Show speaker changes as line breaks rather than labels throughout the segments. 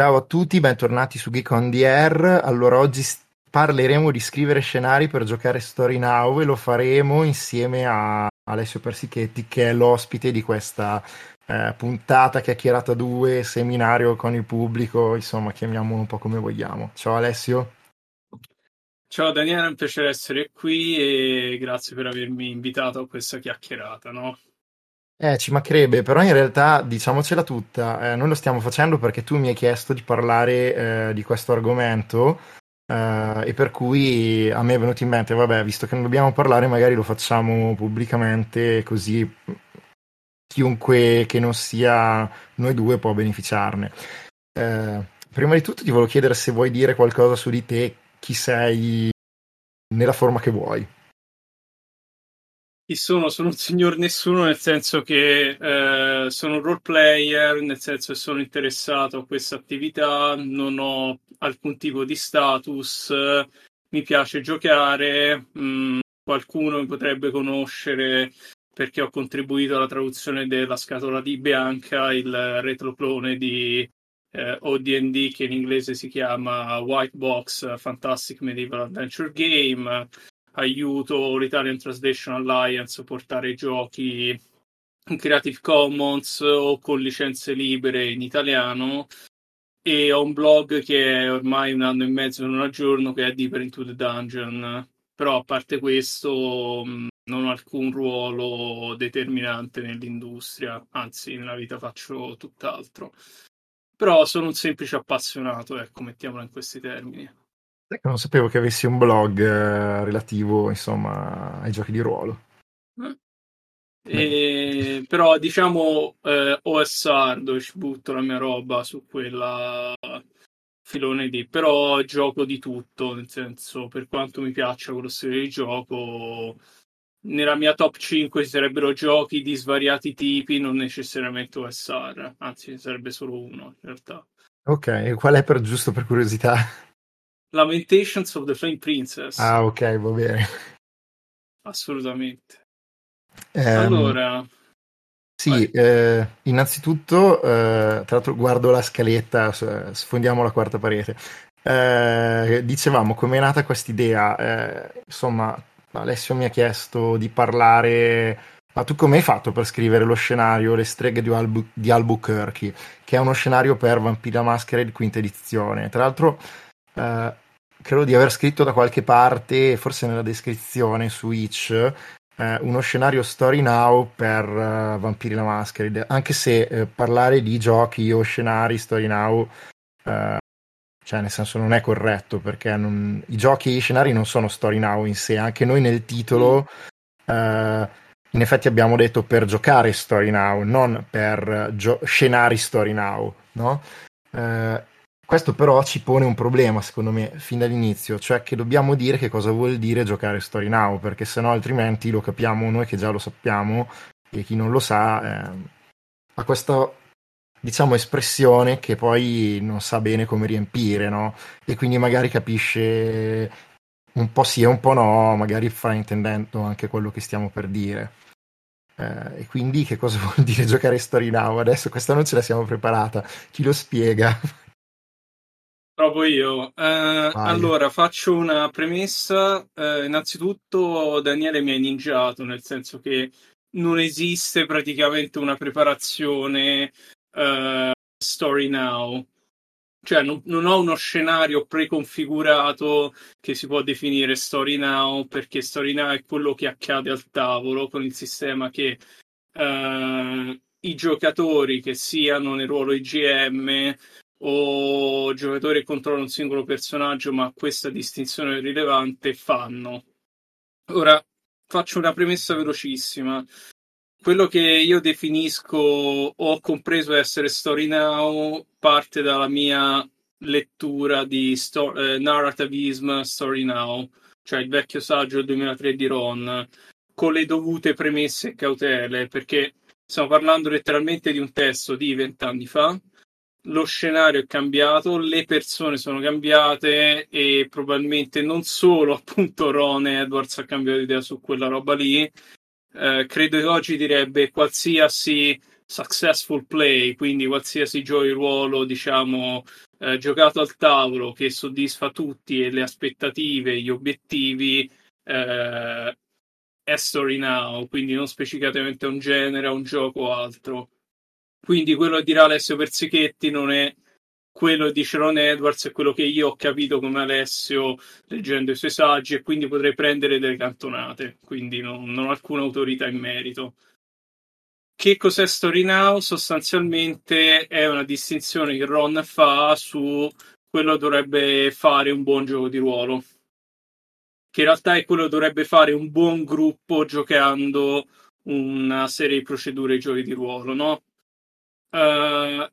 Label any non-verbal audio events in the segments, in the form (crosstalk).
Ciao a tutti, bentornati su Geek on the Air. Allora, oggi parleremo di scrivere scenari per giocare Story Now e lo faremo insieme a Alessio Persichetti, che è l'ospite di questa eh, puntata chiacchierata 2, seminario con il pubblico, insomma, chiamiamolo un po' come vogliamo. Ciao Alessio.
Ciao Daniele, è un piacere essere qui e grazie per avermi invitato a questa chiacchierata, no?
Eh, ci mancherebbe, però in realtà diciamocela tutta, eh, noi lo stiamo facendo perché tu mi hai chiesto di parlare eh, di questo argomento eh, e per cui a me è venuto in mente, vabbè, visto che non dobbiamo parlare, magari lo facciamo pubblicamente così chiunque che non sia noi due può beneficiarne. Eh, prima di tutto ti volevo chiedere se vuoi dire qualcosa su di te, chi sei nella forma che vuoi.
Chi sono? Sono un signor nessuno, nel senso che eh, sono un role player, nel senso che sono interessato a questa attività, non ho alcun tipo di status, mi piace giocare, mh, mm, qualcuno mi potrebbe conoscere perché ho contribuito alla traduzione della scatola di Bianca, il retroclone di eh, OD&D che in inglese si chiama White Box Fantastic Medieval Adventure Game aiuto l'Italian Translation Alliance a portare i giochi in Creative Commons o con licenze libere in italiano. E ho un blog che è ormai un anno e mezzo non aggiorno che è Deeper into the Dungeon. Però a parte questo non ho alcun ruolo determinante nell'industria anzi nella vita faccio tutt'altro. Però sono un semplice appassionato ecco mettiamola in questi termini
non sapevo che avessi un blog eh, relativo, insomma, ai giochi di ruolo.
Eh. E, però diciamo eh, OSR dove ci butto la mia roba su quella filone di però gioco di tutto nel senso per quanto mi piaccia quello stile di gioco nella mia top 5 ci sarebbero giochi di svariati tipi non necessariamente OSR anzi sarebbe solo uno in realtà.
Ok qual è per giusto per curiosità
Lamentations of the Flame Princess.
Ah, ok, va bene.
Assolutamente.
Um, allora. Sì, eh, innanzitutto, eh, tra l'altro guardo la scaletta, sfondiamo la quarta parete. Eh, dicevamo, come è nata questa idea? Eh, insomma, Alessio mi ha chiesto di parlare ma tu come hai fatto per scrivere lo scenario Le streghe di, Albu- di Albuquerque, che è uno scenario per Vampira Masquerade quinta edizione? Tra l'altro, eh, credo di aver scritto da qualche parte, forse nella descrizione su Itch, eh, uno scenario story now per uh, Vampiri la Masquerade, anche se eh, parlare di giochi o scenari story now, eh, cioè nel senso non è corretto, perché non, i giochi e i scenari non sono story now in sé, anche noi nel titolo... Uh, in effetti abbiamo detto per giocare Story Now, non per gio- scenari Story Now, no? Questo però ci pone un problema, secondo me, fin dall'inizio, cioè che dobbiamo dire che cosa vuol dire giocare Story Now, perché sennò altrimenti lo capiamo noi che già lo sappiamo e chi non lo sa eh, ha questa diciamo espressione che poi non sa bene come riempire, no? E quindi magari capisce un po' sì e un po' no, magari fraintendendo anche quello che stiamo per dire. Eh, e quindi che cosa (laughs) vuol dire giocare Story Now? Adesso questa non ce la siamo preparata, chi lo spiega?
Provo io. Eh, allora, faccio una premessa. Eh, innanzitutto, Daniele mi ha ninjato, nel senso che non esiste praticamente una preparazione uh, Story Now. Cioè, non, non, ho uno scenario preconfigurato che si può definire Story Now, perché Story Now è quello che accade al tavolo con il sistema che uh, i giocatori, che siano nel ruolo IGM, o giocatori che controllano un singolo personaggio, ma questa distinzione è rilevante, fanno. Ora faccio una premessa velocissima. Quello che io definisco o ho compreso essere Story Now parte dalla mia lettura di sto- eh, Narrativism Story Now, cioè il vecchio saggio del 2003 di Ron, con le dovute premesse e cautele, perché stiamo parlando letteralmente di un testo di vent'anni fa lo scenario è cambiato, le persone sono cambiate e probabilmente non solo (laughs) appunto Ron Edwards ha cambiato idea su quella roba lì. Eh, credo che oggi direbbe qualsiasi successful play, quindi qualsiasi gioco di ruolo, diciamo, eh, giocato al tavolo che soddisfa tutti e le aspettative, gli obiettivi, eh, è Story Now, quindi non specificatamente un genere, un gioco o altro. Quindi quello che dirà Alessio Persichetti non è quello che dice Ron Edwards, è quello che io ho capito come Alessio leggendo i suoi saggi e quindi potrei prendere delle cantonate, quindi non, non ho alcuna autorità in merito. Che cos'è Story Now? Sostanzialmente è una distinzione che Ron fa su quello che dovrebbe fare un buon gioco di ruolo. Che in realtà è quello che dovrebbe fare un buon gruppo giocando una serie di procedure di giochi di ruolo, no? Uh,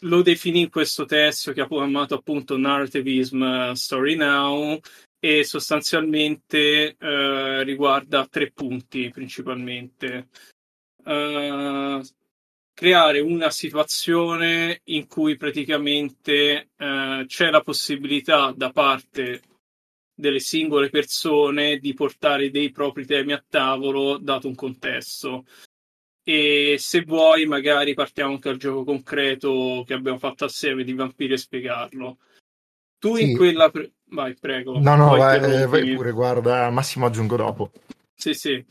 lo definì in questo testo che ha chiamato appunto Narrativism Story Now e sostanzialmente uh, riguarda tre punti principalmente. Uh, creare una situazione in cui praticamente uh, c'è la possibilità da parte delle singole persone di portare dei propri temi a tavolo dato un contesto. E se vuoi, magari partiamo anche dal gioco concreto che abbiamo fatto assieme di Vampiri e spiegarlo. Tu sì. in quella. Pre- vai, prego.
No, no, vai, eh, vai pure, guarda, Massimo aggiungo dopo.
Sì, sì.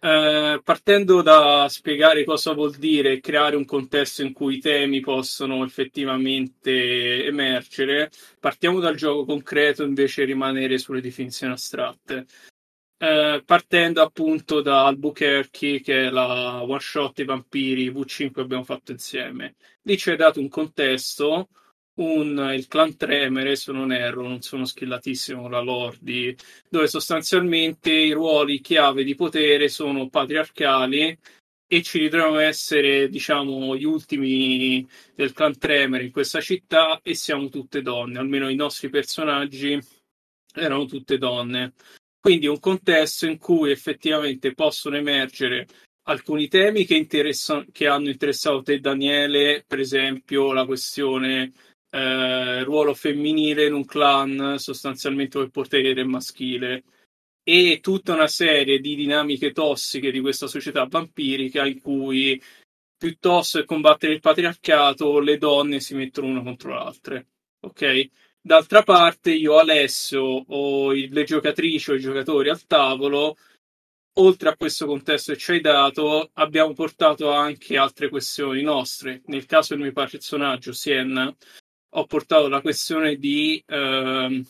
Eh, partendo da spiegare cosa vuol dire creare un contesto in cui i temi possono effettivamente emergere, partiamo dal gioco concreto invece rimanere sulle definizioni astratte. Eh, partendo appunto da Albuquerque, che è la one shot dei vampiri V5 che abbiamo fatto insieme. Lì ci hai dato un contesto un, il clan Tremere, se non erro, non sono skillatissimo con la Lordi, dove sostanzialmente i ruoli chiave di potere sono patriarcali e ci ritroviamo a essere, diciamo, gli ultimi del clan Tremere in questa città e siamo tutte donne, almeno i nostri personaggi erano tutte donne. Quindi un contesto in cui effettivamente possono emergere alcuni temi che, che hanno interessato te, Daniele, per esempio la questione eh, ruolo femminile in un clan sostanzialmente il potere maschile e tutta una serie di dinamiche tossiche di questa società vampirica in cui piuttosto che combattere il patriarcato le donne si mettono una contro l'altra ok d'altra parte io Alessio o le giocatrici o i giocatori al tavolo oltre a questo contesto che ci hai dato, abbiamo portato anche altre questioni nostre. Nel caso del mio personaggio, Sienna, ho portato la questione di eh,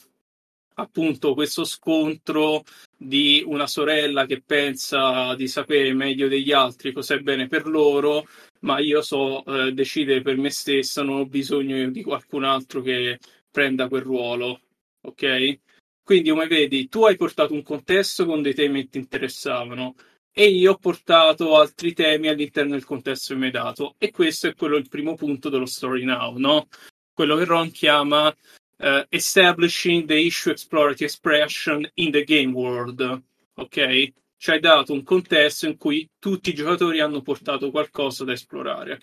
appunto questo scontro di una sorella che pensa di sapere meglio degli altri cos'è bene per loro, ma io so eh, decidere per me stessa, non ho bisogno di qualcun altro che prenda quel ruolo, ok? Quindi, come vedi, tu hai portato un contesto con dei temi che ti interessavano e io ho portato altri temi all'interno del contesto che mi hai dato. E questo è quello il primo punto dello Story Now, no? quello che Ron chiama uh, Establishing the Issue Explorative Expression in the Game World. Ok? Ci hai dato un contesto in cui tutti i giocatori hanno portato qualcosa da esplorare.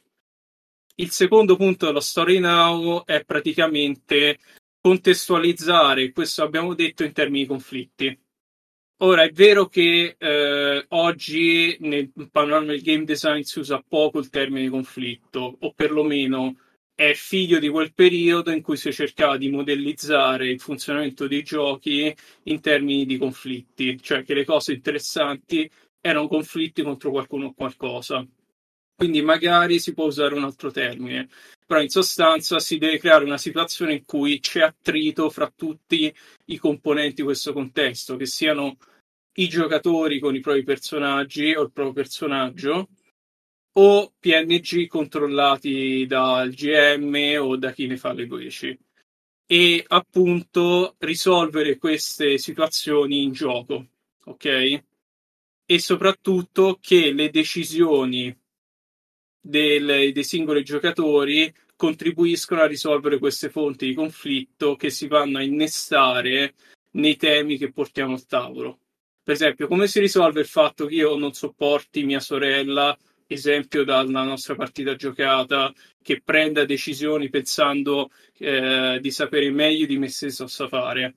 Il secondo punto dello Story Now è praticamente contestualizzare, questo abbiamo detto in termini di conflitti. Ora è vero che eh, oggi nel panorama del game design si usa poco il termine conflitto, o perlomeno è figlio di quel periodo in cui si cercava di modellizzare il funzionamento dei giochi in termini di conflitti, cioè che le cose interessanti erano conflitti contro qualcuno o qualcosa. Quindi magari si può usare un altro termine, però in sostanza si deve creare una situazione in cui c'è attrito fra tutti i componenti di questo contesto, che siano i giocatori con i propri personaggi o il proprio personaggio, o PNG controllati dal GM o da chi ne fa le voci e appunto risolvere queste situazioni in gioco, ok? E soprattutto che le decisioni del, dei singoli giocatori contribuiscono a risolvere queste fonti di conflitto che si vanno a innestare nei temi che portiamo al tavolo. Per esempio, come si risolve il fatto che io non sopporti mia sorella esempio dalla nostra partita giocata, che prenda decisioni pensando eh, di sapere meglio di me stesso cosa fare.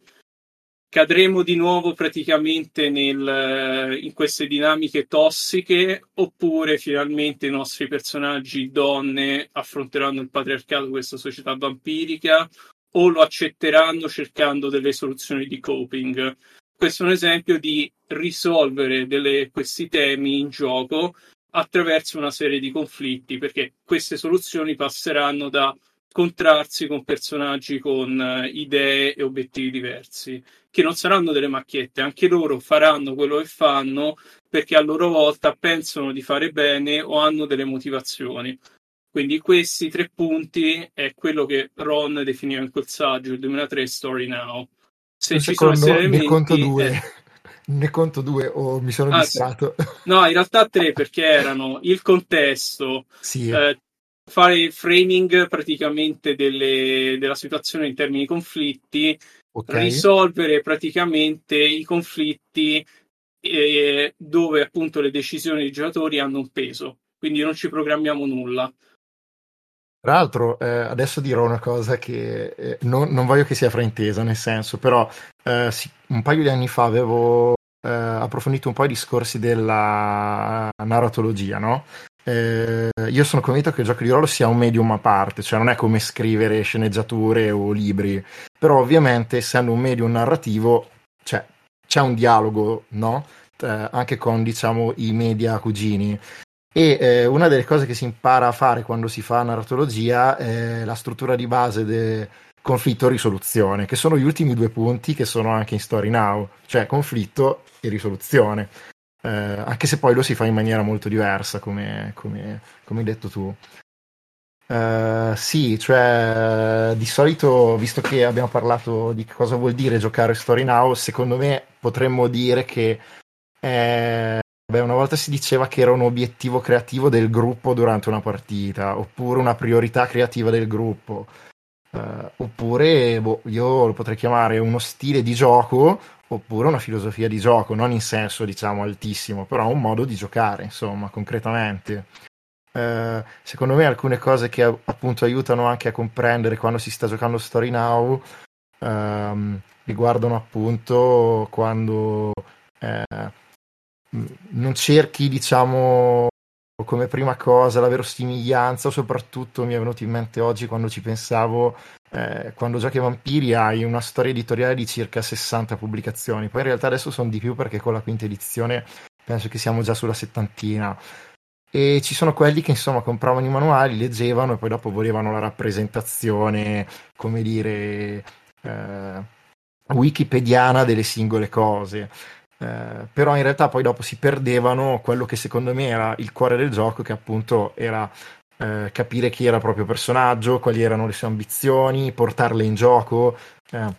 Cadremo di nuovo praticamente nel, in queste dinamiche tossiche oppure finalmente i nostri personaggi donne affronteranno il patriarcato, questa società vampirica o lo accetteranno cercando delle soluzioni di coping. Questo è un esempio di risolvere delle, questi temi in gioco attraverso una serie di conflitti, perché queste soluzioni passeranno da scontrarsi con personaggi con uh, idee e obiettivi diversi, che non saranno delle macchiette, anche loro faranno quello che fanno perché a loro volta pensano di fare bene o hanno delle motivazioni. Quindi questi tre punti è quello che Ron definiva in quel saggio, il 2003 Story Now.
Se ci secondo, sono elementi... Ne conto due. Eh, ne conto due o mi sono ah, distratto?
No, in realtà tre perché erano il contesto, sì. eh, fare framing praticamente delle, della situazione in termini di conflitti, okay. risolvere praticamente i conflitti eh, dove appunto le decisioni dei giocatori hanno un peso, quindi non ci programmiamo nulla.
Tra l'altro, eh, adesso dirò una cosa che eh, non, non, voglio che sia fraintesa, nel senso, però eh, sì, un paio di anni fa avevo eh, approfondito un po' i discorsi della narratologia, no? Eh, io sono convinto che il gioco di ruolo sia un medium a parte, cioè non è come scrivere sceneggiature o libri, però ovviamente essendo un medium narrativo cioè, c'è un dialogo, no? Eh, anche con diciamo i media cugini. E eh, una delle cose che si impara a fare quando si fa narratologia è la struttura di base del conflitto e risoluzione, che sono gli ultimi due punti che sono anche in Story Now, cioè conflitto e risoluzione eh, anche se poi lo si fa in maniera molto diversa, come, come, come hai detto tu. Uh, sì, cioè di solito, visto che abbiamo parlato di cosa vuol dire giocare Story Now, secondo me potremmo dire che è... Beh, una volta si diceva che era un obiettivo creativo del gruppo durante una partita, oppure una priorità creativa del gruppo, uh, oppure boh, io lo potrei chiamare uno stile di gioco oppure una filosofia di gioco, non in senso diciamo altissimo, però un modo di giocare, insomma, concretamente. Eh, secondo me alcune cose che appunto aiutano anche a comprendere quando si sta giocando Story Now ehm, riguardano appunto quando eh, non cerchi diciamo come prima cosa la verosimiglianza, soprattutto mi è venuto in mente oggi quando ci pensavo, eh, quando giochi Vampiri hai una storia editoriale di circa 60 pubblicazioni, poi in realtà adesso sono di più perché con la quinta edizione penso che siamo già sulla settantina. E ci sono quelli che insomma compravano i manuali, leggevano e poi dopo volevano la rappresentazione, come dire, eh, wikipediana delle singole cose. Eh, però in realtà poi dopo si perdevano quello che secondo me era il cuore del gioco, che appunto era eh, capire chi era il proprio personaggio, quali erano le sue ambizioni, portarle in gioco, eh,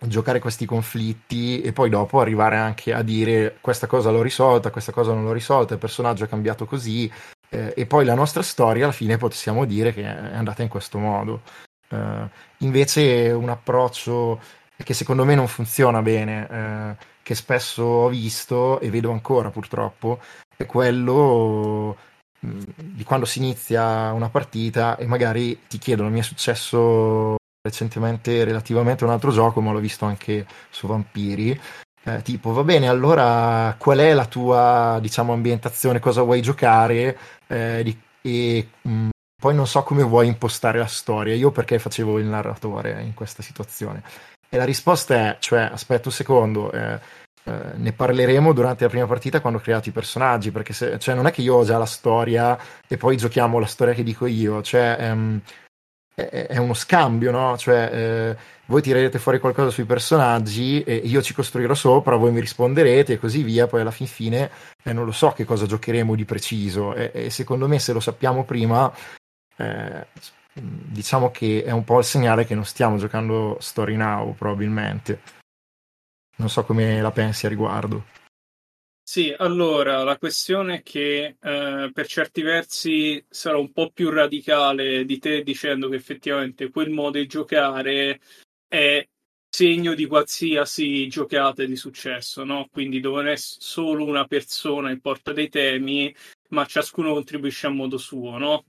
giocare questi conflitti e poi dopo arrivare anche a dire questa cosa l'ho risolta, questa cosa non l'ho risolta, il personaggio è cambiato così eh, e poi la nostra storia alla fine possiamo dire che è andata in questo modo. Eh, invece un approccio che secondo me non funziona bene che spesso ho visto e vedo ancora purtroppo è quello mm, di quando si inizia una partita e magari ti chiedono, mi è successo recentemente relativamente a un altro gioco, ma l'ho visto anche su Vampiri. Eh, tipo, va bene, allora qual è la tua, diciamo, ambientazione, cosa vuoi giocare? Eh, di, e mh, mm, poi non so come vuoi impostare la storia. Io perché facevo il narratore in questa situazione. E la risposta è, cioè, aspetta un secondo, eh, eh, ne parleremo durante la prima partita quando ho creato i personaggi, perché se, cioè, non è che io ho già la storia e poi giochiamo la storia che dico io, cioè ehm, è, è, uno scambio, no? Cioè, eh, voi tirerete fuori qualcosa sui personaggi e io ci costruirò sopra, voi mi risponderete e così via, poi alla fin fine eh, non lo so che cosa giocheremo di preciso e, e secondo me se lo sappiamo prima eh, diciamo che è un po' il segnale che non stiamo giocando Story Now, probabilmente. Non so come la pensi a riguardo.
Sì, allora la questione è che eh, per certi versi sarò un po' più radicale di te dicendo che effettivamente quel modo di giocare è segno di qualsiasi giocata di successo, no? Quindi non è solo una persona che porta dei temi, ma ciascuno contribuisce a modo suo, no?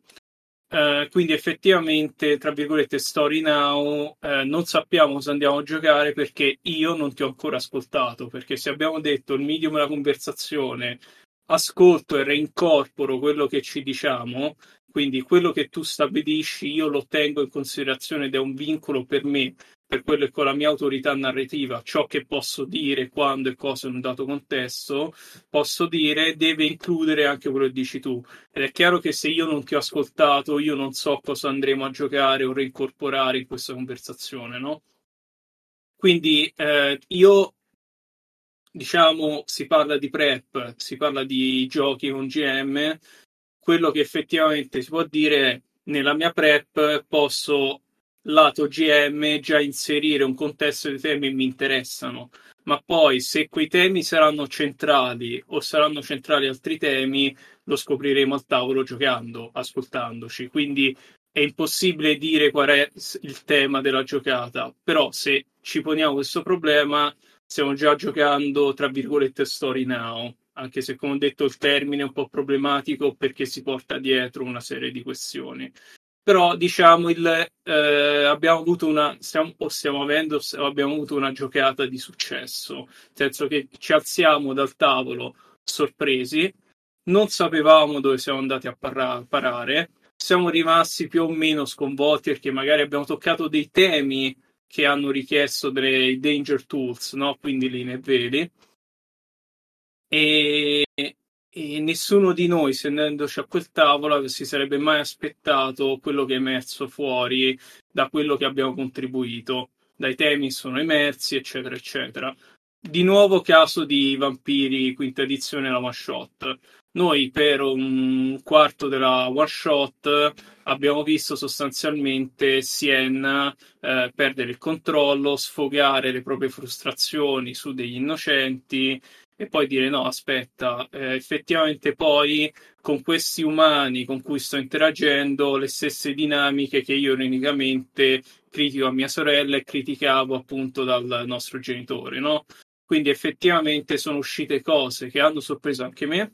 Uh, quindi effettivamente, tra virgolette, story now, uh, non sappiamo cosa andiamo a giocare perché io non ti ho ancora ascoltato, perché se abbiamo detto il medium della conversazione, ascolto e reincorporo quello che ci diciamo, quindi quello che tu stabilisci io lo tengo in considerazione ed è un vincolo per me, per quello che con la mia autorità narrativa, ciò che posso dire, quando e cosa in un dato contesto, posso dire deve includere anche quello che dici tu. Ed è chiaro che se io non ti ho ascoltato, io non so cosa andremo a giocare o reincorporare in questa conversazione, no? Quindi eh, io diciamo si parla di prep, si parla di giochi con GM, quello che effettivamente si può dire è nella mia prep posso lato GM già inserire un contesto di temi mi interessano, ma poi se quei temi saranno centrali o saranno centrali altri temi, lo scopriremo al tavolo giocando, ascoltandoci. Quindi è impossibile dire qual è il tema della giocata, però se ci poniamo questo problema, stiamo già giocando, tra virgolette, story now anche se come ho detto il termine è un po' problematico perché si porta dietro una serie di questioni. Però diciamo il, eh, abbiamo avuto una stiamo, o stiamo avendo abbiamo avuto una giocata di successo, nel senso che ci alziamo dal tavolo sorpresi, non sapevamo dove siamo andati a parra- parare, siamo rimasti più o meno sconvolti perché magari abbiamo toccato dei temi che hanno richiesto dei danger tools, no? quindi linee veli e, e nessuno di noi, sedendoci a quel tavolo, si sarebbe mai aspettato quello che è emerso fuori da quello che abbiamo contribuito, dai temi sono emersi, eccetera, eccetera. Di nuovo caso di Vampiri, quinta edizione, la one shot. Noi per un quarto della one shot abbiamo visto sostanzialmente Sienna eh, perdere il controllo, sfogare le proprie frustrazioni su degli innocenti e poi dire no, aspetta, eh, effettivamente poi con questi umani con cui sto interagendo le stesse dinamiche che io ironicamente critico a mia sorella e criticavo appunto dal nostro genitore, no? Quindi effettivamente sono uscite cose che hanno sorpreso anche me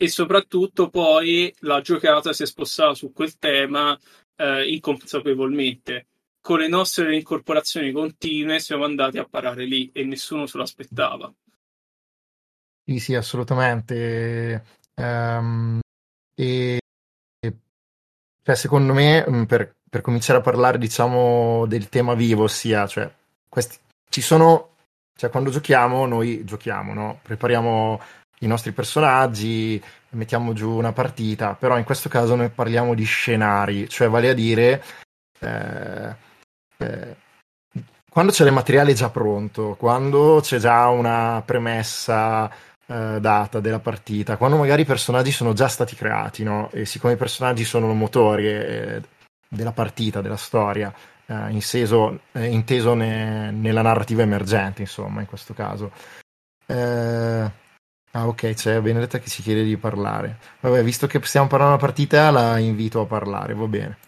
e soprattutto poi la giocata si è spostata su quel tema eh, inconsapevolmente. Con le nostre incorporazioni continue siamo andati a parare lì e nessuno se lo aspettava.
Sì, sì, assolutamente. Um, e, cioè, secondo me, mm, per, per, cominciare a parlare, diciamo, del tema vivo, ossia, cioè, questi, ci sono, cioè, quando giochiamo, noi giochiamo, no? Prepariamo i nostri personaggi, mettiamo giù una partita, però in questo caso noi parliamo di scenari, cioè, vale a dire, eh, eh, quando c'è il materiale già pronto, quando c'è già una premessa eh, data della partita, quando magari i personaggi sono già stati creati, no? E siccome i personaggi sono motori eh, della partita, della storia, eh, inteso, eh, inteso ne, nella narrativa emergente, insomma, in questo caso. Eh, ah, ok, c'è Benedetta che ci chiede di parlare. Vabbè, visto che stiamo parlando una partita, la invito a parlare, va bene.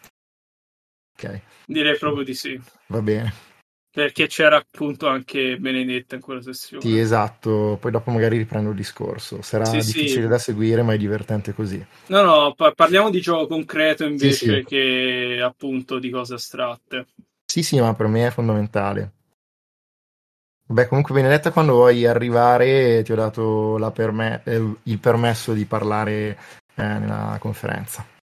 Ok. Direi proprio di sì.
Va bene.
Perché c'era appunto anche Benedetta in quella sessione.
Sì, esatto. Poi dopo magari riprendo il discorso. Sarà sì, difficile sì. da seguire, ma è divertente così.
No, no, pa- parliamo di gioco concreto invece sì, che appunto di cose astratte.
Sì, sì, ma per me è fondamentale. Beh, comunque Benedetta, quando vuoi arrivare ti ho dato perme- eh, il permesso di parlare eh, nella conferenza.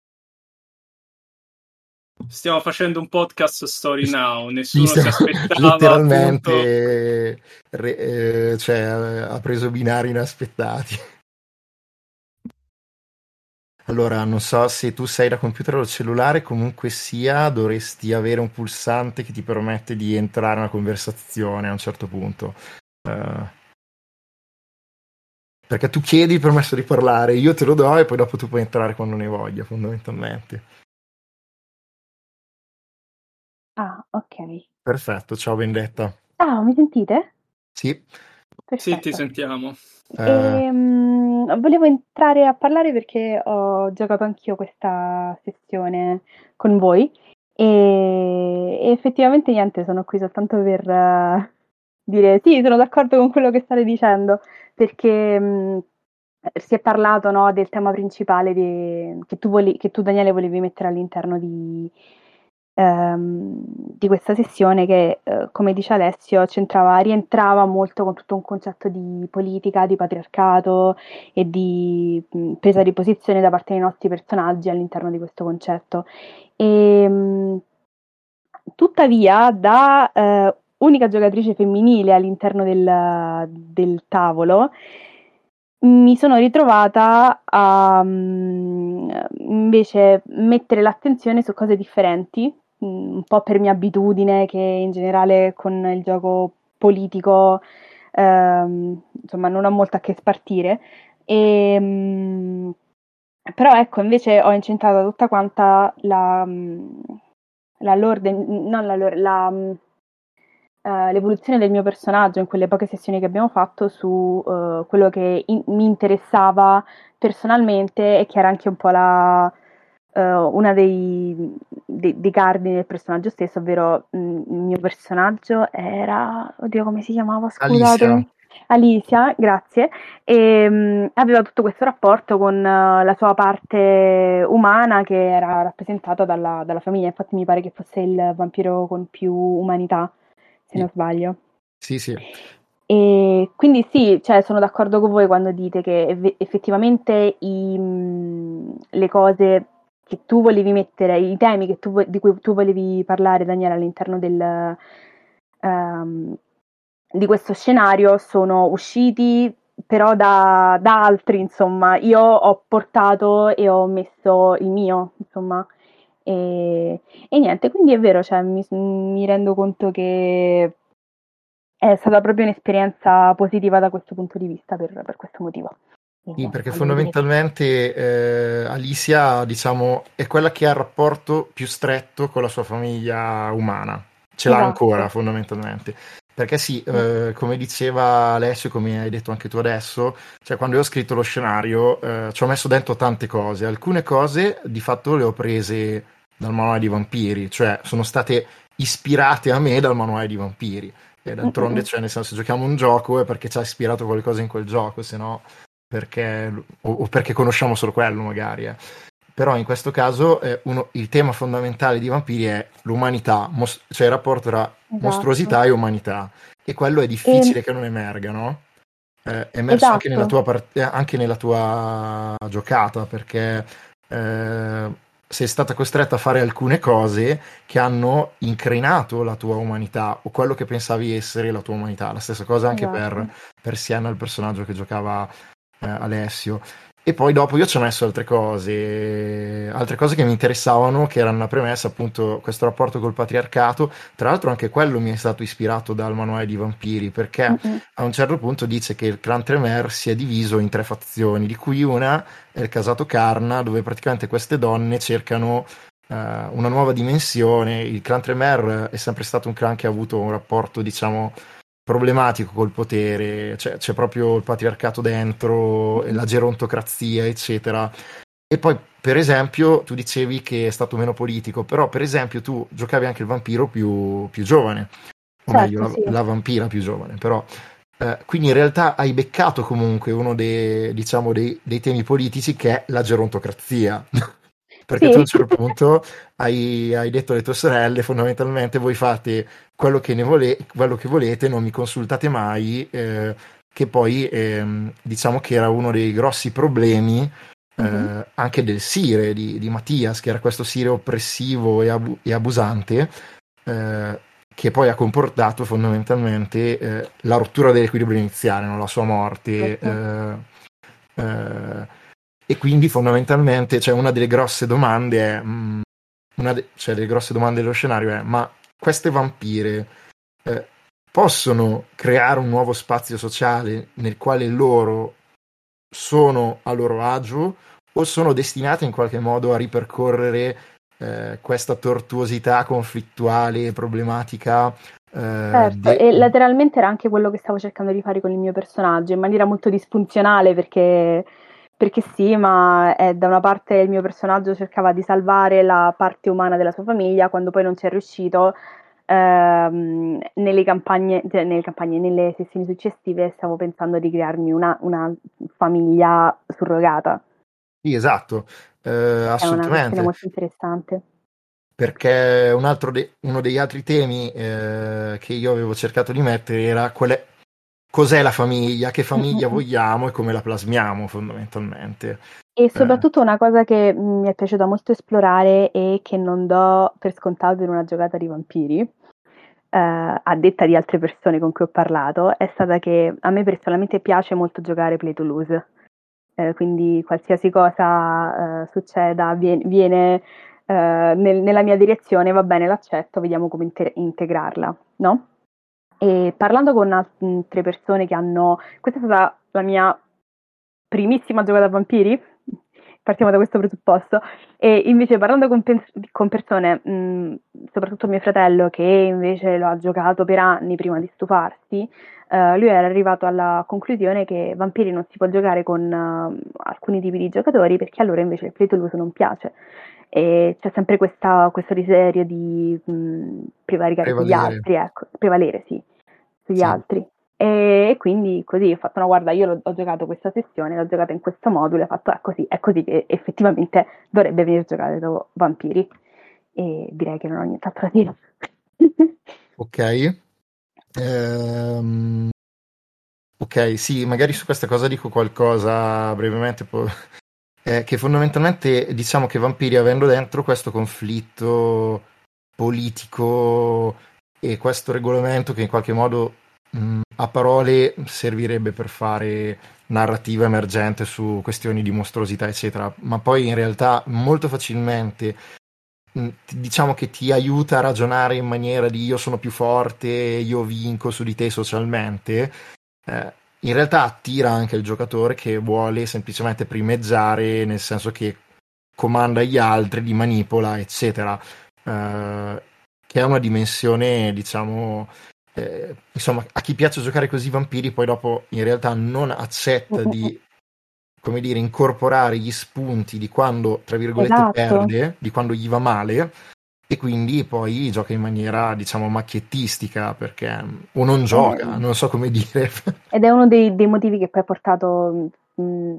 Stiamo facendo un podcast Story Now, nessuno si aspettava.
Letteralmente re, eh, cioè, ha preso binari inaspettati. Allora, non so se tu sei da computer o cellulare, comunque sia, dovresti avere un pulsante che ti permette di entrare in una conversazione a un certo punto. Uh, perché tu chiedi il permesso di parlare, io te lo do e poi dopo tu puoi entrare quando ne voglia, fondamentalmente.
Ah, ok.
Perfetto, ciao Vendetta.
Ciao, mi sentite?
Sì.
Perfetto. Sì, ti sentiamo.
E, um, volevo entrare a parlare perché ho giocato anch'io questa sessione con voi e, e effettivamente niente, sono qui soltanto per uh, dire sì, sono d'accordo con quello che state dicendo perché um, si è parlato no, del tema principale di, che, tu voli, che, tu Daniele volevi mettere all'interno di, ehm, di questa sessione che, eh, come dice Alessio, rientrava molto con tutto un concetto di politica, di patriarcato e di mh, presa di posizione da parte dei nostri personaggi all'interno di questo concetto. E, mh, tuttavia, da eh, unica giocatrice femminile all'interno del, del tavolo, mi sono ritrovata a um, invece mettere l'attenzione su cose differenti, un po' per mia abitudine che in generale con il gioco politico ehm, insomma non ho molto a che spartire. E, um, però ecco invece ho incentrato tutta quanta la, la lore, non la la, uh, l'evoluzione del mio personaggio in quelle poche sessioni che abbiamo fatto su uh, quello che in- mi interessava personalmente e che era anche un po' la, uh, una dei, dei, dei, cardini del personaggio stesso, ovvero mh, mm, il mio personaggio era, oddio come si chiamava, scusate. Alicia. Grazie, e mh, aveva tutto questo rapporto con uh, la sua parte umana che era rappresentata dalla, dalla, famiglia, infatti mi pare che fosse il vampiro con più umanità, se sì. non sbaglio.
Sì, sì.
E quindi sì, cioè, sono d'accordo con voi quando dite che effettivamente i, mh, le cose che tu volevi mettere, i temi tu, di cui tu volevi parlare, Daniele, all'interno del, um, di questo scenario sono usciti però da, da, altri, insomma, io ho portato e ho messo il mio, insomma, e, e niente, quindi è vero, cioè, mi, mi, rendo conto che è stata proprio un'esperienza positiva da questo punto di vista per, per questo motivo.
Sì, perché fondamentalmente eh, Alicia, diciamo, è quella che ha il rapporto più stretto con la sua famiglia umana. Ce l'ha esatto. ancora, fondamentalmente. Perché sì, eh, come diceva Alessio, come hai detto anche tu adesso, cioè quando io ho scritto lo scenario eh, ci ho messo dentro tante cose. Alcune cose di fatto le ho prese dal manuale di vampiri, cioè sono state ispirate a me dal manuale di vampiri. E d'altronde, cioè, nel senso, giochiamo un gioco è perché ci ha ispirato qualcosa in quel gioco, se no perché, o, o, perché conosciamo solo quello magari. Eh. Però in questo caso eh, uno, il tema fondamentale di Vampiri è l'umanità, mos- cioè il rapporto tra esatto. mostruosità e umanità. E quello è difficile e... che non emerga, no? Eh, è emerso esatto. anche, nella tua part- anche nella tua giocata, perché eh, sei stata costretta a fare alcune cose che hanno incrinato la tua umanità o quello che pensavi essere la tua umanità. La stessa cosa anche esatto. per, per Sienna, il personaggio che giocava eh, Alessio. E poi dopo io ci ho messo altre cose, altre cose che mi interessavano, che erano una premessa, appunto, questo rapporto col patriarcato. Tra l'altro anche quello mi è stato ispirato dal manuale di vampiri, perché mm-hmm. a un certo punto dice che il clan Tremer si è diviso in tre fazioni, di cui una è il casato Karna, dove praticamente queste donne cercano uh, una nuova dimensione. Il clan Tremer è sempre stato un clan che ha avuto un rapporto, diciamo, problematico col potere, c'è, c'è proprio il patriarcato dentro, la gerontocrazia, eccetera. E poi, per esempio, tu dicevi che è stato meno politico, però, per esempio, tu giocavi anche il vampiro più, più giovane, o certo, meglio, sì. la, la, vampira più giovane, però. Eh, quindi in realtà hai beccato comunque uno dei, diciamo, dei, dei temi politici che è la gerontocrazia. (laughs) perché sì. tu a un certo punto hai, hai, detto alle tue sorelle fondamentalmente voi fate quello che, ne vole- quello che volete, non mi consultate mai, eh, che poi ehm, diciamo che era uno dei grossi problemi eh, mm-hmm. anche del Sire di, di, Mattias, che era questo Sire oppressivo e, abu- e abusante, eh, che poi ha comportato fondamentalmente eh, la rottura dell'equilibrio iniziale, no? la sua morte. Certo. Eh, eh, e quindi fondamentalmente cioè, una delle grosse domande è, mh, mm, una de- cioè delle grosse domande dello scenario è, ma queste vampire eh, possono creare un nuovo spazio sociale nel quale loro sono a loro agio o sono destinate in qualche modo a ripercorrere eh, questa tortuosità conflittuale e problematica
eh, certo, de- e lateralmente era anche quello che stavo cercando di fare con il mio personaggio in maniera molto disfunzionale perché perché sì, ma eh, da una parte il mio personaggio cercava di salvare la parte umana della sua famiglia, quando poi non ci è riuscito, ehm, nelle, campagne, cioè, nelle campagne, nelle sessioni successive stavo pensando di crearmi una, una famiglia surrogata.
Sì, esatto, eh, assolutamente.
È una molto interessante.
Perché un altro de- uno degli altri temi eh, che io avevo cercato di mettere era qual è, cos'è la famiglia, che famiglia (laughs) vogliamo e come la plasmiamo fondamentalmente.
E eh. soprattutto una cosa che mi è piaciuta molto esplorare e che non do per scontato in una giocata di vampiri, eh, a detta di altre persone con cui ho parlato, è stata che a me personalmente piace molto giocare play to lose. Eh, quindi qualsiasi cosa eh, succeda viene, viene eh, nel, nella mia direzione, va bene, l'accetto, vediamo come inter- integrarla, no? E parlando con altre persone che hanno... Questa è stata la mia primissima giocata a vampiri, partiamo da questo presupposto. E invece parlando con, con persone, mh, soprattutto mio fratello, che invece lo ha giocato per anni prima di stufarsi, uh, lui era arrivato alla conclusione che Vampiri non si può giocare con uh, alcuni tipi di giocatori perché allora invece il play to lose non piace. E c'è sempre questa, questo desiderio di mh, prevaricare sugli altri, ecco, prevalere, sì, sugli sì. altri. E quindi così ho fatto, no guarda, io ho giocato questa sessione, l'ho giocata in questo modulo, ho fatto, è così, è così che effettivamente dovrebbe venire giocato Vampiri. E direi che non ho nient'altro da dire. (laughs)
ok. Ehm... Ok, sì, magari su questa cosa dico qualcosa brevemente, po- eh, che fondamentalmente diciamo che Vampiri avendo dentro questo conflitto politico e questo regolamento che in qualche modo mh, a parole servirebbe per fare narrativa emergente su questioni di mostruosità, eccetera, ma poi in realtà molto facilmente mh, diciamo che ti aiuta a ragionare in maniera di io sono più forte, io vinco su di te socialmente. Eh, in realtà attira anche il giocatore che vuole semplicemente primeggiare, nel senso che comanda gli altri, li manipola, eccetera. Eh, che è una dimensione, diciamo, eh, insomma, a chi piace giocare così vampiri, poi dopo in realtà non accetta di (laughs) come dire, incorporare gli spunti di quando, tra virgolette, esatto. perde, di quando gli va male, e quindi poi gioca in maniera, diciamo, macchiettistica, perché o non gioca, eh, non so come dire. (laughs)
Ed è uno dei, dei motivi che poi ha portato... Mh,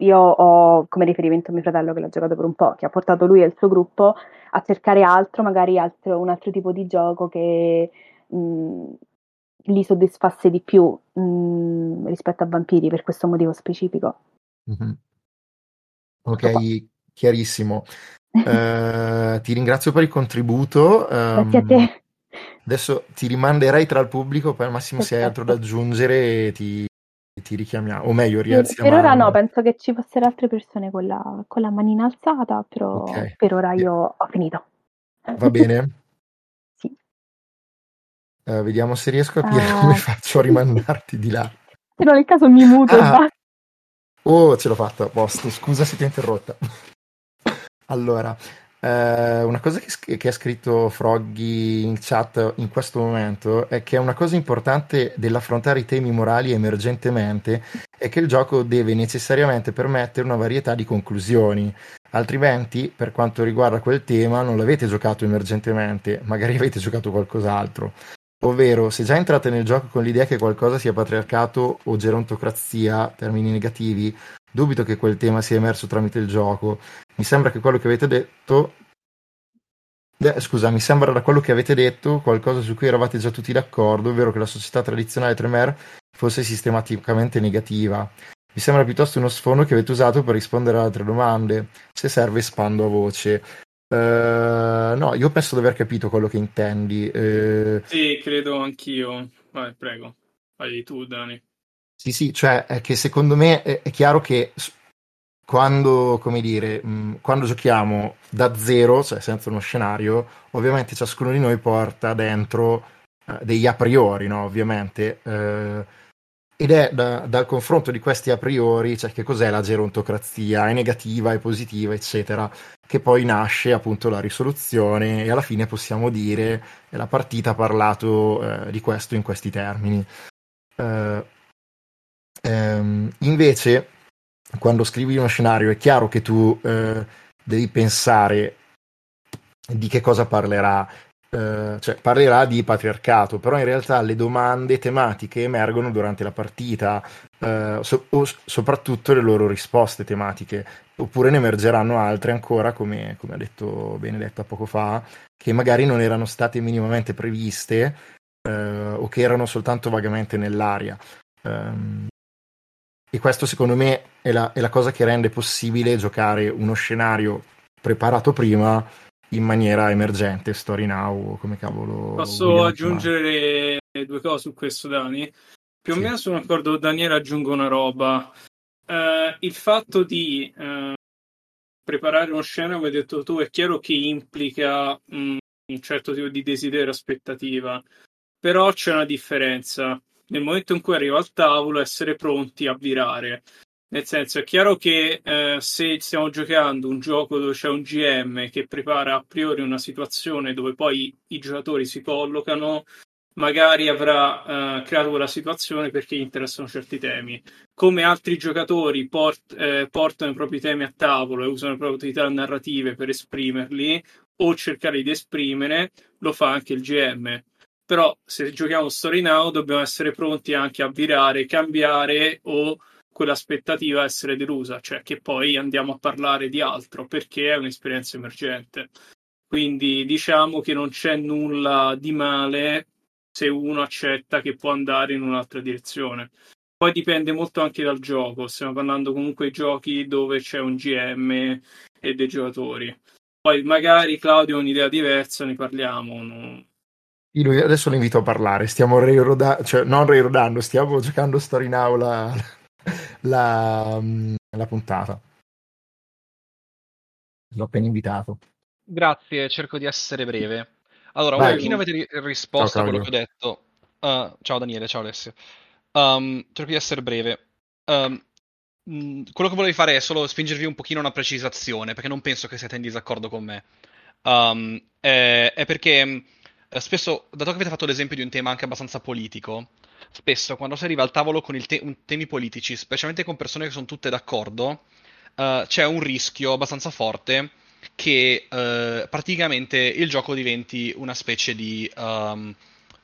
io ho come riferimento mio fratello che l'ha giocato per un po', che ha portato lui e il suo gruppo a cercare altro, magari altro, un altro tipo di gioco che mh, li soddisfasse di più mh, rispetto a Vampiri per questo motivo specifico.
Mm-hmm. Ok, chiarissimo. Uh, ti ringrazio per il contributo.
Um, Grazie a te.
Adesso ti rimanderei tra il pubblico, poi al massimo se hai altro da aggiungere ti, ti richiamiamo, o meglio rialzi
Per ora no, penso che ci fossero altre persone con la, con la manina alzata, però okay. per ora io ho finito.
Va bene. (laughs) Uh, vediamo se riesco a capire uh, come faccio a rimandarti di là.
Se no, nel caso mi muto ah.
Oh, ce l'ho fatta, a posto. Scusa se ti ho interrotta. Allora, eh, una cosa che, che, ha scritto Froggy in chat in questo momento è che una cosa importante dell'affrontare i temi morali emergentemente è che il gioco deve necessariamente permettere una varietà di conclusioni. Altrimenti, per quanto riguarda quel tema, non l'avete giocato emergentemente, magari (laughs) avete giocato qualcos'altro. Ovvero, se già entrate nel gioco con l'idea che qualcosa sia patriarcato o gerontocrazia, termini negativi, dubito che quel tema sia emerso tramite il gioco. Mi sembra che quello che avete detto. Eh, scusa, mi sembra da quello che avete detto qualcosa su cui eravate già tutti d'accordo, ovvero che la società tradizionale Tremer fosse sistematicamente negativa. Mi sembra piuttosto uno sfondo che avete usato per rispondere ad altre domande. Se serve, espando a voce. Uh, no, io penso di aver capito quello che intendi. Uh,
sì, credo anch'io. Vai, prego. Vai tu, Dani.
Sì, sì, cioè è che secondo me è, è chiaro che quando, come dire, mh, quando giochiamo da zero, cioè senza uno scenario, ovviamente ciascuno di noi porta dentro uh, degli a priori, no? Ovviamente. Uh, ed è da, dal confronto di questi a priori, cioè che cos'è la gerontocrazia, è negativa, è positiva, eccetera, che poi nasce appunto la risoluzione e alla fine possiamo dire la partita ha parlato eh, di questo in questi termini. Uh, ehm, invece, quando scrivi uno scenario è chiaro che tu eh, devi pensare di che cosa parlerà eh, cioè parlerà di patriarcato, però in realtà le domande tematiche emergono durante la partita, eh, so- soprattutto le loro risposte tematiche, oppure ne emergeranno altre ancora, come, come ha detto Benedetta poco fa, che magari non erano state minimamente previste eh, o che erano soltanto vagamente nell'aria. Um, e questo secondo me è la, è la cosa che rende possibile giocare uno scenario preparato prima in maniera emergente, story now, come cavolo.
Posso aggiungere chiamare. due cose su questo, Dani? Più sì. o meno sono d'accordo con Daniele, aggiungo una roba. Uh, il fatto di uh, preparare uno scenario, come hai detto tu, è chiaro che implica um, un certo tipo di desiderio, aspettativa, però c'è una differenza. Nel momento in cui arriva al tavolo, essere pronti a virare. Nel senso, è chiaro che eh, se stiamo giocando un gioco dove c'è un GM che prepara a priori una situazione dove poi i giocatori si collocano, magari avrà eh, creato quella situazione perché gli interessano certi temi. Come altri giocatori port- eh, portano i propri temi a tavolo e usano le proprie attività narrative per esprimerli o cercare di esprimere, lo fa anche il GM. Però se giochiamo Story Now dobbiamo essere pronti anche a virare, cambiare o quell'aspettativa essere delusa, cioè che poi andiamo a parlare di altro perché è un'esperienza emergente. Quindi diciamo che non c'è nulla di male se uno accetta che può andare in un'altra direzione. Poi dipende molto anche dal gioco, stiamo parlando comunque di giochi dove c'è un GM e dei giocatori. Poi magari Claudio ha un'idea diversa, ne parliamo. No?
Io adesso lo invito a parlare, stiamo reirodando, cioè non reirodando, stiamo giocando Story in aula la, mm, la puntata. L'ho appena invitato.
Grazie, cerco di essere breve. Allora, Vai, un pochino avete risposto ciao, a quello che ho detto. Uh, ciao Daniele, ciao Alessio. Um, cerco di essere breve. Um, quello che volevo fare è solo spingervi un pochino una precisazione, perché non penso che siate in disaccordo con me. Um, è, è, perché spesso, dato che avete fatto l'esempio di un tema anche abbastanza politico, spesso quando si arriva al tavolo con te- temi politici, specialmente con persone che sono tutte d'accordo, uh, c'è un rischio abbastanza forte che uh, praticamente il gioco diventi una specie di... Um,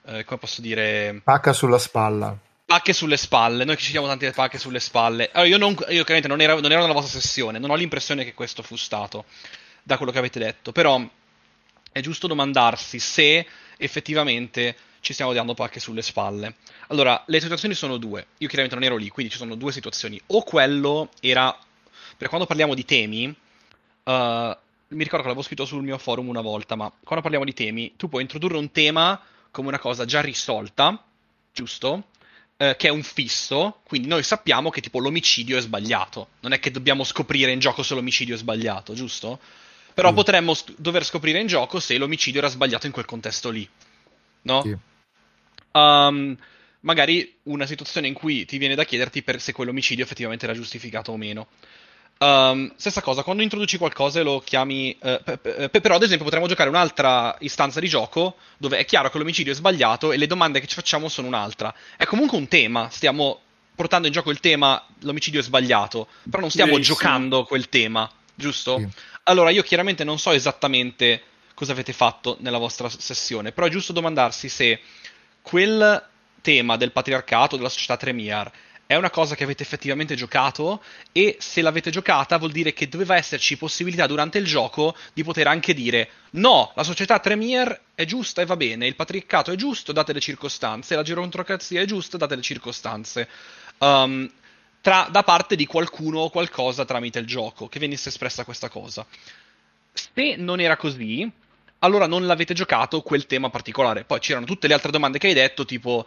uh, come posso dire...
Pacca sulla spalla.
Pacche sulle spalle, noi che ci siamo tante pacche sulle spalle. Allora, io, non, io chiaramente non ero, non ero nella vostra sessione, non ho l'impressione che questo fu stato, da quello che avete detto, però è giusto domandarsi se effettivamente ci stiamo dando pacche sulle spalle. Allora, le situazioni sono due. Io chiaramente non ero lì, quindi ci sono due situazioni. O quello era. Per quando parliamo di temi. Uh, mi ricordo che l'avevo scritto sul mio forum una volta, ma quando parliamo di temi, tu puoi introdurre un tema come una cosa già risolta, giusto? Uh, che è un fisso, quindi noi sappiamo che tipo l'omicidio è sbagliato. Non è che dobbiamo scoprire in gioco se l'omicidio è sbagliato, giusto? Però mm. potremmo st- dover scoprire in gioco se l'omicidio era sbagliato in quel contesto lì. No? Sì um, magari una situazione in cui ti viene da chiederti per se quell'omicidio effettivamente era giustificato o meno. Um, stessa cosa, quando introduci qualcosa e lo chiami. Uh, pe- pe- però, ad esempio, potremmo giocare un'altra istanza di gioco dove è chiaro che l'omicidio è sbagliato e le domande che ci facciamo sono un'altra. È comunque un tema, stiamo portando in gioco il tema l'omicidio è sbagliato, però non stiamo Benissimo. giocando quel tema, giusto? Sì. Allora, io chiaramente non so esattamente cosa avete fatto nella vostra sessione, però è giusto domandarsi se quel tema del patriarcato, della società Tremere, è una cosa che avete effettivamente giocato e se l'avete giocata vuol dire che doveva esserci possibilità durante il gioco di poter anche dire no, la società Tremere è giusta e va bene, il patriarcato è giusto, date le circostanze, la gerontocrazia è giusta, date le circostanze. Um, tra, da parte di qualcuno o qualcosa tramite il gioco, che venisse espressa questa cosa. Se non era così, allora non l'avete giocato quel tema particolare. Poi c'erano tutte le altre domande che hai detto, tipo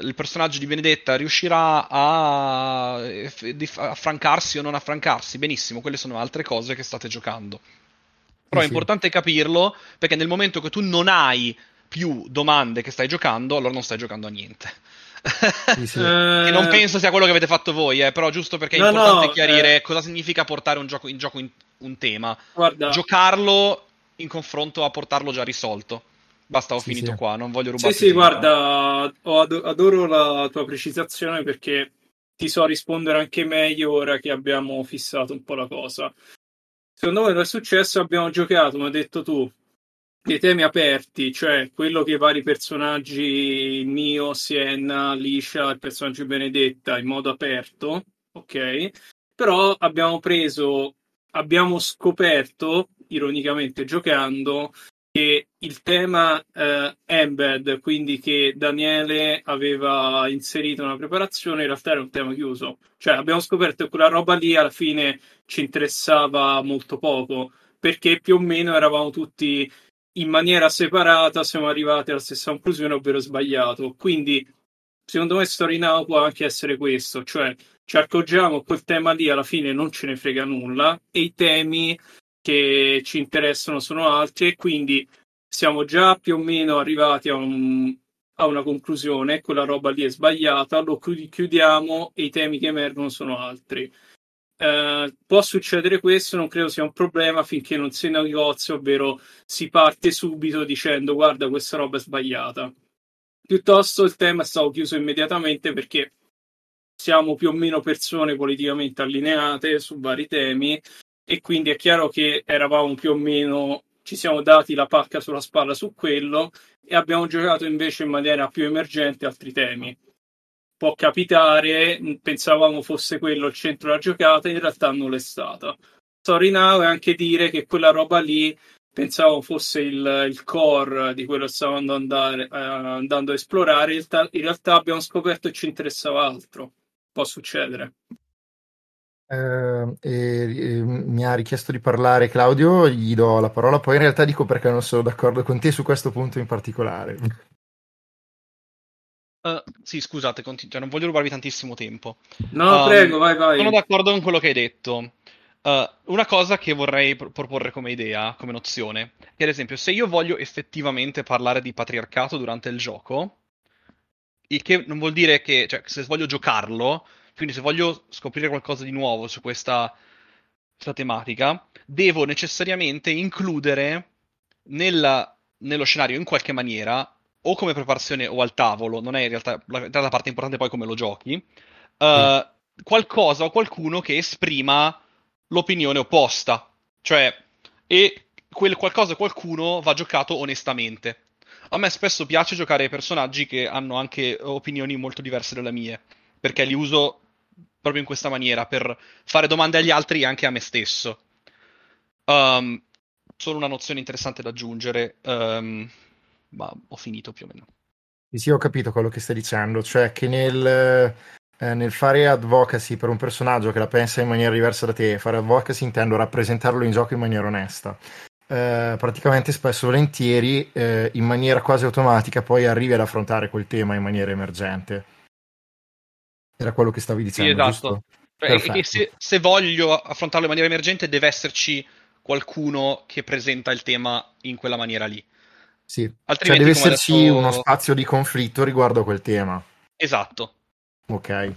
il personaggio di Benedetta riuscirà a affrancarsi o non affrancarsi? Benissimo, quelle sono altre cose che state giocando. Però sì, è importante capirlo perché nel momento che tu non hai più domande che stai giocando, allora non stai giocando a niente. Sì, sì. che non penso sia quello che avete fatto voi, eh, però giusto perché è no, importante no, chiarire eh... cosa significa portare un gioco in gioco in, un tema. Guarda. Giocarlo in confronto a portarlo già risolto. Basta, ho sì, finito sì. qua, non voglio rubare.
Sì, sì, guarda, adoro la tua precisazione perché ti so rispondere anche meglio ora che abbiamo fissato un po' la cosa. Secondo voi cosa è successo? Abbiamo giocato, come hai detto tu, dei temi aperti, cioè quello che i vari personaggi, Mio, Sienna, Liscia, il personaggio Benedetta, in modo aperto, ok? Però abbiamo preso, abbiamo scoperto, ironicamente giocando, che il tema eh, embed, quindi che Daniele aveva inserito nella preparazione, in realtà era un tema chiuso. Cioè abbiamo scoperto che quella roba lì alla fine ci interessava molto poco, perché più o meno eravamo tutti in maniera separata siamo arrivati alla stessa conclusione, ovvero sbagliato. Quindi, secondo me, Story Now può anche essere questo, cioè ci accorgiamo che quel tema lì alla fine non ce ne frega nulla e i temi che ci interessano sono altri e quindi siamo già più o meno arrivati a, un, a una conclusione, quella roba lì è sbagliata, lo chiudiamo e i temi che emergono sono altri. Eh, può succedere questo, non credo sia un problema finché non si negozia, ovvero si parte subito dicendo guarda questa roba è sbagliata. Piuttosto il tema è stato chiuso immediatamente perché siamo più o meno persone politicamente allineate su vari temi e quindi è chiaro che eravamo più o meno ci siamo dati la pacca sulla spalla su quello e abbiamo giocato invece in maniera più emergente altri temi può capitare, pensavamo fosse quello il centro della giocata, in realtà non l'è stata. Sorry now è anche dire che quella roba lì pensavo fosse il, il core di quello che stavamo andare, eh, andando a esplorare, in realtà, in realtà abbiamo scoperto che ci interessava altro. Può succedere.
Eh, eh, mi ha richiesto di parlare Claudio, gli do la parola, poi in realtà dico perché non sono d'accordo con te su questo punto in particolare.
Uh, sì, scusate, continu- cioè, non voglio rubarvi tantissimo tempo.
No, um, prego, vai, vai.
Sono d'accordo con quello che hai detto. Uh, una cosa che vorrei pr- proporre come idea, come nozione, è ad esempio, se io voglio effettivamente parlare di patriarcato durante il gioco, il che non vuol dire che, cioè, se voglio giocarlo, quindi se voglio scoprire qualcosa di nuovo su questa, questa tematica, devo necessariamente includere nella, nello scenario in qualche maniera o come preparazione o al tavolo, non è in realtà la, la parte importante poi come lo giochi, uh, mm. qualcosa o qualcuno che esprima l'opinione opposta. Cioè, e quel qualcosa o qualcuno va giocato onestamente. A me spesso piace giocare personaggi che hanno anche opinioni molto diverse dalle mie, perché li uso proprio in questa maniera, per fare domande agli altri e anche a me stesso. Um, solo una nozione interessante da aggiungere. Um, ma ho finito più o meno.
Sì, ho capito quello che stai dicendo, cioè che nel, eh, nel fare advocacy per un personaggio che la pensa in maniera diversa da te, fare advocacy intendo rappresentarlo in gioco in maniera onesta. Eh, praticamente spesso e volentieri eh, in maniera quasi automatica poi arrivi ad affrontare quel tema in maniera emergente. Era quello che stavi dicendo, sì, esatto.
E, se, se, voglio affrontarlo in maniera emergente deve esserci qualcuno che presenta il tema in quella maniera lì.
Sì, cioè deve esserci detto... uno spazio di conflitto riguardo a quel tema.
Esatto.
Ok.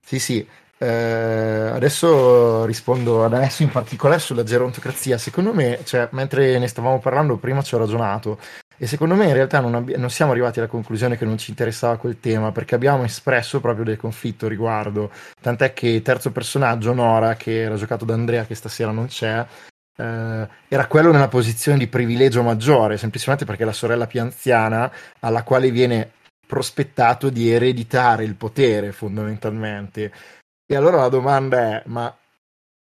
Sì, sì. Eh, adesso rispondo ad adesso in particolare sulla gerontocrazia. Secondo me, cioè, mentre ne stavamo parlando prima ci ho ragionato e secondo me in realtà non, abbi- non, siamo arrivati alla conclusione che non ci interessava quel tema perché abbiamo espresso proprio del conflitto riguardo. Tant'è che il terzo personaggio, Nora, che era giocato da Andrea, che stasera non c'è, eh, era quello nella posizione di privilegio maggiore, semplicemente perché la sorella più anziana alla quale viene prospettato di ereditare il potere fondamentalmente. E allora la domanda è, ma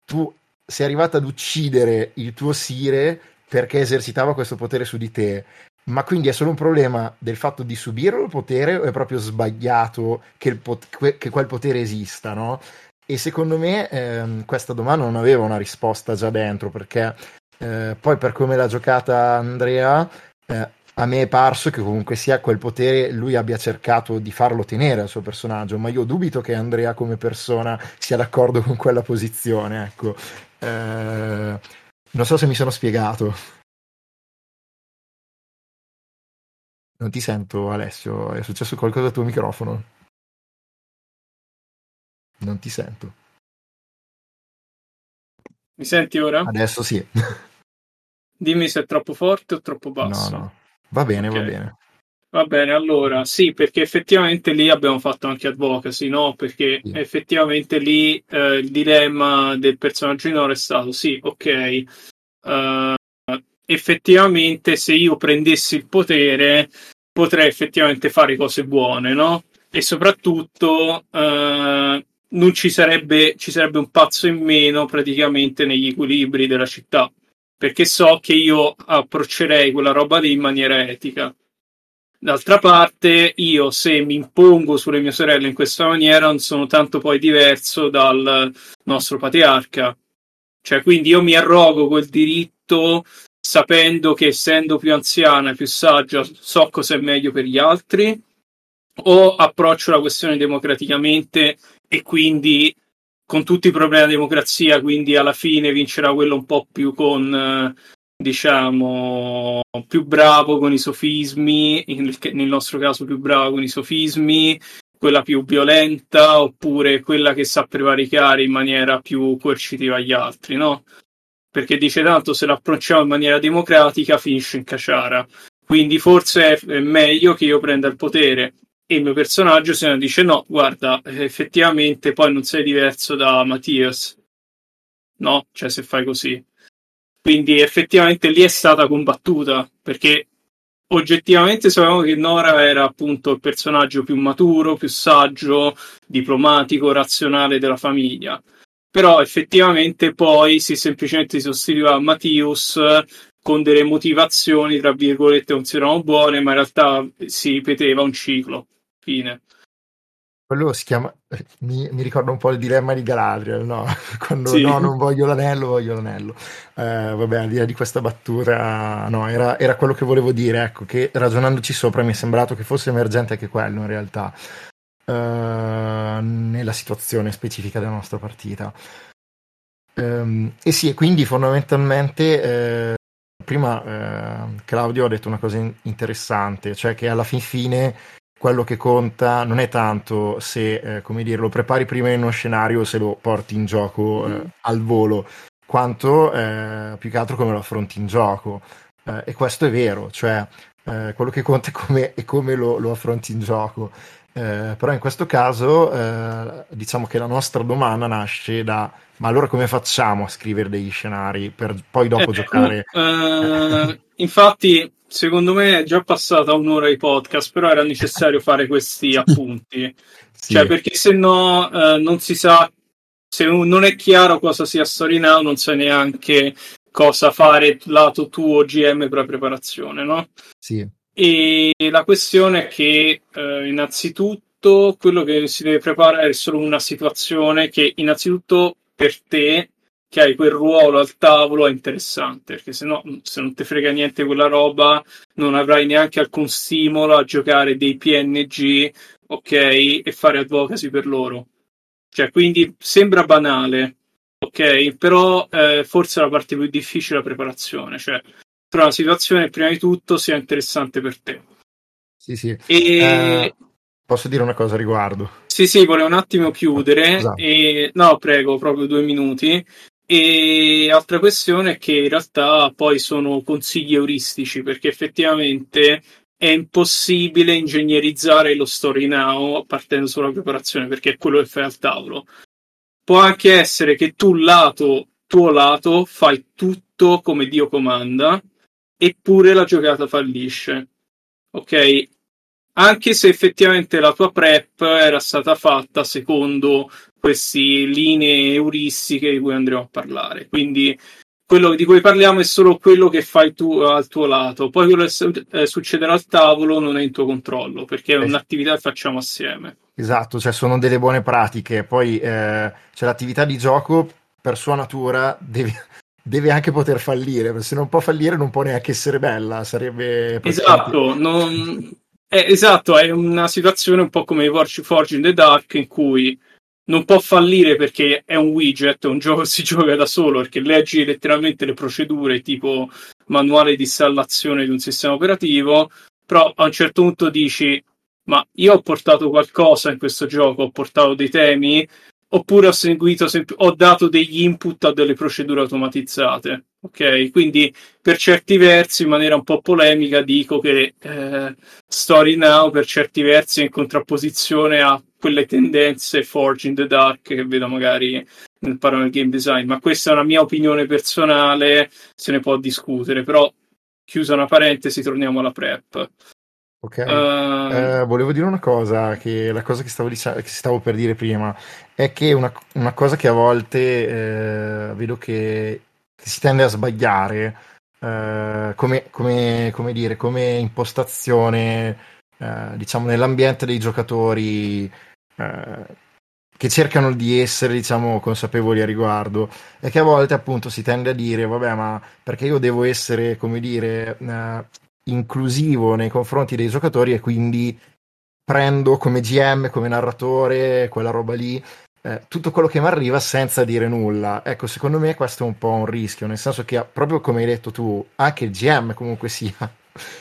tu sei arrivata ad uccidere il tuo sire perché esercitava questo potere su di te, ma quindi è solo un problema del fatto di subire il potere o è proprio sbagliato che, pot- che quel potere esista, no? E secondo me ehm, questa domanda non aveva una risposta già dentro, perché eh, poi per come l'ha giocata Andrea, eh, a me è parso che comunque sia quel potere lui abbia cercato di farlo tenere al suo personaggio, ma io dubito che Andrea come persona sia d'accordo con quella posizione, ecco. Eh, non so se mi sono spiegato. Non ti sento Alessio, è successo qualcosa al tuo microfono? Non ti sento.
Mi senti ora?
Adesso sì. (laughs)
Dimmi se è troppo forte o troppo basso.
No, no. Va bene, okay. va bene.
Va bene, allora sì, perché effettivamente lì abbiamo fatto anche advocacy, no? Perché sì. effettivamente lì eh, il dilemma del personaggio minore è stato sì, ok, uh, effettivamente se io prendessi il potere potrei effettivamente fare cose buone, no? E soprattutto eh, non ci sarebbe, ci sarebbe un pazzo in meno praticamente negli equilibri della città, perché so che io approccerei quella roba lì in maniera etica. D'altra parte, io se mi impongo sulle mie sorelle in questa maniera non sono tanto poi diverso dal nostro patriarca. Cioè, quindi io mi arrogo quel diritto sapendo che essendo più anziana e più saggia so cosa è meglio per gli altri, o approccio la questione democraticamente e quindi con tutti i problemi della democrazia, quindi alla fine vincerà quello un po' più con, diciamo, più bravo con i sofismi, nel nostro caso più bravo con i sofismi, quella più violenta oppure quella che sa prevaricare in maniera più coercitiva agli altri, no? Perché dice tanto se l'approcciamo in maniera democratica finisce in caciara. Quindi forse è meglio che io prenda il potere e il mio personaggio se ne dice no, guarda, effettivamente poi non sei diverso da Mattias. No, cioè se fai così. Quindi effettivamente lì è stata combattuta, perché oggettivamente sapevamo che Nora era appunto il personaggio più maturo, più saggio, diplomatico, razionale della famiglia. Però effettivamente poi si semplicemente sostituiva a Mattius con delle motivazioni, tra virgolette, non si erano buone, ma in realtà si ripeteva un ciclo. Fine.
Quello si chiama, mi, mi, ricorda un po' il dilemma di Galadriel, no? (laughs) Quando sì. no, non voglio l'anello, voglio l'anello. Eh, vabbè, al di là di questa battuta, no, era, era, quello che volevo dire, ecco, che ragionandoci sopra mi è sembrato che fosse emergente anche quello in realtà, eh, nella situazione specifica della nostra partita. Eh, e sì, e quindi fondamentalmente eh, prima eh, Claudio ha detto una cosa interessante, cioè che alla fin fine quello che conta non è tanto se, eh, come dire, lo prepari prima in uno scenario o se lo porti in gioco eh, mm. al volo, quanto eh, più che altro come lo affronti in gioco. Eh, e questo è vero, cioè eh, quello che conta è come, è come lo, lo, affronti in gioco. Eh, però in questo caso diciamo che la nostra domanda nasce da ma allora come facciamo a scrivere degli scenari per poi dopo giocare?
infatti secondo me è già passata un'ora di podcast, però era necessario fare questi appunti. Sì. Cioè, perché se no eh, non si sa, se non è chiaro cosa sia Story Now, non sai neanche cosa fare lato tuo GM per la preparazione, no?
Sì.
E la questione è che eh, innanzitutto quello che si deve preparare è solo una situazione che innanzitutto per te che hai quel ruolo al tavolo è interessante, perché se no, se non ti frega niente quella roba, non avrai neanche alcun stimolo a giocare dei PNG, ok, e fare advocacy per loro. Cioè, quindi sembra banale, ok, però eh, forse la parte più difficile è la preparazione, cioè, però la situazione prima di tutto sia interessante per te.
Sì, sì.
E... Eh,
posso dire una cosa a riguardo?
Sì, sì, volevo un attimo chiudere. Esatto. E... No, prego, proprio due minuti. E altra questione è che in realtà poi sono consigli euristici perché effettivamente è impossibile ingegnerizzare lo story now partendo sulla preparazione perché è quello che fai al tavolo. Può anche essere che tu lato, tuo lato, fai tutto come Dio comanda eppure la giocata fallisce. Ok? Anche se effettivamente la tua prep era stata fatta secondo queste linee euristiche di cui andremo a parlare. Quindi quello di cui parliamo è solo quello che fai tu al tuo lato, poi quello che eh, succederà al tavolo non è in tuo controllo, perché è un'attività che facciamo assieme.
Esatto, cioè sono delle buone pratiche, poi eh, cioè l'attività di gioco per sua natura deve, (laughs) deve anche poter fallire, se non può fallire non può neanche essere bella, sarebbe...
Esatto, non... eh, esatto, è una situazione un po' come Forge in the Dark in cui non può fallire perché è un widget, un (laughs) gioco che si gioca da solo, perché leggi letteralmente le procedure tipo manuale di installazione di un sistema operativo, però a un certo punto dici ma io ho portato qualcosa in questo gioco, ho portato dei temi, oppure ho seguito, ho dato degli input a delle procedure automatizzate. Ok, quindi per certi versi, in maniera un po' polemica, dico che eh, Story Now per certi versi è in contrapposizione a quelle tendenze Forge in the Dark che vedo magari nel parlare del game design, ma questa è una mia opinione personale, se ne può discutere, però chiusa una parentesi, torniamo alla prep.
Ok, uh, eh, volevo dire una cosa, che la cosa che stavo, dic- che stavo per dire prima è che una, una cosa che a volte eh, vedo che, che, si tende a sbagliare, eh, come, come, come, dire, come impostazione, eh, diciamo, nell'ambiente dei giocatori eh, che cercano di essere, diciamo, consapevoli a riguardo, è che a volte appunto si tende a dire, vabbè, ma perché io devo essere, come dire eh, inclusivo nei confronti dei giocatori e quindi prendo come GM, come narratore, quella roba lì, eh, tutto quello che mi arriva senza dire nulla. Ecco, secondo me questo è un po' un rischio, nel senso che proprio come hai detto tu, anche il GM comunque sia,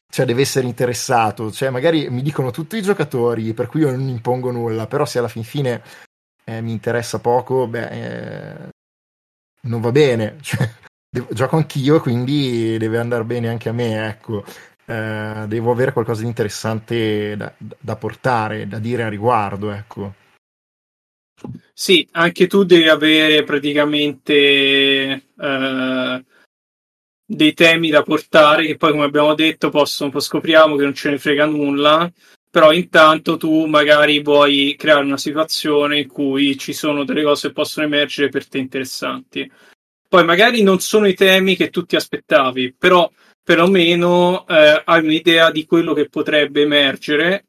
cioè deve essere interessato, cioè magari mi dicono tutti i giocatori, per cui io non impongo nulla, però se alla fin fine eh, mi interessa poco, beh, eh, non va bene. (laughs) Cioè, devo, gioco anch'io, quindi deve andare bene anche a me, ecco eh, devo avere qualcosa di interessante da, da, portare, da dire a riguardo, ecco.
Sì, anche tu devi avere praticamente eh, dei temi da portare che poi, come abbiamo detto, possono, poi scopriamo che non ce ne frega nulla, però intanto tu magari vuoi creare una situazione in cui ci sono delle cose che possono emergere per te interessanti. Poi magari non sono i temi che tu ti aspettavi, però perlomeno eh, hai un'idea di quello che potrebbe emergere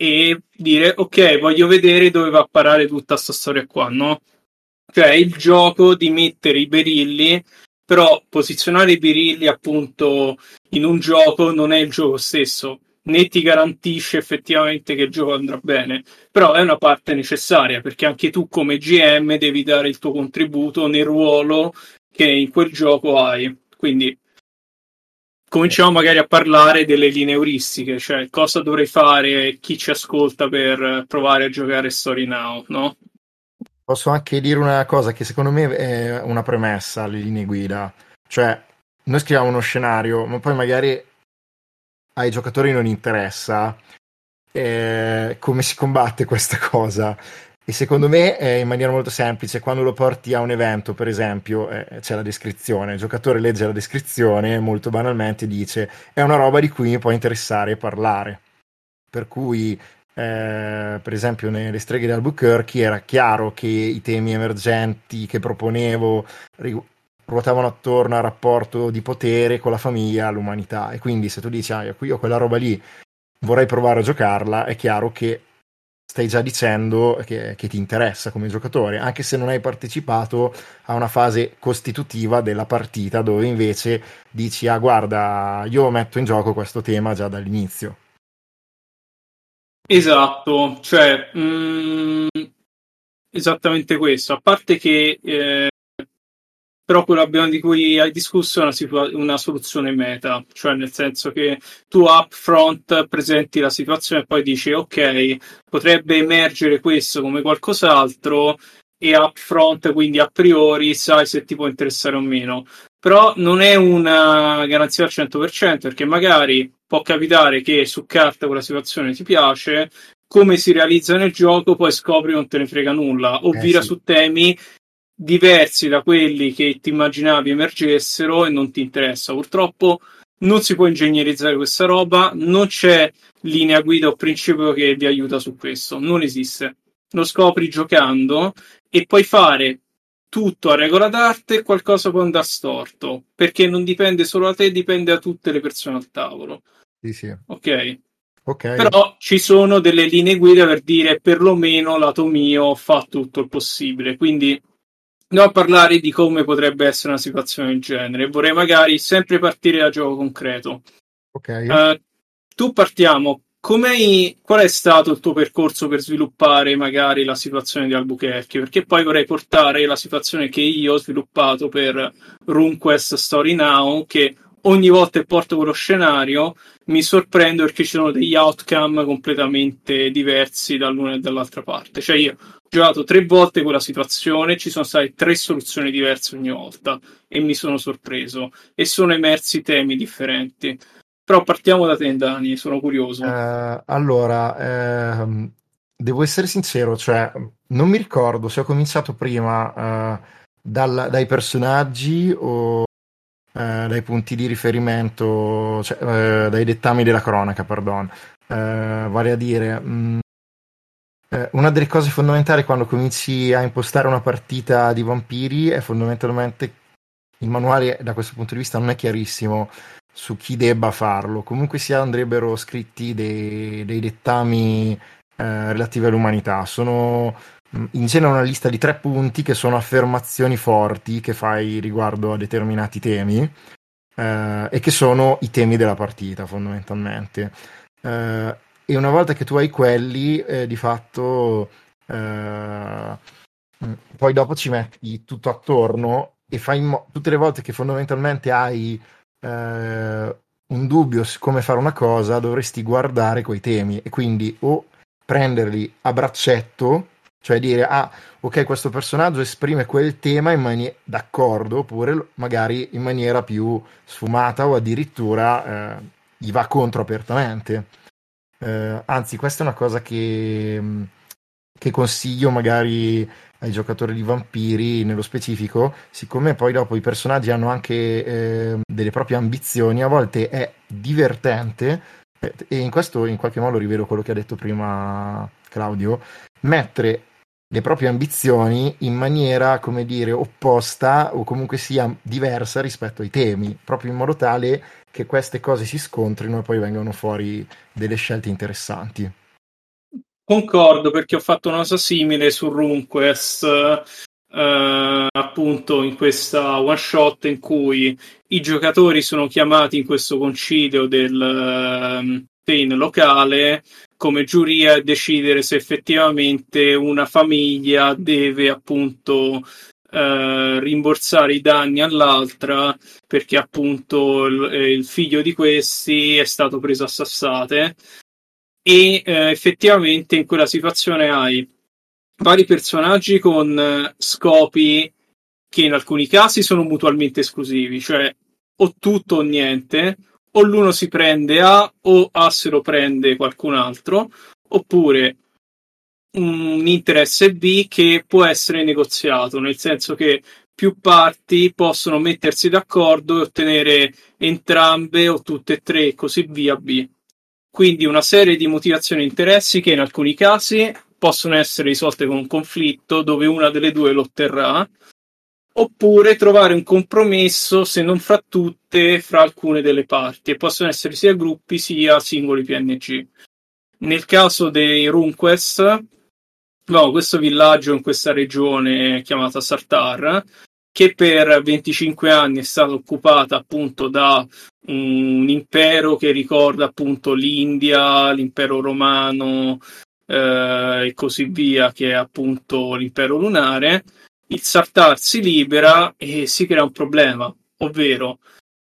e dire ok, voglio vedere dove va a parare tutta questa storia qua, no? Cioè il gioco di mettere i berilli, però posizionare i berilli appunto in un gioco non è il gioco stesso, né ti garantisce effettivamente che il gioco andrà bene, però è una parte necessaria perché anche tu come GM devi dare il tuo contributo nel ruolo che in quel gioco hai. Quindi cominciamo magari a parlare delle linee euristiche, cioè cosa dovrei fare chi ci ascolta per provare a giocare Story Now, no?
Posso anche dire una cosa che secondo me è una premessa alle linee guida, cioè noi scriviamo uno scenario, ma poi magari ai giocatori non interessa eh, come si combatte questa cosa e secondo me è in maniera molto semplice, quando lo porti a un evento, per esempio, eh, c'è la descrizione, il giocatore legge la descrizione e molto banalmente dice è una roba di cui mi può interessare parlare. Per cui, eh, per esempio, nelle streghe di Albuquerque era chiaro che i temi emergenti che proponevo ruotavano attorno al rapporto di potere con la famiglia, l'umanità. E quindi se tu dici, ah, io quella roba lì vorrei provare a giocarla, è chiaro che stai già dicendo che, che, ti interessa come giocatore, anche se non hai partecipato a una fase costitutiva della partita dove invece dici ah guarda io metto in gioco questo tema già dall'inizio.
Esatto, cioè mh, mm, esattamente questo, a parte che eh, però quello di cui hai discusso è una, situa- una, soluzione meta, cioè nel senso che tu upfront presenti la situazione e poi dici ok, potrebbe emergere questo come qualcos'altro e upfront, quindi a priori, sai se ti può interessare o meno. Però non è una garanzia al 100% perché magari può capitare che su carta quella situazione ti piace, come si realizza nel gioco, poi scopri non te ne frega nulla, o eh, vira sì. su temi diversi da quelli che ti immaginavi emergessero e non ti interessa. Purtroppo non si può ingegnerizzare questa roba, non c'è linea guida o principio che vi aiuta su questo, non esiste. Lo scopri giocando e puoi fare tutto a regola d'arte qualcosa può andare storto, perché non dipende solo da te, dipende da tutte le persone al tavolo.
Sì, sì.
Ok. Okay. Però ci sono delle linee guida per dire perlomeno lato mio fa tutto il possibile. Quindi Andiamo a parlare di come potrebbe essere una situazione del genere. Vorrei magari sempre partire da gioco concreto.
Ok. Uh,
tu partiamo. Com'è, qual è stato il tuo percorso per sviluppare magari la situazione di Albuquerque? Perché poi vorrei portare la situazione che io ho sviluppato per RuneQuest Story Now, che ogni volta che porto quello scenario mi sorprendo perché ci sono degli outcome completamente diversi dall'una e dall'altra parte. Cioè io giocato tre volte quella situazione, ci sono state tre soluzioni diverse ogni volta e mi sono sorpreso e sono emersi temi differenti. Però partiamo da te, Dani, sono curioso.
Uh, allora, ehm, devo essere sincero, cioè, non mi ricordo se ho cominciato prima uh, dal, dai personaggi o uh, dai punti di riferimento, cioè, uh, dai dettami della cronaca, perdono. vale a dire, mh, mm, una delle cose fondamentali quando cominci a impostare una partita di vampiri è fondamentalmente il manuale da questo punto di vista non è chiarissimo su chi debba farlo. Comunque sia andrebbero scritti dei, dei dettami eh, relativi all'umanità. Sono mm, in genere una lista di tre punti che sono affermazioni forti che fai riguardo a determinati temi eh, e che sono i temi della partita fondamentalmente. Eh, e una volta che tu hai quelli, eh, di fatto eh, mm, poi dopo ci metti tutto attorno e fai mo- tutte le volte che fondamentalmente hai eh, un dubbio su come fare una cosa, dovresti guardare quei temi e quindi o prenderli a braccetto, cioè dire ah, ok, questo personaggio esprime quel tema in maniera d'accordo, oppure magari in maniera più sfumata o addirittura eh, gli va contro apertamente. Eh, anzi, questa è una cosa che, che consiglio magari ai giocatori di vampiri nello specifico, siccome poi dopo i personaggi hanno anche eh, delle proprie ambizioni, a volte è divertente, eh, e in questo in qualche modo rivedo quello che ha detto prima Claudio, mettere le proprie ambizioni in maniera, come dire, opposta o comunque sia diversa rispetto ai temi, proprio in modo tale che queste cose si scontrino e poi vengano fuori delle scelte interessanti.
Concordo perché ho fatto una cosa simile su RuneQuest, eh, appunto in questa one shot in cui i giocatori sono chiamati in questo concilio del um, locale come giuria a decidere se effettivamente una famiglia deve appunto Uh, rimborsare i danni all'altra perché appunto il, il, figlio di questi è stato preso a sassate e eh, effettivamente in quella situazione hai vari personaggi con eh, scopi che in alcuni casi sono mutualmente esclusivi, cioè o tutto o niente, o l'uno si prende A o A se lo prende qualcun altro, oppure un interesse B che può essere negoziato, nel senso che più parti possono mettersi d'accordo e ottenere entrambe o tutte e tre e così via B. Quindi una serie di motivazioni e interessi che in alcuni casi possono essere risolte con un conflitto dove una delle due lo otterrà, oppure trovare un compromesso, se non fra tutte, fra alcune delle parti, e possono essere sia gruppi sia singoli PNG. Nel caso dei RuneQuest, no, questo villaggio in questa regione chiamata Sartar, che per 25 anni è stata occupata appunto da un impero che ricorda appunto l'India, l'impero romano eh, e così via, che è appunto l'impero lunare, il Sartar si libera e si crea un problema, ovvero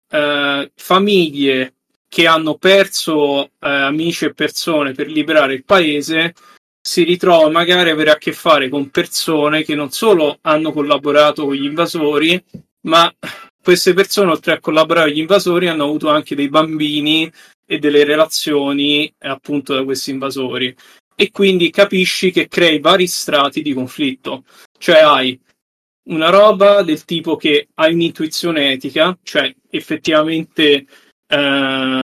eh, famiglie che hanno perso eh, amici e persone per liberare il paese si ritrova magari a avere a che fare con persone che non solo hanno collaborato con gli invasori, ma queste persone, oltre a collaborare con gli invasori, hanno avuto anche dei bambini e delle relazioni appunto da questi invasori. E quindi capisci che crei vari strati di conflitto. Cioè hai una roba del tipo che hai un'intuizione etica, cioè effettivamente eh,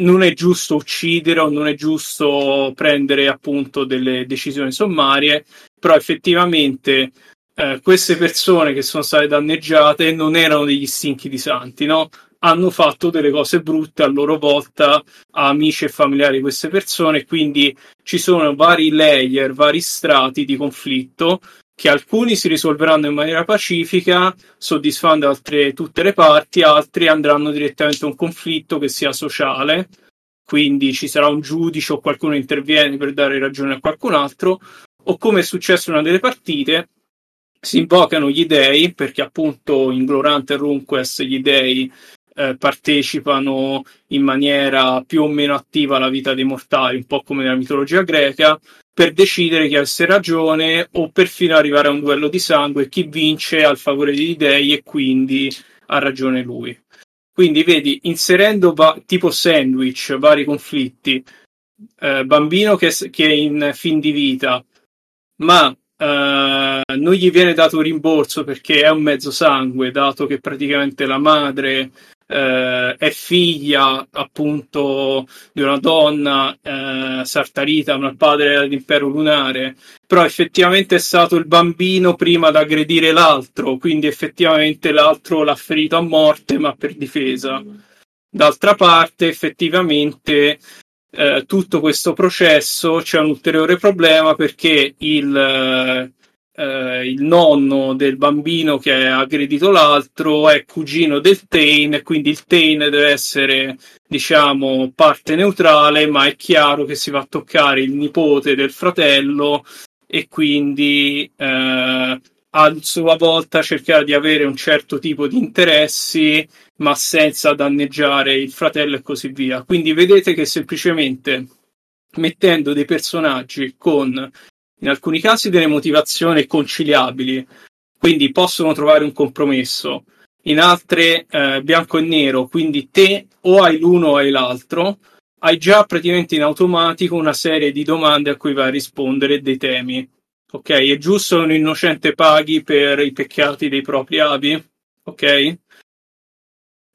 non è giusto uccidere o non è giusto prendere appunto delle decisioni sommarie, però effettivamente eh, queste persone che sono state danneggiate non erano degli stinchi di santi, no? Hanno fatto delle cose brutte a loro volta a amici e familiari di queste persone, quindi ci sono vari layer, vari strati di conflitto che alcuni si risolveranno in maniera pacifica, soddisfando altre, tutte le parti, altri andranno direttamente a un conflitto che sia sociale, quindi ci sarà un giudice o qualcuno interviene per dare ragione a qualcun altro, o come è successo in una delle partite, si invocano gli dei, perché appunto in Glorante RuneQuest gli dei eh, partecipano in maniera più o meno attiva alla vita dei mortali, un po' come nella mitologia greca, per decidere chi avesse ragione o perfino arrivare a un duello di sangue, chi vince al favore degli dei e quindi ha ragione lui. Quindi vedi, inserendo va- tipo sandwich vari conflitti, eh, bambino che, che, è in fin di vita, ma eh, non gli viene dato rimborso perché è un mezzo sangue, dato che praticamente la madre eh, è figlia appunto di una donna eh, sartarita, ma il padre era dell'impero lunare, però effettivamente è stato il bambino prima ad aggredire l'altro, quindi effettivamente l'altro l'ha ferito a morte, ma per difesa. D'altra parte, effettivamente, eh, tutto questo processo c'è un ulteriore problema perché il, eh, il nonno del bambino che ha aggredito l'altro è cugino del Tain quindi il Tain deve essere diciamo parte neutrale ma è chiaro che si va a toccare il nipote del fratello e quindi eh, a sua volta cercherà di avere un certo tipo di interessi ma senza danneggiare il fratello e così via. Quindi vedete che semplicemente mettendo dei personaggi con in alcuni casi delle motivazioni conciliabili, quindi possono trovare un compromesso, in altre eh, bianco e nero, quindi te o hai l'uno o hai l'altro, hai già praticamente in automatico una serie di domande a cui vai a rispondere dei temi. Ok, è giusto che un innocente paghi per i peccati dei propri avi? Ok?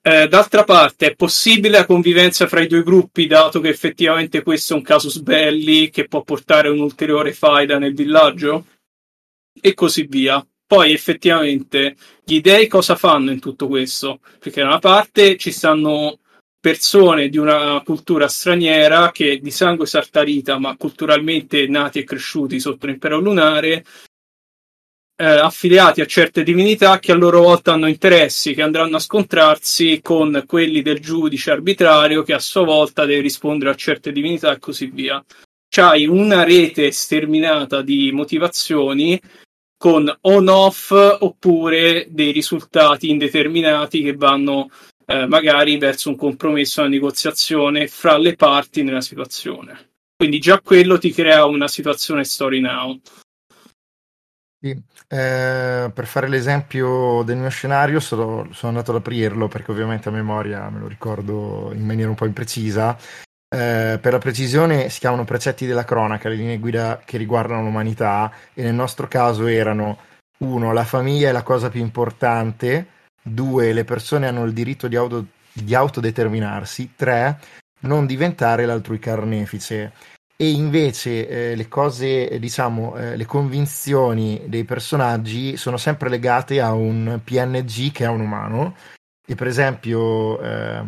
Eh, d'altra parte, è possibile la convivenza fra i due gruppi, dato che effettivamente questo è un casus belli che può portare un'ulteriore faida nel villaggio? E così via. Poi effettivamente gli dei cosa fanno in tutto questo? Perché da una parte ci stanno persone di una cultura straniera che di sangue sartarita, ma culturalmente nati e cresciuti sotto l'impero lunare, eh, affiliati a certe divinità che a loro volta hanno interessi che andranno a scontrarsi con quelli del giudice arbitrario che a sua volta deve rispondere a certe divinità e così via. C'hai una rete sterminata di motivazioni con on-off oppure dei risultati indeterminati che vanno eh, magari verso un compromesso, una negoziazione fra le parti nella situazione. Quindi già quello ti crea una situazione story now.
Sì, eh, per fare l'esempio del mio scenario sono, sono, andato ad aprirlo perché ovviamente a memoria me lo ricordo in maniera un po' imprecisa. Eh, per la precisione si chiamano precetti della cronaca, le linee guida che riguardano l'umanità e nel nostro caso erano 1. La famiglia è la cosa più importante, 2. Le persone hanno il diritto di, auto, di autodeterminarsi, 3. Non diventare l'altrui carnefice e invece eh, le cose, diciamo, eh, le convinzioni dei personaggi sono sempre legate a un PNG che è un umano. E per esempio, eh,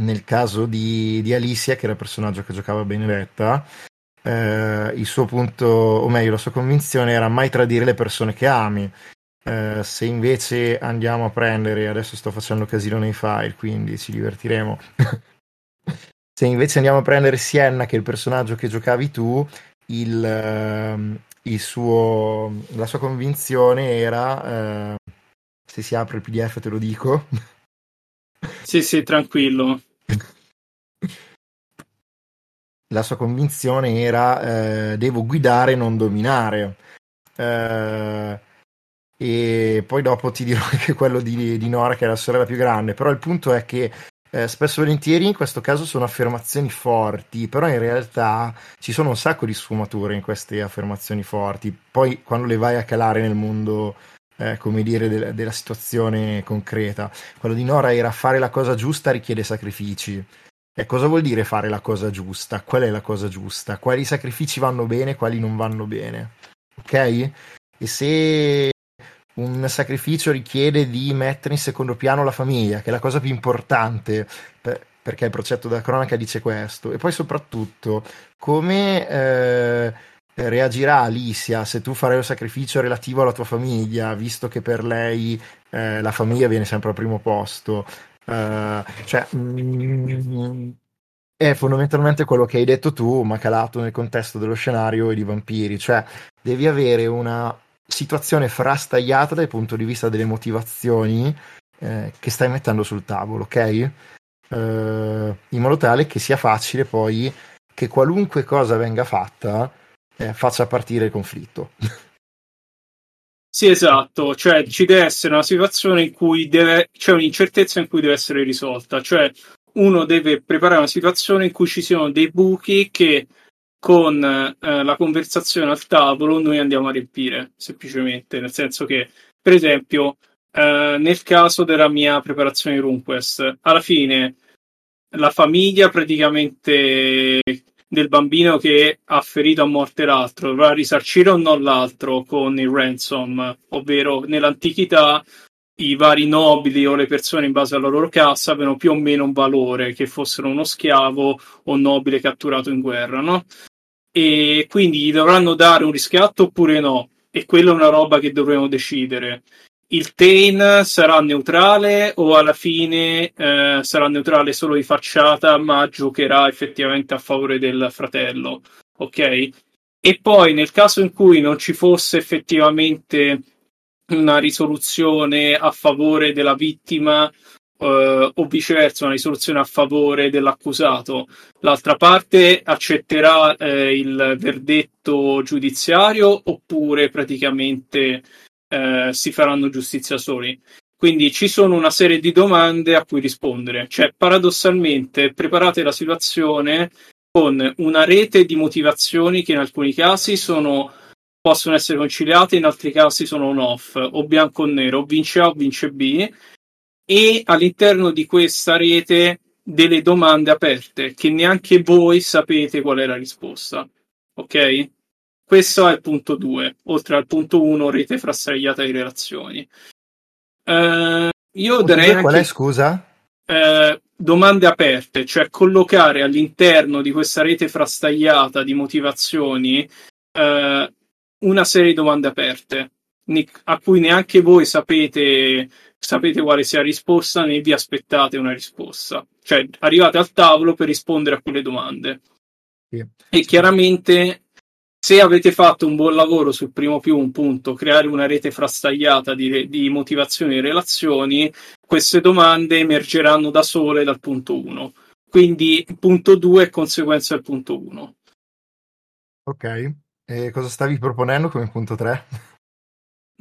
nel caso di, di, Alicia, che era il personaggio che giocava Benedetta, eh, il suo punto, o meglio, la sua convinzione era mai tradire le persone che ami. Eh, se invece andiamo a prendere, adesso sto facendo casino nei file, quindi ci divertiremo. (laughs) Se invece andiamo a prendere Sienna, che è il personaggio che giocavi tu, il, uh, il suo, la sua convinzione era, uh, se si apre il PDF te lo dico. (laughs)
Sì, sì, tranquillo. (laughs)
La sua convinzione era uh, devo guidare, non dominare. e poi dopo ti dirò (laughs) anche quello di, di Nora, che è la sorella più grande. Però il punto è che eh, spesso e volentieri in questo caso sono affermazioni forti, però in realtà ci sono un sacco di sfumature in queste affermazioni forti. Poi quando le vai a calare nel mondo, eh, come dire, de- della situazione concreta, quello di Nora era fare la cosa giusta richiede sacrifici. E cosa vuol dire fare la cosa giusta? Qual è la cosa giusta? Quali sacrifici vanno bene, quali non vanno bene? Ok? E se un sacrificio richiede di mettere in secondo piano la famiglia, che è la cosa più importante, per, perché il progetto della cronaca dice questo. E poi soprattutto come eh, reagirà Alicia se tu farai un sacrificio relativo alla tua famiglia, visto che per lei eh, la famiglia viene sempre al primo posto. Uh, cioè, mm, è fondamentalmente quello che hai detto tu, ma calato nel contesto dello scenario e di vampiri. Cioè, devi avere una situazione frastagliata dal punto di vista delle motivazioni eh, che stai mettendo sul tavolo, ok? Eh, in modo tale che sia facile poi che qualunque cosa venga fatta eh, faccia partire il conflitto. (laughs)
Sì, esatto, cioè ci deve essere una situazione in cui deve, c'è un'incertezza in cui deve essere risolta, cioè uno deve preparare una situazione in cui ci siano dei buchi che con eh, la conversazione al tavolo noi andiamo a riempire, semplicemente, nel senso che, per esempio, eh, nel caso della mia preparazione di RuneQuest, alla fine la famiglia praticamente del bambino che ha ferito a morte l'altro dovrà risarcire o no l'altro con il ransom, ovvero nell'antichità i vari nobili o le persone in base alla loro cassa avevano più o meno un valore, che fossero uno schiavo o nobile catturato in guerra, no? E quindi gli dovranno dare un riscatto oppure no? E quella è una roba che dovremo decidere. Il Tain sarà neutrale o alla fine eh, sarà neutrale solo di facciata, ma giocherà effettivamente a favore del fratello? Ok? E poi nel caso in cui non ci fosse effettivamente una risoluzione a favore della vittima Uh, o viceversa una risoluzione a favore dell'accusato. L'altra parte accetterà eh, il verdetto giudiziario oppure praticamente eh, si faranno giustizia soli. Quindi ci sono una serie di domande a cui rispondere. Cioè, paradossalmente, preparate la situazione con una rete di motivazioni che in alcuni casi sono possono essere conciliate, in altri casi sono on-off, o bianco o nero, o vince A o vince B, e all'interno di questa rete delle domande aperte che neanche voi sapete qual è la risposta. Ok? Questo è il punto 2, oltre al punto 1, rete frastagliata di relazioni. Uh, io darei anche,
qual è, scusa?
Uh, domande aperte, cioè collocare all'interno di questa rete frastagliata di motivazioni uh, una serie di domande aperte a cui neanche voi sapete, sapete quale sia la risposta né vi aspettate una risposta. Cioè arrivate al tavolo per rispondere a quelle domande. Sì. E chiaramente se avete fatto un buon lavoro sul primo più un punto, creare una rete frastagliata di, di motivazioni e relazioni, queste domande emergeranno da sole dal punto 1. Quindi il punto 2 è conseguenza del punto 1.
Ok. E cosa stavi proponendo come punto 3?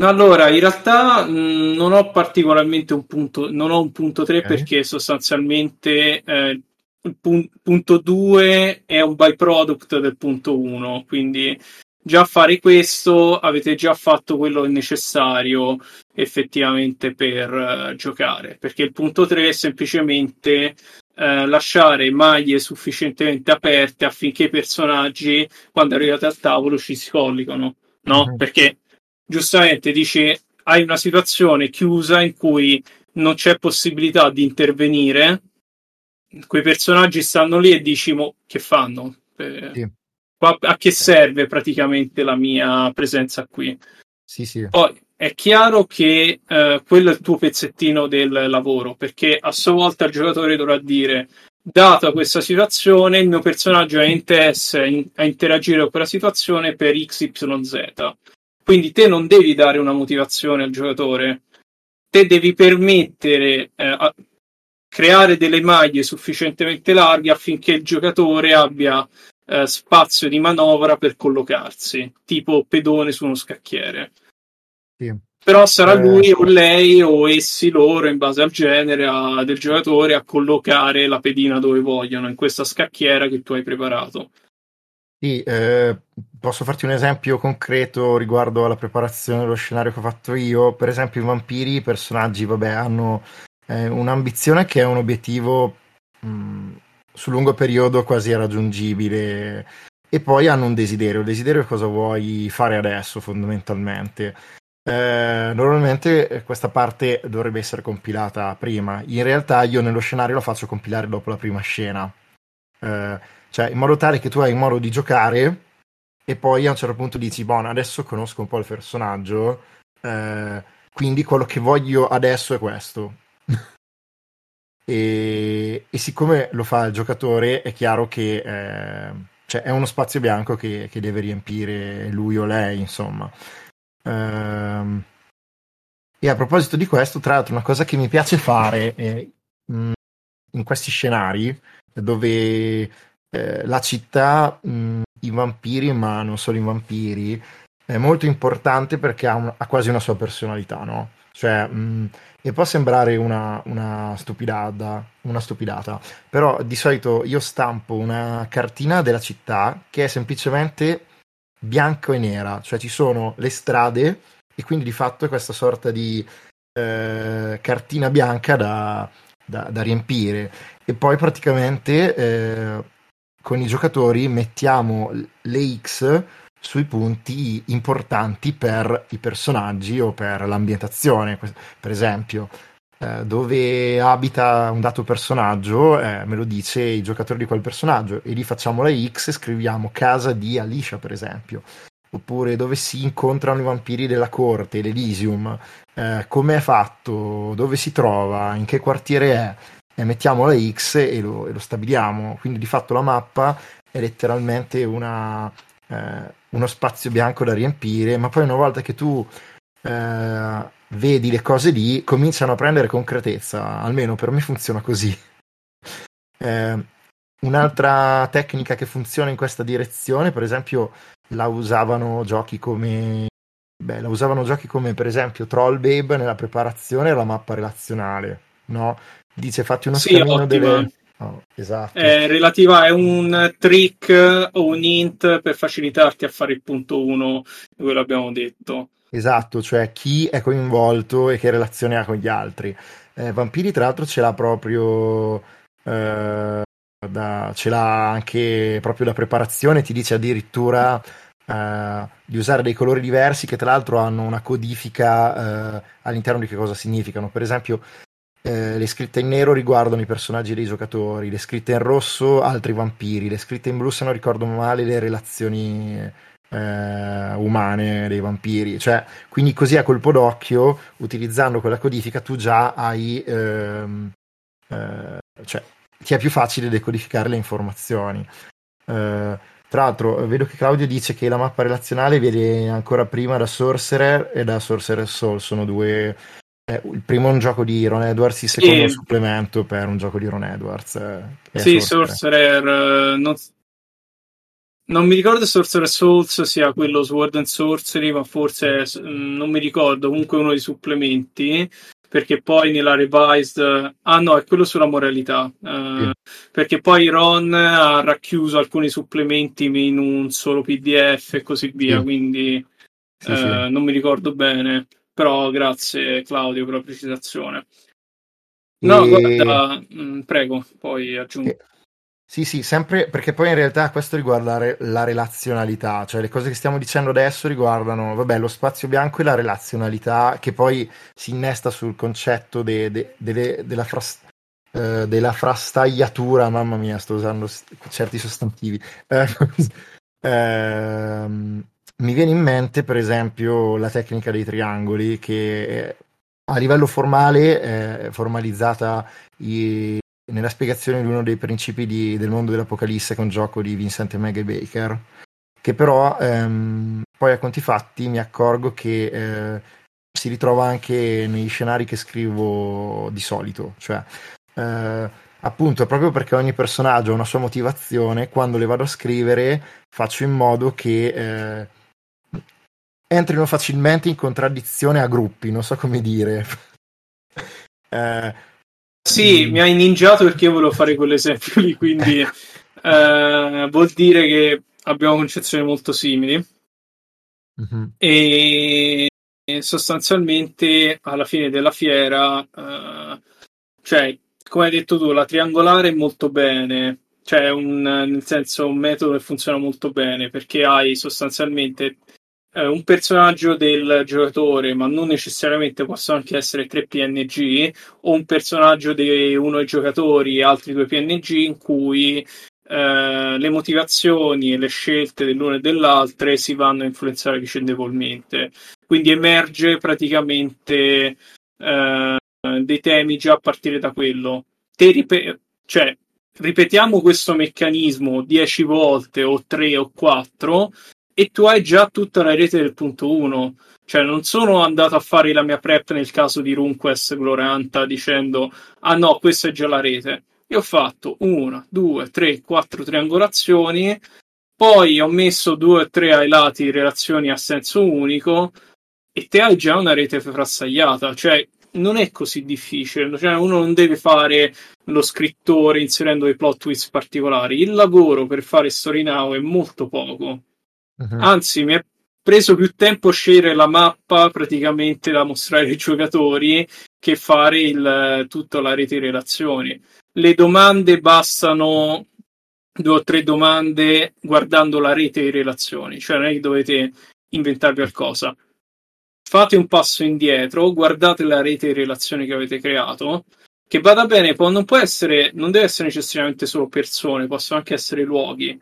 Allora, in realtà mh, non ho particolarmente un punto, non ho un punto 3 okay. perché sostanzialmente eh, il pun- punto 2 è un byproduct del punto 1, quindi già fare questo avete già fatto quello necessario effettivamente per uh, giocare, perché il punto 3 è semplicemente eh, lasciare maglie sufficientemente aperte affinché i personaggi, quando arrivate al tavolo, ci si collegano, no? Mm-hmm. Perché giustamente dici hai una situazione chiusa in cui non c'è possibilità di intervenire, quei personaggi stanno lì e dici mo, che fanno? Eh, sì. A che serve praticamente la mia presenza qui?
Sì, sì.
Poi è chiaro che eh, quello è il tuo pezzettino del lavoro, perché a sua volta il giocatore dovrà dire data questa situazione, il mio personaggio ha interesse a interagire con quella situazione per XYZ. Quindi te non devi dare una motivazione al giocatore, te devi permettere eh, a creare delle maglie sufficientemente larghe affinché il giocatore abbia eh, spazio di manovra per collocarsi, tipo pedone su uno scacchiere. Sì. Però sarà eh, lui o lei o essi loro, in base al genere a, del giocatore, a collocare la pedina dove vogliono, in questa scacchiera che tu hai preparato.
Sì, eh, posso farti un esempio concreto riguardo alla preparazione dello scenario che ho fatto io. Per esempio, i vampiri, i personaggi, vabbè, hanno eh, un'ambizione che è un obiettivo mh, mm, su lungo periodo quasi irraggiungibile. E poi hanno un desiderio. Il desiderio è cosa vuoi fare adesso, fondamentalmente. Eh, normalmente questa parte dovrebbe essere compilata prima. In realtà io nello scenario la faccio compilare dopo la prima scena. Eh, cioè in modo tale che tu hai modo di giocare e poi a un certo punto dici, boh, adesso conosco un po' il personaggio, eh, quindi quello che voglio adesso è questo. (laughs) e, e, siccome lo fa il giocatore, è chiaro che eh, cioè, è uno spazio bianco che, che deve riempire lui o lei, insomma. Ehm, e a proposito di questo, tra l'altro, una cosa che mi piace fare mh, in questi scenari dove eh, la città, mh, i vampiri, ma non solo i vampiri, è molto importante perché ha, un, ha quasi una sua personalità, no? Cioè, mh, e può sembrare una, una, stupidata, una stupidata, però di solito io stampo una cartina della città che è semplicemente bianca e nera, cioè ci sono le strade e quindi di fatto è questa sorta di eh, cartina bianca da, da, da, riempire e poi praticamente eh, con i giocatori mettiamo le X sui punti importanti per i personaggi o per l'ambientazione, per esempio. Eh, dove abita un dato personaggio, eh, me lo dice il giocatore di quel personaggio, e lì facciamo la X e scriviamo casa di Alicia, per esempio. Oppure dove si incontrano i vampiri della corte, l'Elysium, eh, come è fatto, dove si trova, in che quartiere è, e mettiamo la X e lo, e lo stabiliamo. Quindi di fatto la mappa è letteralmente una, eh, uno spazio bianco da riempire, ma poi una volta che tu eh, vedi le cose lì, cominciano a prendere concretezza, almeno per me funziona così. (laughs) Eh, un'altra tecnica che funziona in questa direzione, per esempio, la usavano giochi come Beh, la usavano giochi come per esempio Troll Babe nella preparazione alla mappa relazionale, no? Dice fatti uno
sì, delle,
Oh, esatto.
È relativa è un trick o un int per facilitarti a fare il punto 1, quello abbiamo detto.
Esatto, cioè chi è coinvolto e che relazione ha con gli altri. Eh, Vampiri, tra l'altro, ce l'ha proprio. Eh, da, ce l'ha anche proprio da preparazione, ti dice addirittura eh, di usare dei colori diversi che tra l'altro hanno una codifica eh, all'interno di che cosa significano. Per esempio, eh, le scritte in nero riguardano i personaggi dei giocatori, le scritte in rosso altri vampiri, le scritte in blu se non ricordo male le relazioni eh, umane dei vampiri. Cioè, quindi così a colpo d'occhio, utilizzando quella codifica, tu già hai... Ehm, eh, cioè, ti è più facile decodificare le informazioni. Eh, tra l'altro, vedo che Claudio dice che la mappa relazionale viene ancora prima da Sorcerer e da Sorcerer Soul, sono due eh, il primo è un gioco di Ron Edwards, il secondo è un supplemento per un gioco di Ron Edwards.
Eh, sì, Sorcerer. Sorcerer non, non, mi ricordo se Sorcerer Souls sia quello Sword and Sorcery, ma forse mm, non mi ricordo, comunque uno dei supplementi. Perché poi nella revised, ah no, è quello sulla moralità. Uh, sì. Perché poi Ron ha racchiuso alcuni supplementi in un solo PDF e così via. Sì. Quindi sì, uh, non mi ricordo bene però grazie Claudio per la precisazione. No, e... guarda, mh, mm, prego, poi aggiungo.
Sì, sì, sempre perché poi in realtà questo riguarda la relazionalità, cioè le cose che stiamo dicendo adesso riguardano, vabbè, lo spazio bianco e la relazionalità che poi si innesta sul concetto de, de, de, della, fras, eh, della, frastagliatura, mamma mia, sto usando certi sostantivi. (laughs) Ehm, mi viene in mente, per esempio, la tecnica dei triangoli che a livello formale è formalizzata i, nella spiegazione di uno dei principi di, del mondo dell'Apocalisse con gioco di Vincent Maggie Baker, che però ehm, poi a conti fatti mi accorgo che eh, si ritrova anche negli scenari che scrivo di solito, cioè eh, appunto proprio perché ogni personaggio ha una sua motivazione, quando le vado a scrivere faccio in modo che eh, entrino facilmente in contraddizione a gruppi, non so come dire. (laughs)
eh, sì, mm. mi hai ninjato perché io volevo fare quell'esempio lì, quindi (laughs) eh, vuol dire che abbiamo concezioni molto simili. Mm-hmm. E sostanzialmente alla fine della fiera, eh, cioè, come hai detto tu, la triangolare è molto bene, cioè un, nel senso un metodo che funziona molto bene perché hai sostanzialmente eh, un personaggio del giocatore, ma non necessariamente possono anche essere tre PNG, o un personaggio di uno dei giocatori e altri due PNG in cui eh, le motivazioni e le scelte dell'uno e dell'altro si vanno a influenzare vicendevolmente. Quindi emerge praticamente eh, dei temi già a partire da quello. Te rip- cioè, ripetiamo questo meccanismo dieci volte o tre o quattro e tu hai già tutta la rete del punto 1. Cioè, non sono andato a fare la mia prep nel caso di RuneQuest Gloranta dicendo ah no, questa è già la rete. Io ho fatto una, due, tre, quattro triangolazioni, poi ho messo due o tre ai lati relazioni a senso unico, e te hai già una rete frassagliata, cioè non è così difficile, cioè uno non deve fare lo scrittore inserendo dei plot twist particolari, il lavoro per fare Story Now è molto poco, uh-huh. anzi mi è preso più tempo scegliere la mappa praticamente da mostrare ai giocatori che fare il, tutta la rete di relazioni. Le domande bastano due o tre domande guardando la rete di relazioni, cioè non è che dovete inventare qualcosa fate un passo indietro, guardate la rete di relazioni che avete creato, che vada bene, può, non può essere, non deve essere necessariamente solo persone, possono anche essere luoghi.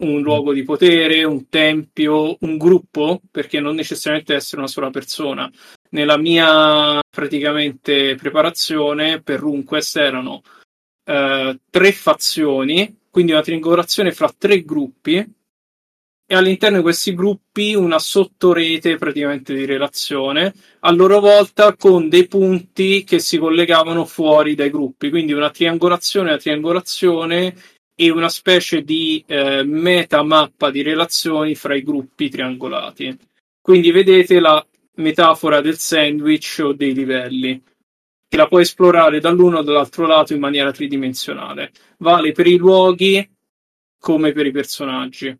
Un luogo di potere, un tempio, un gruppo, perché non necessariamente essere una sola persona. Nella mia praticamente preparazione per RuneQuest erano eh, tre fazioni, quindi una triangolazione fra tre gruppi e all'interno di questi gruppi una sottorete praticamente di relazione, a loro volta con dei punti che si collegavano fuori dai gruppi, quindi una triangolazione, una triangolazione e una specie di eh, metamappa di relazioni fra i gruppi triangolati. Quindi vedete la metafora del sandwich o dei livelli, che la puoi esplorare dall'uno o dall'altro lato in maniera tridimensionale. Vale per i luoghi come per i personaggi.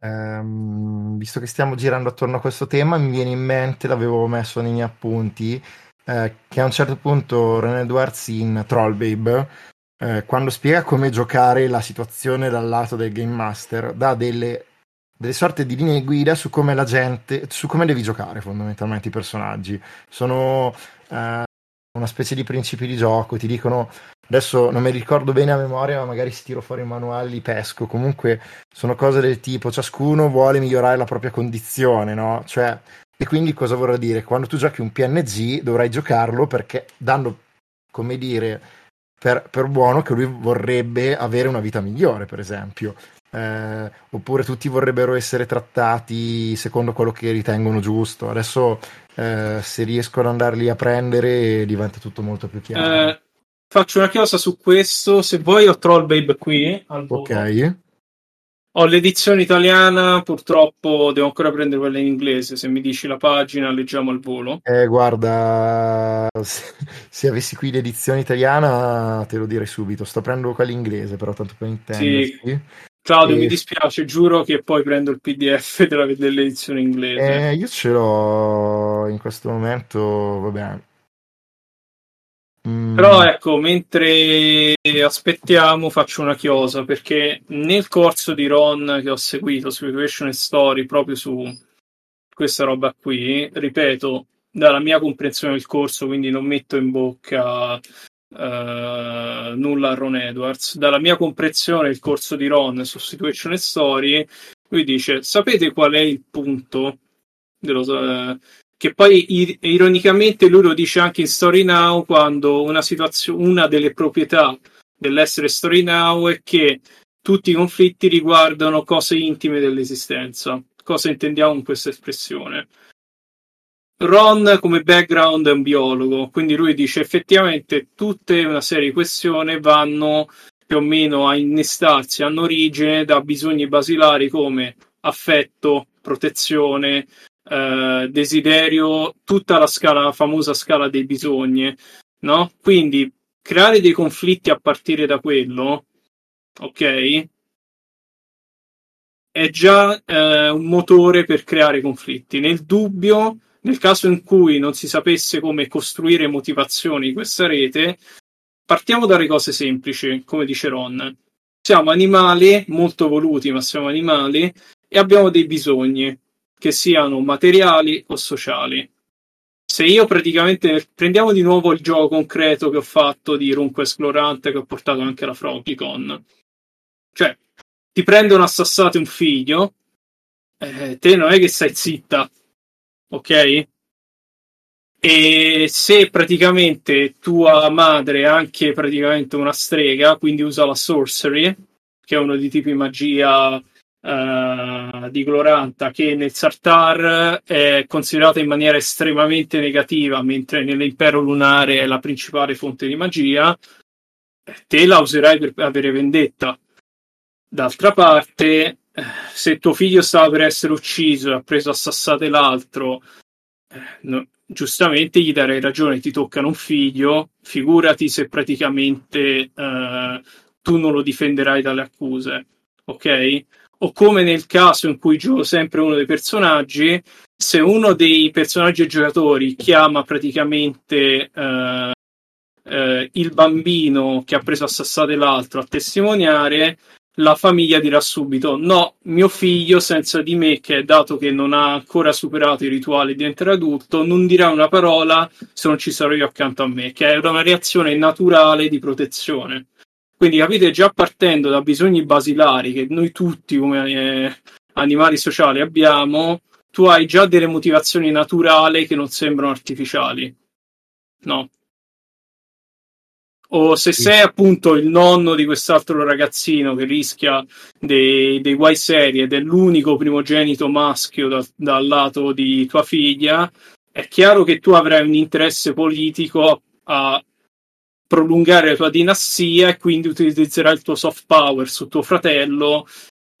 Ehm, visto che stiamo girando attorno a questo tema, mi viene in mente, l'avevo messo nei miei appunti, eh, che a un certo punto René Edwards in Trollbabe, eh, quando spiega come giocare la situazione dal lato del Game Master, dà delle, delle sorte di linee guida su come la gente, su come devi giocare fondamentalmente i personaggi. Sono eh, una specie di principi di gioco, ti dicono Adesso non mi ricordo bene a memoria, ma magari si tiro fuori i manuali, pesco. Comunque sono cose del tipo ciascuno vuole migliorare la propria condizione, no? Cioè, e quindi cosa vorrà dire? Quando tu giochi un PNG dovrai giocarlo perché dando, come dire, per, per buono che lui vorrebbe avere una vita migliore, per esempio. Eh, oppure tutti vorrebbero essere trattati secondo quello che ritengono giusto. Adesso eh, se riesco ad andarli a prendere diventa tutto molto più chiaro.
Eh, Faccio una chiosa su questo. Se vuoi, ho Trollbabe qui. Al
ok.
Ho l'edizione italiana, purtroppo devo ancora prendere quella in inglese. Se mi dici la pagina, leggiamo al volo.
Eh, guarda, se, se avessi qui l'edizione italiana, te lo direi subito. Sto prendendo quella inglese, però tanto per intendersi. Sì.
Claudio, e... mi dispiace, giuro che poi prendo il PDF (laughs) della, dell'edizione inglese.
Eh, io ce l'ho in questo momento, vabbè,
Mm. Però ecco, mentre aspettiamo faccio una chiosa perché nel corso di Ron che ho seguito su Equation Story proprio su questa roba qui, ripeto, dalla mia comprensione del corso, quindi non metto in bocca uh, nulla a Ron Edwards, dalla mia comprensione del corso di Ron su Situation Story, lui dice, sapete qual è il punto dello, uh, che poi ironicamente lui lo dice anche in Story Now quando una, situazio- una delle proprietà dell'essere Story Now è che tutti i conflitti riguardano cose intime dell'esistenza. Cosa intendiamo con questa espressione? Ron come background è un biologo, quindi lui dice effettivamente tutte una serie di questioni vanno più o meno a innestarsi, hanno origine da bisogni basilari come affetto, protezione, eh, desiderio, tutta la scala, la famosa scala dei bisogni, no? Quindi creare dei conflitti a partire da quello, ok? È già eh, un motore per creare conflitti. Nel dubbio, nel caso in cui non si sapesse come costruire motivazioni di questa rete, partiamo dalle cose semplici, come dice Ron. Siamo animali molto voluti, ma siamo animali e abbiamo dei bisogni che siano materiali o sociali. Se io praticamente prendiamo di nuovo il gioco concreto che ho fatto di Runco Esplorante che ho portato anche alla Frogicon, cioè ti prendono a sassate un figlio, eh, te non è che stai zitta, ok? E se praticamente tua madre è anche praticamente una strega, quindi usa la sorcery, che è uno dei tipi magia uh, di Gloranta che nel Sartar è considerata in maniera estremamente negativa, mentre nell'impero lunare è la principale fonte di magia, te la userai per avere vendetta. D'altra parte, se tuo figlio stava per essere ucciso e ha preso a sassate l'altro, eh, no, giustamente gli darei ragione, ti toccano un figlio, figurati se praticamente eh, tu non lo difenderai dalle accuse, ok? O come nel caso in cui gioco sempre uno dei personaggi, se uno dei personaggi e giocatori chiama praticamente eh, eh, il bambino che ha preso a sassate l'altro a testimoniare, la famiglia dirà subito no, mio figlio senza di me, che dato che non ha ancora superato i rituali di diventare adulto, non dirà una parola se non ci sarò io accanto a me, che è una reazione naturale di protezione. Quindi capite, già partendo da bisogni basilari che noi tutti come eh, animali sociali abbiamo, tu hai già delle motivazioni naturali che non sembrano artificiali. No, o se sei appunto il nonno di quest'altro ragazzino che rischia dei, dei guai seri ed è l'unico primogenito maschio da, dal lato di tua figlia, è chiaro che tu avrai un interesse politico a prolungare la tua dinastia e quindi utilizzerai il tuo soft power su tuo fratello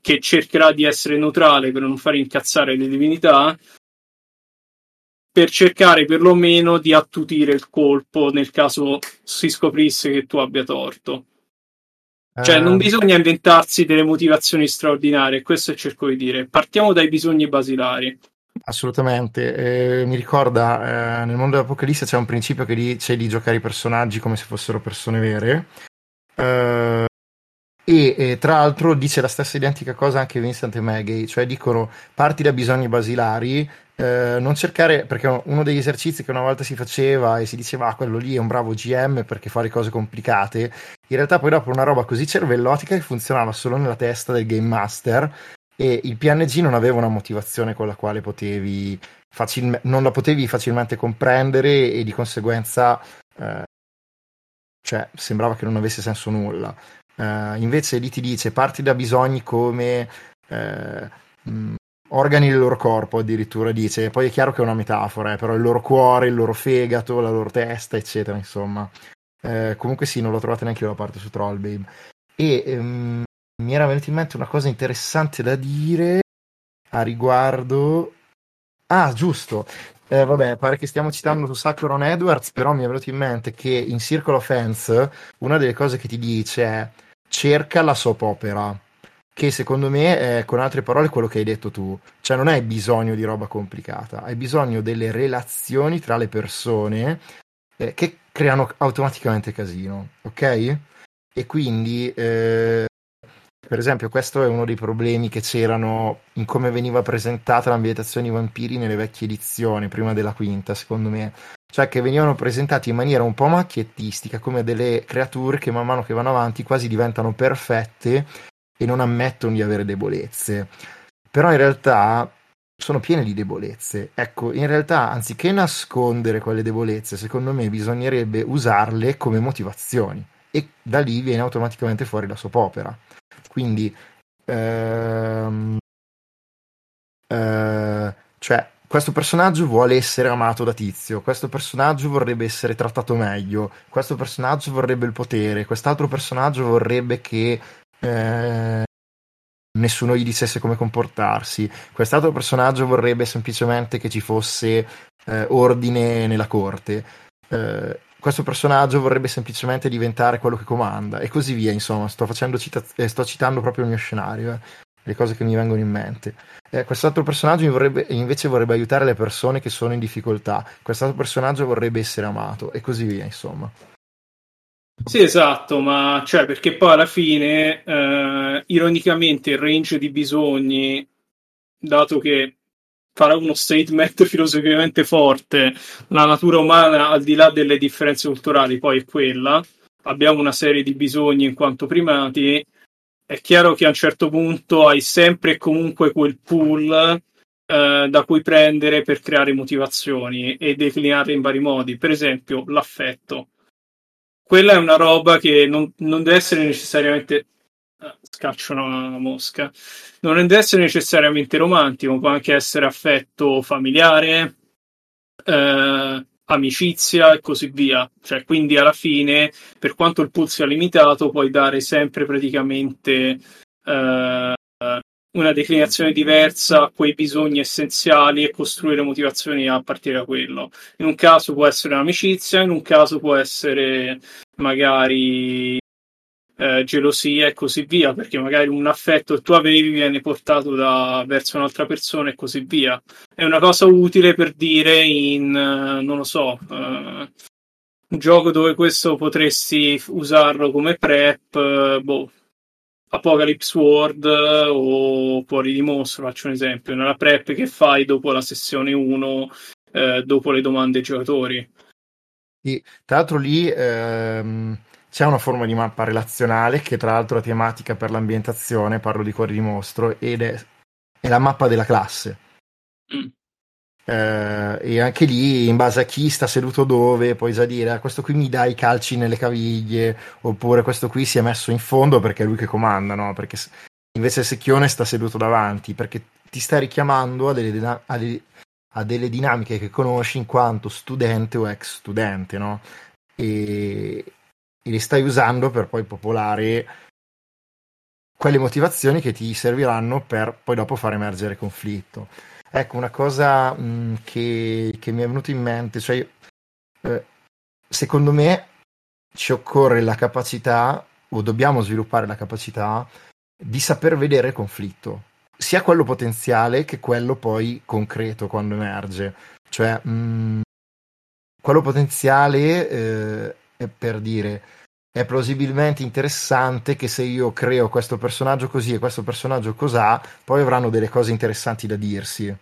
che cercherà di essere neutrale per non far incazzare le divinità per cercare perlomeno di attutire il colpo nel caso si scoprisse che tu abbia torto. Cioè, non ehm. bisogna inventarsi delle motivazioni straordinarie, questo cerco di dire. Partiamo dai bisogni basilari.
Assolutamente, eh, mi ricorda, eh, nel mondo dell'Apocalisse c'è un principio che dice di giocare i personaggi come se fossero persone vere. Eh, e tra l'altro dice la stessa identica cosa anche Vincent e Maggie, cioè dicono parti da bisogni basilari, eh, non cercare, perché uno degli esercizi che una volta si faceva e si diceva ah, quello lì è un bravo GM perché fa le cose complicate, in realtà poi dopo una roba così cervellotica che funzionava solo nella testa del game master e il PNG non aveva una motivazione con la quale potevi facilme- non la potevi facilmente comprendere e di conseguenza eh, cioè sembrava che non avesse senso nulla. Uh, invece lì ti dice parti da bisogni come uh, mh, organi del loro corpo addirittura dice, poi è chiaro che è una metafora, eh, però il loro cuore, il loro fegato, la loro testa, eccetera, insomma. Eh, comunque sì, non l'ho trovata neanche io la parte su Trollbabe. E ehm, mi era venuta in mente una cosa interessante da dire a riguardo... Ah, giusto. Eh, vabbè, pare che stiamo citando su Sacron Edwards, però mi è venuto in mente che in Circle of Hands una delle cose che ti dice è cerca la soap opera che secondo me è, con altre parole, quello che hai detto tu. Cioè non hai bisogno di roba complicata, hai bisogno delle relazioni tra le persone eh, che creano automaticamente casino, ok? E quindi, eh, per esempio, questo è uno dei problemi che c'erano in come veniva presentata l'ambientazione di vampiri nelle vecchie edizioni, prima della quinta, secondo me. Cioè che venivano presentati in maniera un po' macchiettistica, come delle creature che man mano che vanno avanti quasi diventano perfette e non ammettono di avere debolezze. Però in realtà sono piene di debolezze. Ecco, in realtà, anziché nascondere quelle debolezze, secondo me bisognerebbe usarle come motivazioni e da lì viene automaticamente fuori la soppopera. Quindi, ehm, eh, cioè, questo personaggio vuole essere amato da Tizio, questo personaggio vorrebbe essere trattato meglio, questo personaggio vorrebbe il potere, quest'altro personaggio vorrebbe che eh, nessuno gli dicesse come comportarsi. Quest'altro personaggio vorrebbe semplicemente che ci fosse eh, ordine nella corte. Eh, questo personaggio vorrebbe semplicemente diventare quello che comanda e così via. Insomma, sto, cita- eh, sto citando proprio il mio scenario, eh, le cose che mi vengono in mente. Eh, quest'altro personaggio vorrebbe, invece vorrebbe aiutare le persone che sono in difficoltà. Quest'altro personaggio vorrebbe essere amato e così via. Insomma.
Sì, esatto, ma cioè perché poi alla fine, eh, ironicamente, il range di bisogni, dato che farà uno statement filosoficamente forte, la natura umana, al di là delle differenze culturali, poi è quella. Abbiamo una serie di bisogni in quanto primati. È chiaro che a un certo punto hai sempre e comunque quel pool eh, da cui prendere per creare motivazioni e declinarle in vari modi. Per esempio, l'affetto quella è una roba che non, non deve essere necessariamente scaccio una mosca non deve essere necessariamente romantico può anche essere affetto familiare eh, amicizia e così via cioè quindi alla fine per quanto il pool sia limitato puoi dare sempre praticamente eh, una declinazione diversa a quei bisogni essenziali e costruire motivazioni a partire da quello. In un caso può essere un'amicizia, in un caso può essere magari eh, gelosia e così via, perché magari un affetto che tu avevi viene portato da, verso un'altra persona e così via. È una cosa utile per dire in, uh, non lo so, uh, un gioco dove questo potresti usarlo come prep, uh, boh, Apocalypse World o Fuori di Mostro, faccio un esempio, nella prep che fai dopo la sessione 1, eh, dopo le domande ai giocatori.
Sì, tra l'altro lì ehm, c'è una forma di mappa relazionale che tra l'altro è tematica per l'ambientazione, parlo di Cuori di Mostro, ed è, è la mappa della classe. Mm. Eh, e anche lì, in base a chi sta seduto dove, puoi già dire: ah, Questo qui mi dà i calci nelle caviglie, oppure questo qui si è messo in fondo perché è lui che comanda, no? Perché invece il secchione sta seduto davanti, perché ti sta richiamando a delle, a delle, a delle dinamiche che conosci in quanto studente o ex studente, no? E, e li stai usando per poi popolare quelle motivazioni che ti serviranno per poi dopo far emergere conflitto. Ecco, una cosa mh, mm, che, che, mi è venuta in mente, cioè, eh, secondo me ci occorre la capacità, o dobbiamo sviluppare la capacità, di saper vedere conflitto, sia quello potenziale che quello poi concreto quando emerge. Cioè, mh, mm, quello potenziale eh, per dire è plausibilmente interessante che se io creo questo personaggio così e questo personaggio cos'ha, poi avranno delle cose interessanti da dirsi.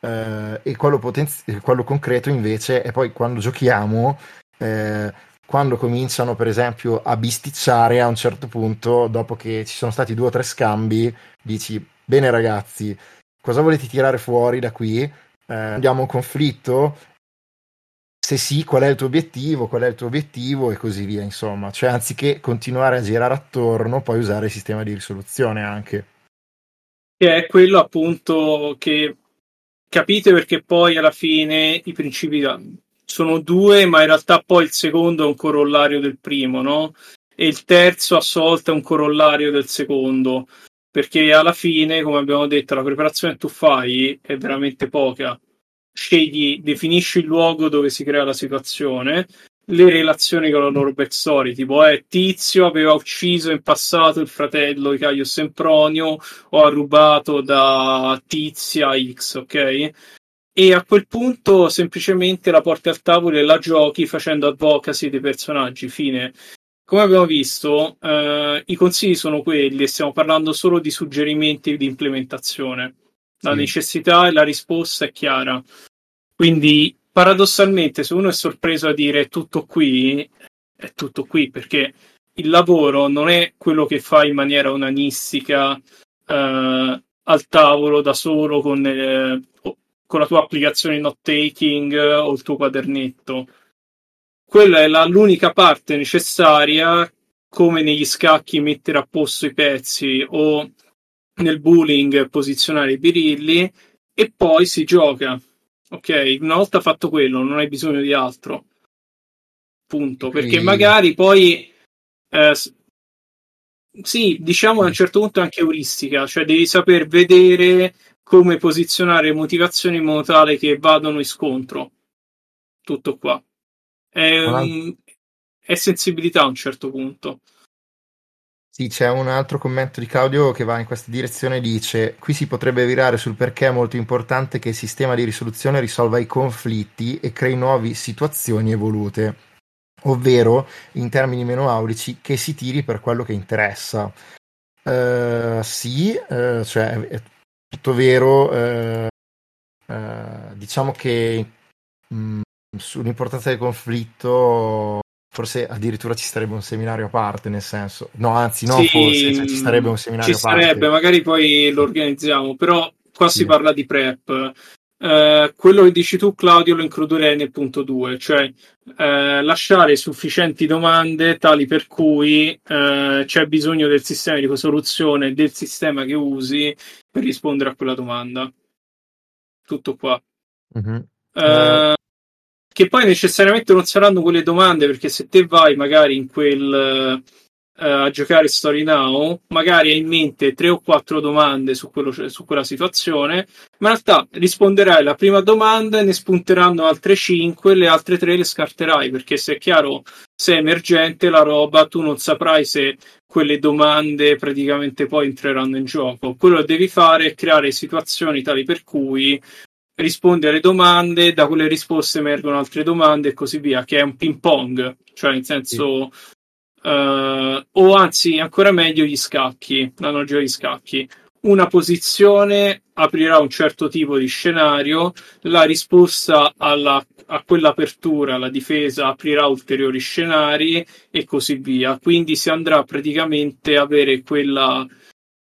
Uh, e quello, potenzi- quello, concreto invece è poi quando giochiamo, eh, quando cominciano per esempio a bisticciare a un certo punto, dopo che ci sono stati due o tre scambi, dici, bene ragazzi, cosa volete tirare fuori da qui? Eh, andiamo a un conflitto? Se sì, qual è il tuo obiettivo, qual è il tuo obiettivo e così via, insomma. Cioè, anziché continuare a girare attorno, puoi usare il sistema di risoluzione anche.
Che è quello appunto che capite perché poi alla fine i principi sono due, ma in realtà poi il secondo è un corollario del primo, no? E il terzo a è un corollario del secondo. Perché alla fine, come abbiamo detto, la preparazione che tu fai è veramente poca scegli, definisci il luogo dove si crea la situazione, le relazioni con la loro backstory, tipo eh, Tizio aveva ucciso in passato il fratello di Caio Sempronio o ha rubato da Tizia X, ok? E a quel punto semplicemente la porti al tavolo e la giochi facendo advocacy dei personaggi, fine. Come abbiamo visto, eh, i consigli sono quelli e stiamo parlando solo di suggerimenti di implementazione. La sì. necessità e la risposta è chiara. Quindi, paradossalmente, se uno è sorpreso a dire tutto qui, è tutto qui perché il lavoro non è quello che fai in maniera onanistica eh, al tavolo da solo con, eh, con la tua applicazione note taking o il tuo quadernetto. Quella è la, l'unica parte necessaria, come negli scacchi mettere a posto i pezzi o nel bowling posizionare i birilli e poi si gioca. Ok, una volta fatto quello, non hai bisogno di altro. Punto. Perché magari poi. Eh, sì, diciamo a un certo punto anche euristica, cioè devi saper vedere come posizionare motivazioni in modo tale che vadano in scontro. Tutto qua. È, un, è sensibilità a un certo punto.
Sì, c'è un altro commento di Claudio che va in questa direzione dice qui si potrebbe virare sul perché è molto importante che il sistema di risoluzione risolva i conflitti e crei nuove situazioni evolute, ovvero in termini meno aulici che si tiri per quello che interessa. Uh, sì, uh, cioè è tutto vero, uh, diciamo che mh, mm, sull'importanza del conflitto forse addirittura ci sarebbe un seminario a parte, nel senso, no, anzi, no, sì, forse cioè, ci sarebbe un seminario
a parte. Ci sarebbe, magari poi lo organizziamo, però qua sì. si parla di prep. Eh, quello che dici tu, Claudio, lo includerei nel punto 2, cioè eh, lasciare sufficienti domande tali per cui eh, c'è bisogno del sistema di risoluzione del sistema che usi per rispondere a quella domanda. Tutto qua. Mm-hmm che poi necessariamente non saranno quelle domande perché se te vai magari in quel a giocare Story Now, magari hai in mente tre o quattro domande su, quello, su, quella situazione, ma in realtà risponderai alla prima domanda e ne spunteranno altre cinque, le altre tre le scarterai, perché se è chiaro, se è emergente la roba, tu non saprai se quelle domande praticamente poi entreranno in gioco. Quello che devi fare è creare situazioni tali per cui rispondi alle domande, da quelle risposte emergono altre domande e così via, che è un ping pong, cioè nel senso sì. Uh, o anzi, ancora meglio, gli scacchi, l'analogia di scacchi. Una posizione aprirà un certo tipo di scenario, la risposta alla, a quell'apertura, la difesa aprirà ulteriori scenari e così via. Quindi si andrà praticamente a avere quella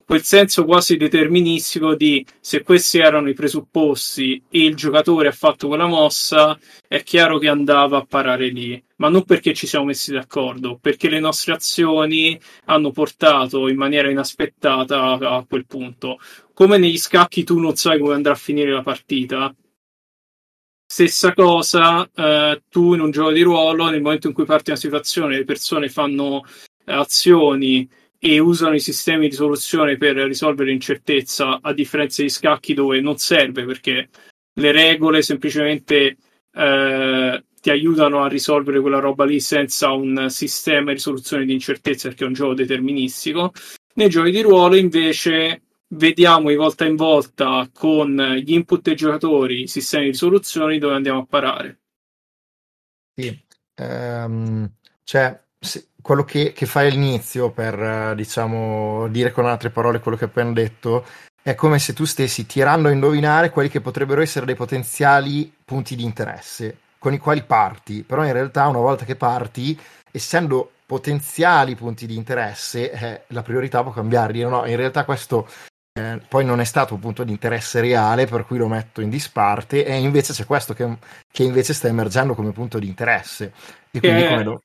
quel senso quasi deterministico di se questi erano i presupposti e il giocatore ha fatto quella mossa, è chiaro che andava a parare lì, ma non perché ci siamo messi d'accordo, perché le nostre azioni hanno portato in maniera inaspettata a quel punto. Come negli scacchi tu non sai come andrà a finire la partita, Stessa cosa, eh, tu in un gioco di ruolo, nel momento in cui parti una situazione, le persone fanno azioni e usano i sistemi di soluzione per risolvere l'incertezza, a differenza di scacchi dove non serve perché le regole semplicemente eh, ti aiutano a risolvere quella roba lì senza un sistema di risoluzione di incertezza perché è un gioco deterministico. Nei giochi di ruolo invece vediamo di volta in volta con gli input dei giocatori i sistemi di risoluzione dove andiamo a parare.
Sì, um, cioè quello che, che fai all'inizio per, diciamo, dire con altre parole quello che hai appena detto, è come se tu stessi tirando a indovinare quelli che potrebbero essere dei potenziali punti di interesse con i quali parti, però in realtà una volta che parti, essendo potenziali punti di interesse, eh, la priorità può cambiare. Dire no, in realtà questo eh, poi non è stato un punto di interesse reale, per cui lo metto in disparte, e invece c'è questo che, che invece sta emergendo come punto di interesse. E quindi come lo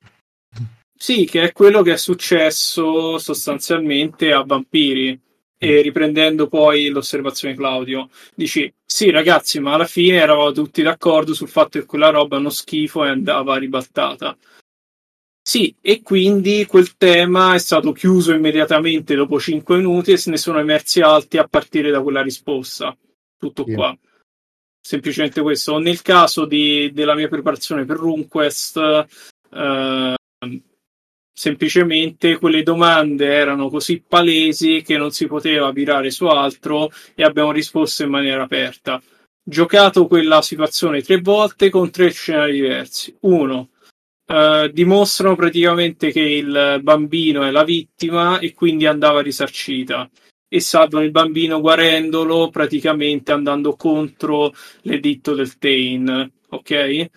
sì, che è quello che è successo sostanzialmente a Vampiri. E mm. riprendendo poi l'osservazione di Claudio, dici: Sì, ragazzi, ma alla fine eravamo tutti d'accordo sul fatto che quella roba è uno schifo e andava ribaltata. Sì, e quindi quel tema è stato chiuso immediatamente dopo 5 minuti e se ne sono emersi altri a partire da quella risposta. Tutto yeah. qua. Semplicemente questo. Nel caso di, della mia preparazione per RuneQuest, eh, semplicemente quelle domande erano così palesi che non si poteva virare su altro e abbiamo risposto in maniera aperta. Giocato quella situazione tre volte con tre scenari diversi. Uno, eh, dimostrano praticamente che il bambino è la vittima e quindi andava risarcita e salvano il bambino guarendolo praticamente andando contro l'editto del Tain. Ok?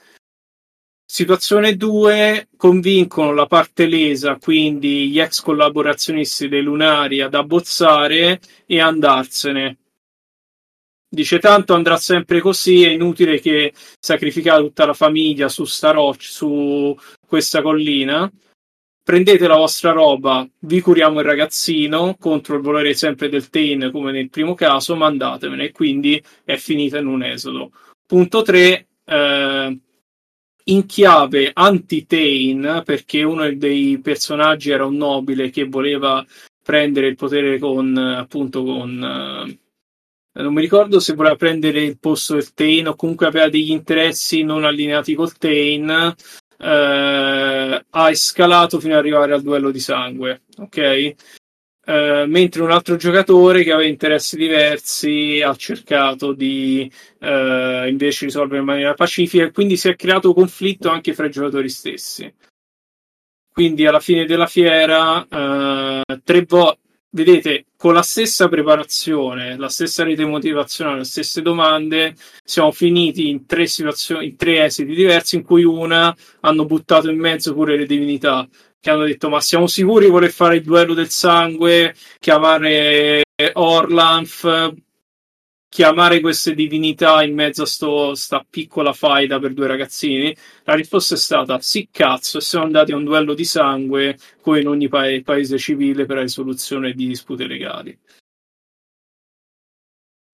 Situazione 2, convincono la parte lesa, quindi gli ex collaborazionisti dei Lunari, ad abbozzare e andarsene. Dice tanto andrà sempre così, è inutile che sacrificate tutta la famiglia su sta roccia, su questa collina. Prendete la vostra roba, vi curiamo il ragazzino contro il volere sempre del Tain come nel primo caso, mandatevene e quindi è finita in un esodo. Punto 3. Eh, in chiave anti-Tain, perché uno dei personaggi era un nobile che voleva prendere il potere con appunto con eh, non mi ricordo se voleva prendere il posto del Tain o comunque aveva degli interessi non allineati col Tain eh, ha escalato fino ad arrivare al duello di sangue ok Uh, mentre un altro giocatore che aveva interessi diversi ha cercato di uh, invece risolvere in maniera pacifica e quindi si è creato conflitto anche fra i giocatori stessi. Quindi alla fine della fiera, uh, tre volte, vedete, con la stessa preparazione, la stessa rete motivazionale, le stesse domande, siamo finiti in tre situazioni, in tre esiti diversi, in cui una hanno buttato in mezzo pure le divinità che hanno detto ma siamo sicuri di voler fare il duello del sangue, chiamare Orlanf, chiamare queste divinità in mezzo a sto, sta piccola faida per due ragazzini? La risposta è stata sì cazzo e siamo andati a un duello di sangue come in ogni pa- paese civile per la risoluzione di dispute legali.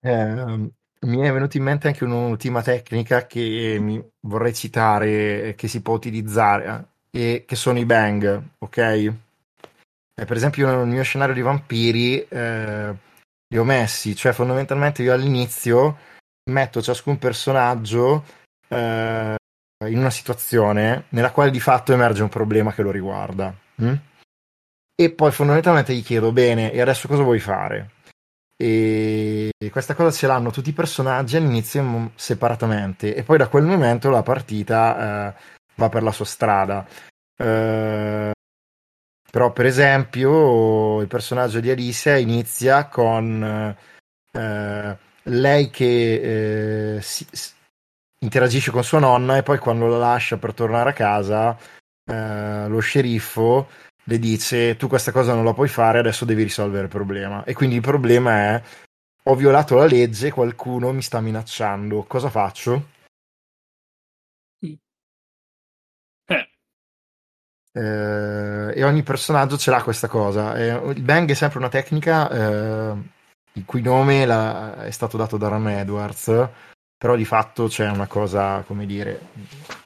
Eh, mi è venuta in mente anche un'ultima tecnica che vorrei citare, che si può utilizzare e che sono i bang, ok? eh, per esempio nel mio scenario di vampiri eh, li ho messi, cioè fondamentalmente io all'inizio metto ciascun personaggio eh, in una situazione nella quale di fatto emerge un problema che lo riguarda. Hm? E poi fondamentalmente gli chiedo, bene, e adesso cosa vuoi fare? E questa cosa ce l'hanno tutti i personaggi all'inizio separatamente e poi da quel momento la partita eh, va per la sua strada. Eh, però, per esempio, il personaggio di Alicia inizia con eh, lei che eh, si, interagisce con sua nonna e poi quando la lascia per tornare a casa, eh, lo sceriffo le dice tu questa cosa non la puoi fare, adesso devi risolvere il problema. E quindi il problema è ho violato la legge, qualcuno mi sta minacciando, cosa faccio? Eh, e ogni personaggio ce l'ha questa cosa. Eh, il bang è sempre una tecnica eh, il cui nome la, è stato dato da Ram Edwards, però di fatto c'è una cosa, come dire,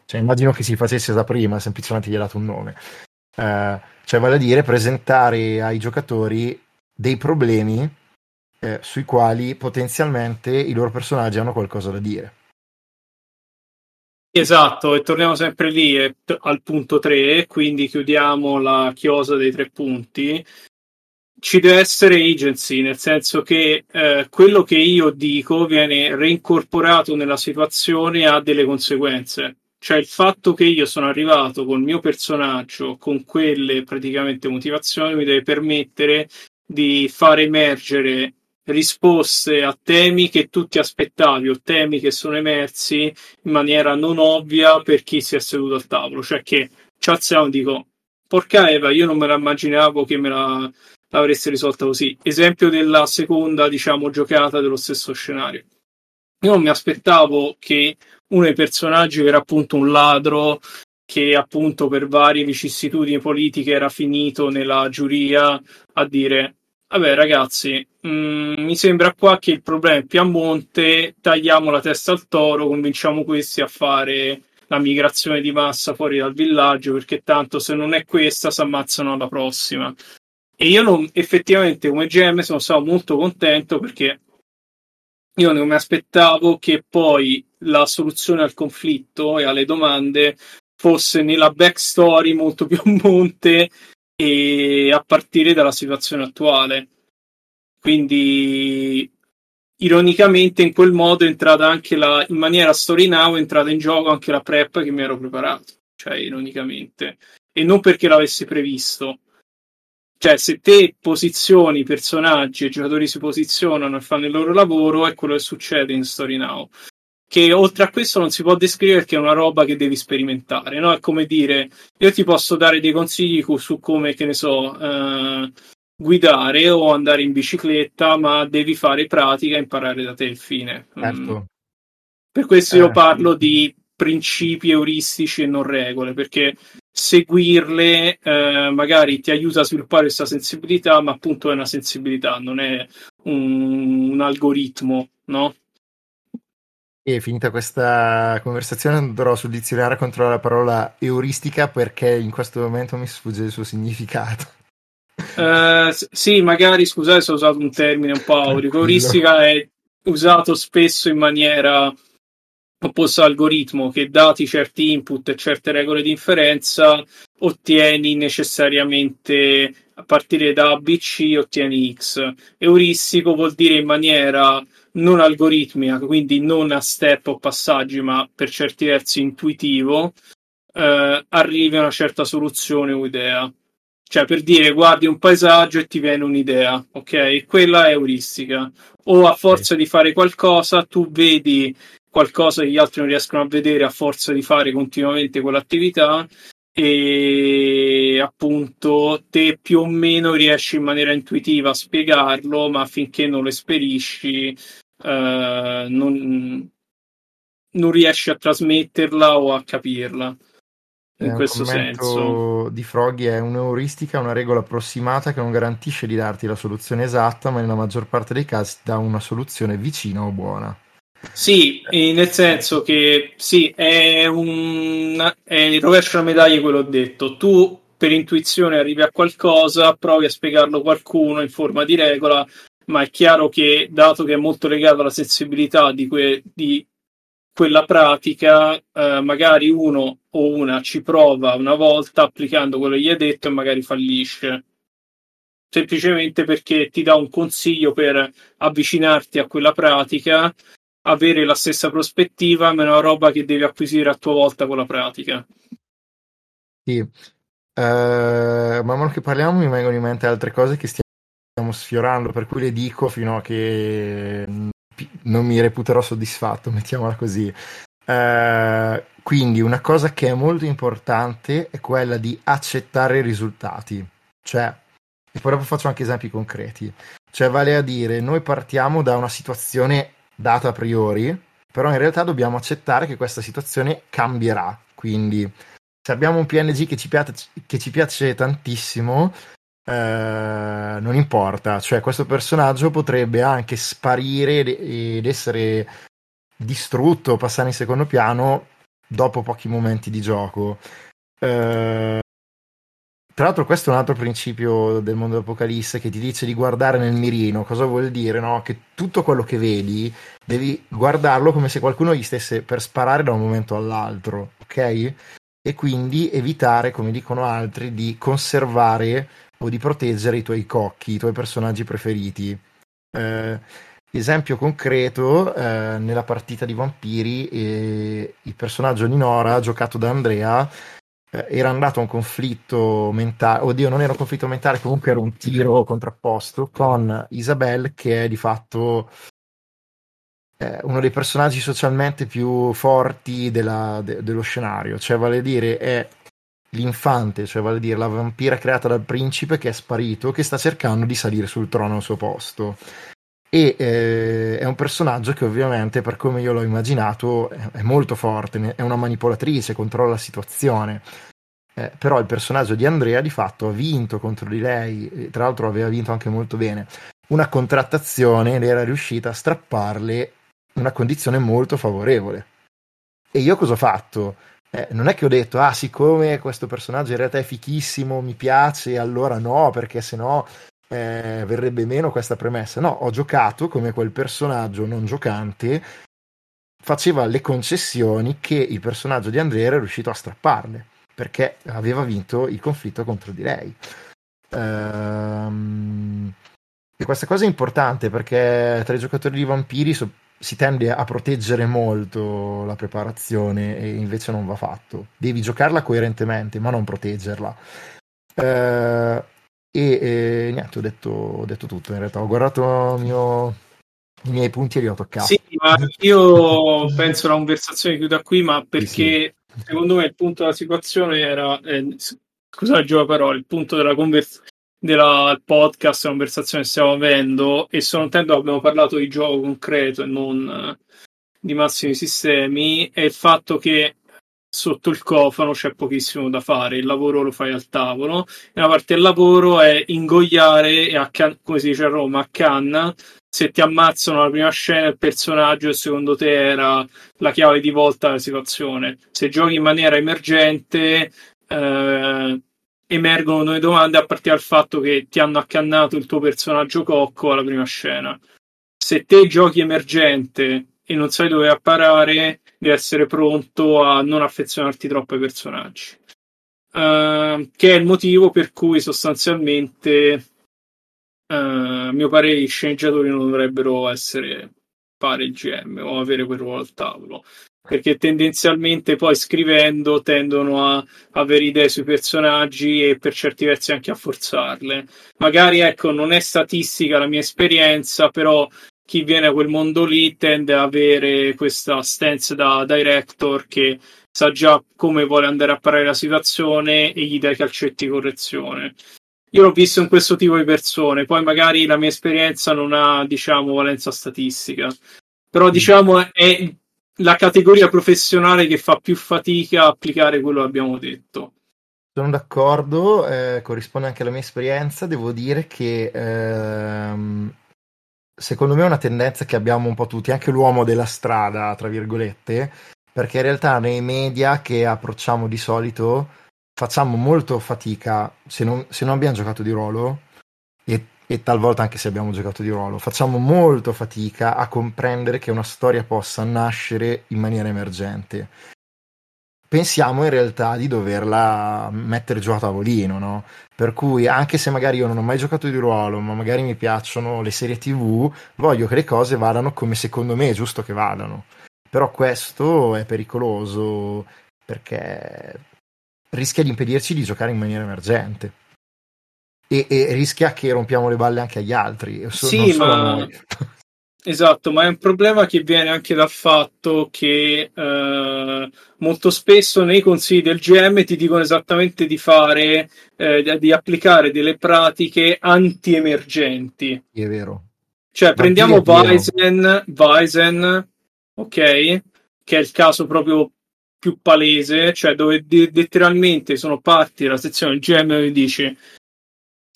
cioè, immagino che si facesse da prima, semplicemente gli ha dato un nome. Eh, cioè vale a dire presentare ai giocatori dei problemi eh, sui quali potenzialmente i loro personaggi hanno qualcosa da dire.
Esatto, e torniamo sempre lì eh, al punto 3, quindi chiudiamo la chiosa dei tre punti. Ci deve essere agency, nel senso che eh, quello che io dico viene reincorporato nella situazione e ha delle conseguenze. Cioè il fatto che io sono arrivato col mio personaggio con quelle praticamente motivazioni mi deve permettere di far emergere risposte a temi che tu ti aspettavi o temi che sono emersi in maniera non ovvia per chi si è seduto al tavolo. Cioè che ci alziamo e dico, porca Eva, io non me la immaginavo che me la, l'avreste risolta così. Esempio della seconda, diciamo, giocata dello stesso scenario. Io non mi aspettavo che uno dei personaggi era appunto un ladro che appunto per varie vicissitudini politiche era finito nella giuria a dire vabbè ragazzi mh, mm, mi sembra qua che il problema è più a monte tagliamo la testa al toro convinciamo questi a fare la migrazione di massa fuori dal villaggio perché tanto se non è questa si ammazzano alla prossima. E io non, effettivamente come GM sono stato molto contento perché io non mi aspettavo che poi la soluzione al conflitto e alle domande fosse nella backstory molto più a monte e a partire dalla situazione attuale. Quindi, ironicamente, in quel modo è entrata anche la, in maniera story now, è entrata in gioco anche la prep che mi ero preparato, cioè ironicamente, e non perché l'avessi previsto. Cioè, se te posizioni personaggi e i giocatori si posizionano e fanno il loro lavoro, è quello che succede in Story Now che oltre a questo non si può descrivere perché è una roba che devi sperimentare, no? È come dire, io ti posso dare dei consigli su come, che ne so, eh, guidare o andare in bicicletta, ma devi fare pratica e imparare da te il fine. Certo. Mm. Per questo io eh, parlo di principi euristici e non regole, perché seguirle eh, magari ti aiuta a sviluppare questa sensibilità, ma appunto è una sensibilità, non è un, un algoritmo, no?
E finita questa conversazione andrò sul dizionario a controllare la parola euristica perché in questo momento mi sfugge il suo significato.
Uh, sì, magari scusate se ho usato un termine un po' (laughs) aurico. Euristica è usato spesso in maniera opposta all'algoritmo che dati certi input e certe regole di inferenza ottieni necessariamente a partire da ABC ottieni X. Euristico vuol dire in maniera non algoritmica, quindi non a step o passaggi, ma per certi versi intuitivo, eh, arrivi a una certa soluzione o idea. Cioè, per dire, guardi un paesaggio e ti viene un'idea, ok? Quella è euristica. O a forza di fare qualcosa, tu vedi qualcosa che gli altri non riescono a vedere a forza di fare continuamente quell'attività e appunto te più o meno riesci in maniera intuitiva a spiegarlo, ma finché non lo esperisci eh, non, non, riesci a trasmetterla o a capirla. In questo senso,
di Froggy è un'euristica, una regola approssimata che non garantisce di darti la soluzione esatta, ma nella maggior parte dei casi dà una soluzione vicina o buona.
Sì, nel senso che sì, è un è il rovescio della medaglia quello detto. Tu per intuizione arrivi a qualcosa, provi a spiegarlo a qualcuno in forma di regola, ma è chiaro che, dato che è molto legato alla sensibilità di, que- di quella pratica, eh, magari uno o una ci prova una volta applicando quello che gli hai detto e magari fallisce. Semplicemente perché ti dà un consiglio per avvicinarti a quella pratica, avere la stessa prospettiva, ma è una roba che devi acquisire a tua volta con la pratica.
Sì, Uh, man mano che parliamo mi vengono in mente altre cose che stiamo sfiorando, per cui le dico fino a che non mi reputerò soddisfatto, (laughs) mettiamola così. Uh, quindi una cosa che è molto importante è quella di accettare i risultati, cioè, e poi dopo faccio anche esempi concreti, cioè vale a dire, noi partiamo da una situazione data a priori, però in realtà dobbiamo accettare che questa situazione cambierà, quindi se abbiamo un PNG che ci piace, che ci piace tantissimo, eh, non importa, cioè questo personaggio potrebbe anche sparire ed essere distrutto, passare in secondo piano dopo pochi momenti di gioco. Eh, tra l'altro questo è un altro principio del mondo dell'Apocalisse che ti dice di guardare nel mirino. Cosa vuol dire? No? Che tutto quello che vedi devi guardarlo come se qualcuno gli stesse per sparare da un momento all'altro, ok? e quindi evitare, come dicono altri, di conservare o di proteggere i tuoi cocchi, i tuoi personaggi preferiti. Eh, esempio concreto, eh, nella partita di vampiri, eh, il personaggio Ninora, giocato da Andrea, era andato a un conflitto mentale, oddio non era un conflitto mentale, comunque era un tiro contrapposto con Isabelle che è di fatto eh, uno dei personaggi socialmente più forti della, de, dello scenario, cioè vale a dire è l'infante, cioè vale a dire la vampira creata dal principe che è sparito, che sta cercando di salire sul trono al suo posto. E eh, è un personaggio che ovviamente, per come io l'ho immaginato, è, molto forte, è una manipolatrice, controlla la situazione. Eh, però il personaggio di Andrea di fatto ha vinto contro di lei, tra l'altro aveva vinto anche molto bene, una contrattazione ed era riuscita a strapparle una condizione molto favorevole. E io cosa ho fatto? Eh, non è che ho detto, ah, siccome questo personaggio in realtà è fichissimo, mi piace, allora no, perché sennò eh, verrebbe meno questa premessa. No, ho giocato come quel personaggio non giocante faceva le concessioni che il personaggio di Andrea era riuscito a strapparle, perché aveva vinto il conflitto contro di lei. Ehm... E questa cosa è importante perché tra i giocatori di vampiri so- si tende a proteggere molto la preparazione e invece non va fatto. Devi giocarla coerentemente, ma non proteggerla. Eh, e, e, niente, ho detto, ho detto, tutto in realtà. Ho guardato mio, i miei punti e li ho toccati.
Sì, ma io penso la conversazione chiuda qui, ma perché sì, sì. secondo me il punto della situazione era. Eh, scusate, gioco parole, il punto della conversazione del podcast, la conversazione che stiamo avendo e sono contento che abbiamo parlato di gioco concreto e non uh, di massimi sistemi e il fatto che sotto il cofano c'è pochissimo da fare, il lavoro lo fai al tavolo e una parte del lavoro è ingoiare e a can- come si dice a Roma a canna se ti ammazzano la prima scena il personaggio e secondo te era la chiave di volta della situazione se giochi in maniera emergente eh, emergono nuove domande a partire dal fatto che ti hanno accannato il tuo personaggio cocco alla prima scena. Se te giochi emergente e non sai dove apparare, devi essere pronto a non affezionarti troppo ai personaggi. Uh, che è il motivo per cui sostanzialmente, uh, a mio parere, i sceneggiatori non dovrebbero essere fare il GM o avere quel ruolo al tavolo perché tendenzialmente poi scrivendo tendono a avere idee sui personaggi e per certi versi anche a forzarle. Magari ecco, non è statistica la mia esperienza, però chi viene a quel mondo lì tende a avere questa stance da director che sa già come vuole andare a parare la situazione e gli dà i calcetti di correzione. Io l'ho visto in questo tipo di persone, poi magari la mia esperienza non ha, diciamo, valenza statistica. Però diciamo è la categoria professionale che fa più fatica a applicare quello che abbiamo detto.
Sono d'accordo, eh, corrisponde anche alla mia esperienza. Devo dire che ehm, secondo me è una tendenza che abbiamo un po' tutti, anche l'uomo della strada, tra virgolette, perché in realtà nei media che approcciamo di solito facciamo molto fatica, se non, se non abbiamo giocato di ruolo, e, e, talvolta anche se abbiamo giocato di ruolo, facciamo molto fatica a comprendere che una storia possa nascere in maniera emergente. Pensiamo in realtà di doverla mettere giù a tavolino, no? Per cui anche se magari io non ho mai giocato di ruolo, ma magari mi piacciono le serie TV, voglio che le cose vadano come secondo me è giusto che vadano. Però questo è pericoloso perché rischia di impedirci di giocare in maniera emergente. E, e rischia che rompiamo le balle anche agli altri.
sì, ma... Esatto, ma è un problema che viene anche dal fatto che eh, molto spesso nei consigli del GM ti dicono esattamente di fare, eh, di applicare delle pratiche anti-emergenti.
È vero.
Cioè, ma prendiamo Weizen, Weizen, ok? Che è il caso proprio più palese, cioè dove letteralmente sono parti della sezione GM e dice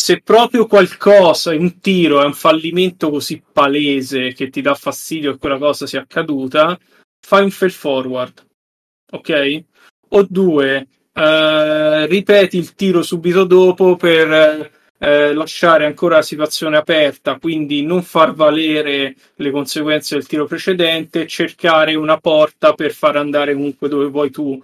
se proprio qualcosa, un tiro è un fallimento così palese che ti dà fastidio che quella cosa sia accaduta, fai un fail forward, ok? O due, eh, ripeti il tiro subito dopo per eh, lasciare ancora la situazione aperta, quindi non far valere le conseguenze del tiro precedente, cercare una porta per far andare comunque dove vuoi tu.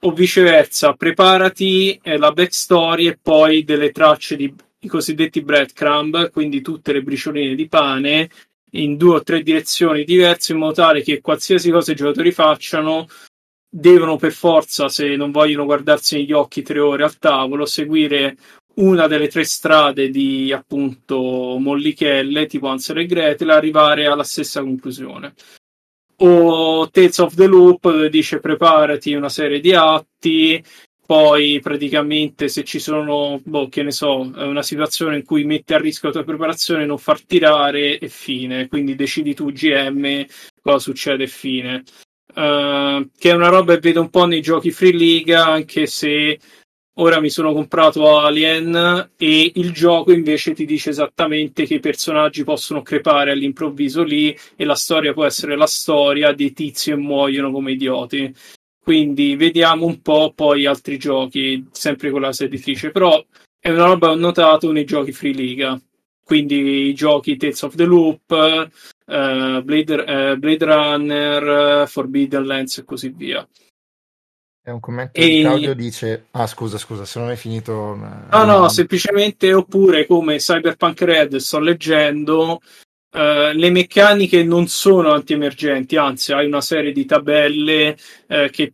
O viceversa, preparati eh, la backstory e poi delle tracce di i cosiddetti breadcrumb, quindi tutte le bricioline di pane in due o tre direzioni diverse in modo tale che qualsiasi cosa i giocatori facciano devono per forza, se non vogliono guardarsi negli occhi tre ore al tavolo, seguire una delle tre strade di appunto Mollichelle, tipo Ansel e Gretel, arrivare alla stessa conclusione. O Tales of the Loop dove dice preparati una serie di atti, poi praticamente se ci sono, boh, che ne so, una situazione in cui metti a rischio la tua preparazione, non far tirare e fine. Quindi decidi tu GM cosa succede e fine. Uh, che è una roba che vedo un po' nei giochi free liga, anche se ora mi sono comprato Alien e il gioco invece ti dice esattamente che i personaggi possono crepare all'improvviso lì e la storia può essere la storia dei tizi e muoiono come idioti. Quindi vediamo un po' poi altri giochi, sempre con la seditrice, però è una roba che ho notato nei giochi free liga. Quindi i giochi Tales of the Loop, uh, Blade, uh, Blade, Runner, Forbidden Lands e così via.
È un commento e... di Claudio dice: Ah, scusa, scusa, se non hai finito.
No, no, semplicemente oppure come Cyberpunk Red sto leggendo. Uh, le meccaniche non sono anti-emergenti, anzi, hai una serie di tabelle uh, che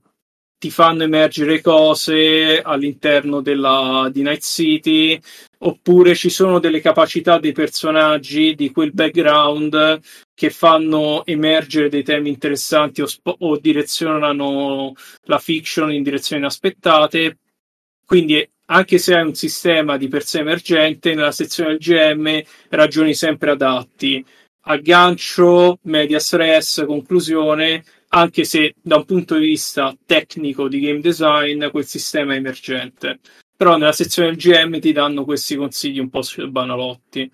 ti fanno emergere cose all'interno della, di Night City, oppure ci sono delle capacità dei personaggi di quel background che fanno emergere dei temi interessanti o, sp- o direzionano la fiction in direzioni inaspettate. Quindi, anche se hai un sistema di per sé emergente, nella sezione del GM ragioni sempre adatti. Aggancio, media stress, conclusione, anche se da un punto di vista tecnico di game design quel sistema è emergente. Però nella sezione del GM ti danno questi consigli un po' banalotti.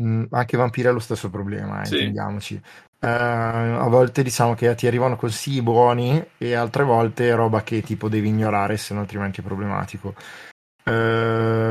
Mm, anche Vampire ha lo stesso problema, eh, sì. intendiamoci. Uh, a volte diciamo che ti arrivano consigli buoni e altre volte è roba che tipo devi ignorare se no altrimenti è problematico. Uh,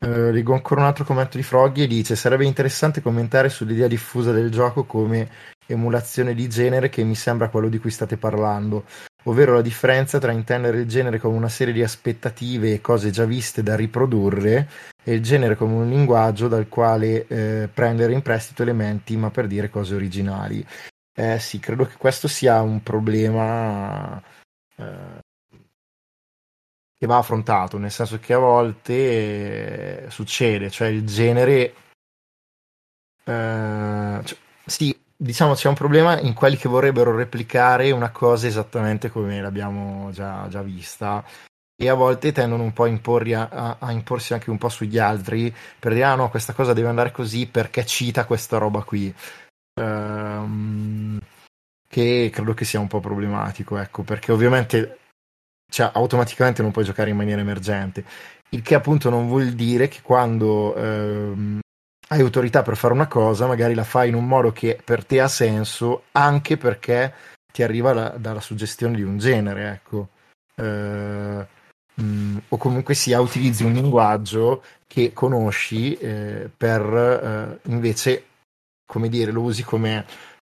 leggo ancora un altro commento di Froggy e dice sarebbe interessante commentare sull'idea diffusa del gioco come emulazione di genere che mi sembra quello di cui state parlando ovvero la differenza tra intendere il genere come una serie di aspettative e cose già viste da riprodurre e il genere come un linguaggio dal quale eh, prendere in prestito elementi ma per dire cose originali. Eh sì, credo che questo sia un problema eh, che va affrontato, nel senso che a volte eh, succede, cioè il genere... Eh, cioè, sì, diciamo c'è un problema in quelli che vorrebbero replicare una cosa esattamente come l'abbiamo già, già vista e a volte tendono un po' a, imporri, a, a, imporsi anche un po' sugli altri per dire ah no questa cosa deve andare così perché cita questa roba qui. Um, che credo che sia un po' problematico ecco perché ovviamente cioè, automaticamente non puoi giocare in maniera emergente il che appunto non vuol dire che quando ehm, hai autorità per fare una cosa, magari la fai in un modo che per te ha senso, anche perché ti arriva la, dalla suggestione di un genere, ecco. Eh, o comunque sia utilizzi un linguaggio che conosci eh, per eh, invece, come dire, lo usi come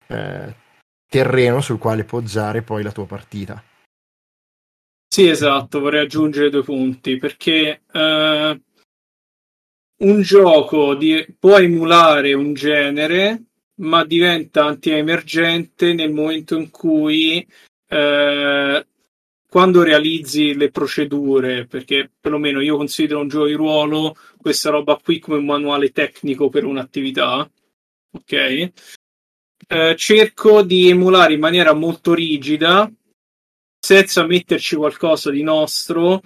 eh, terreno sul quale poggiare poi la tua partita.
Sì, esatto, vorrei aggiungere due punti perché eh, un gioco di, può emulare un genere, ma diventa anti-emergente nel momento in cui eh, quando realizzi le procedure, perché perlomeno io considero un gioco di ruolo questa roba qui come un manuale tecnico per un'attività, ok? Eh, cerco di emulare in maniera molto rigida, senza metterci qualcosa di nostro,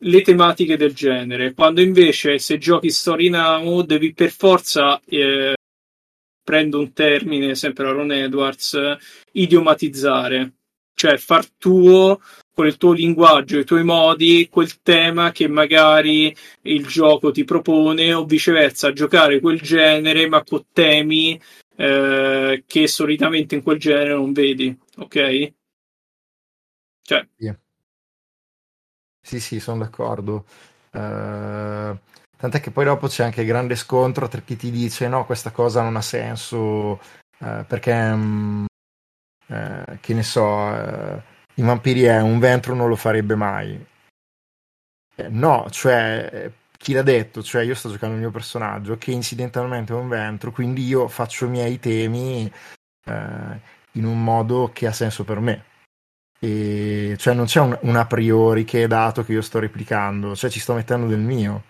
le tematiche del genere. Quando invece se giochi Story Now devi per forza, eh, prendo un termine sempre a Ron Edwards, idiomatizzare, cioè far tuo con il tuo linguaggio, i tuoi modi, quel tema che magari il gioco ti propone o viceversa, giocare quel genere ma con temi eh, che solitamente in quel genere non vedi, ok? Cioè.
Sì, sì, sono d'accordo. Uh, tant'è che poi dopo c'è anche il grande scontro tra chi ti dice no, questa cosa non ha senso uh, perché, um, uh, che ne so i vampiri è un ventro non lo farebbe mai. Eh, no, cioè, chi l'ha detto? Cioè, io sto giocando il mio personaggio che incidentalmente è un ventro, quindi io faccio i miei temi eh, in un modo che ha senso per me. E, cioè, non c'è un, un a priori che è dato che io sto replicando, cioè ci sto mettendo del mio.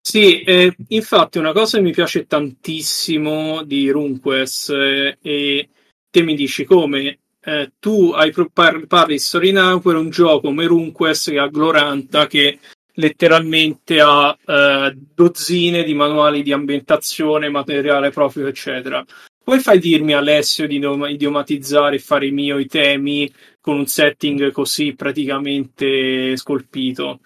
Sì, eh, infatti una cosa che mi piace tantissimo di RuneQuest eh, e te mi dici come eh, tu hai, par- parli di Story Now per un gioco come RuneQuest che ha Gloranta che letteralmente ha eh, dozzine di manuali di ambientazione, materiale proprio, eccetera. Come fai a dirmi Alessio di idiomatizzare e fare i miei temi con un setting così praticamente scolpito?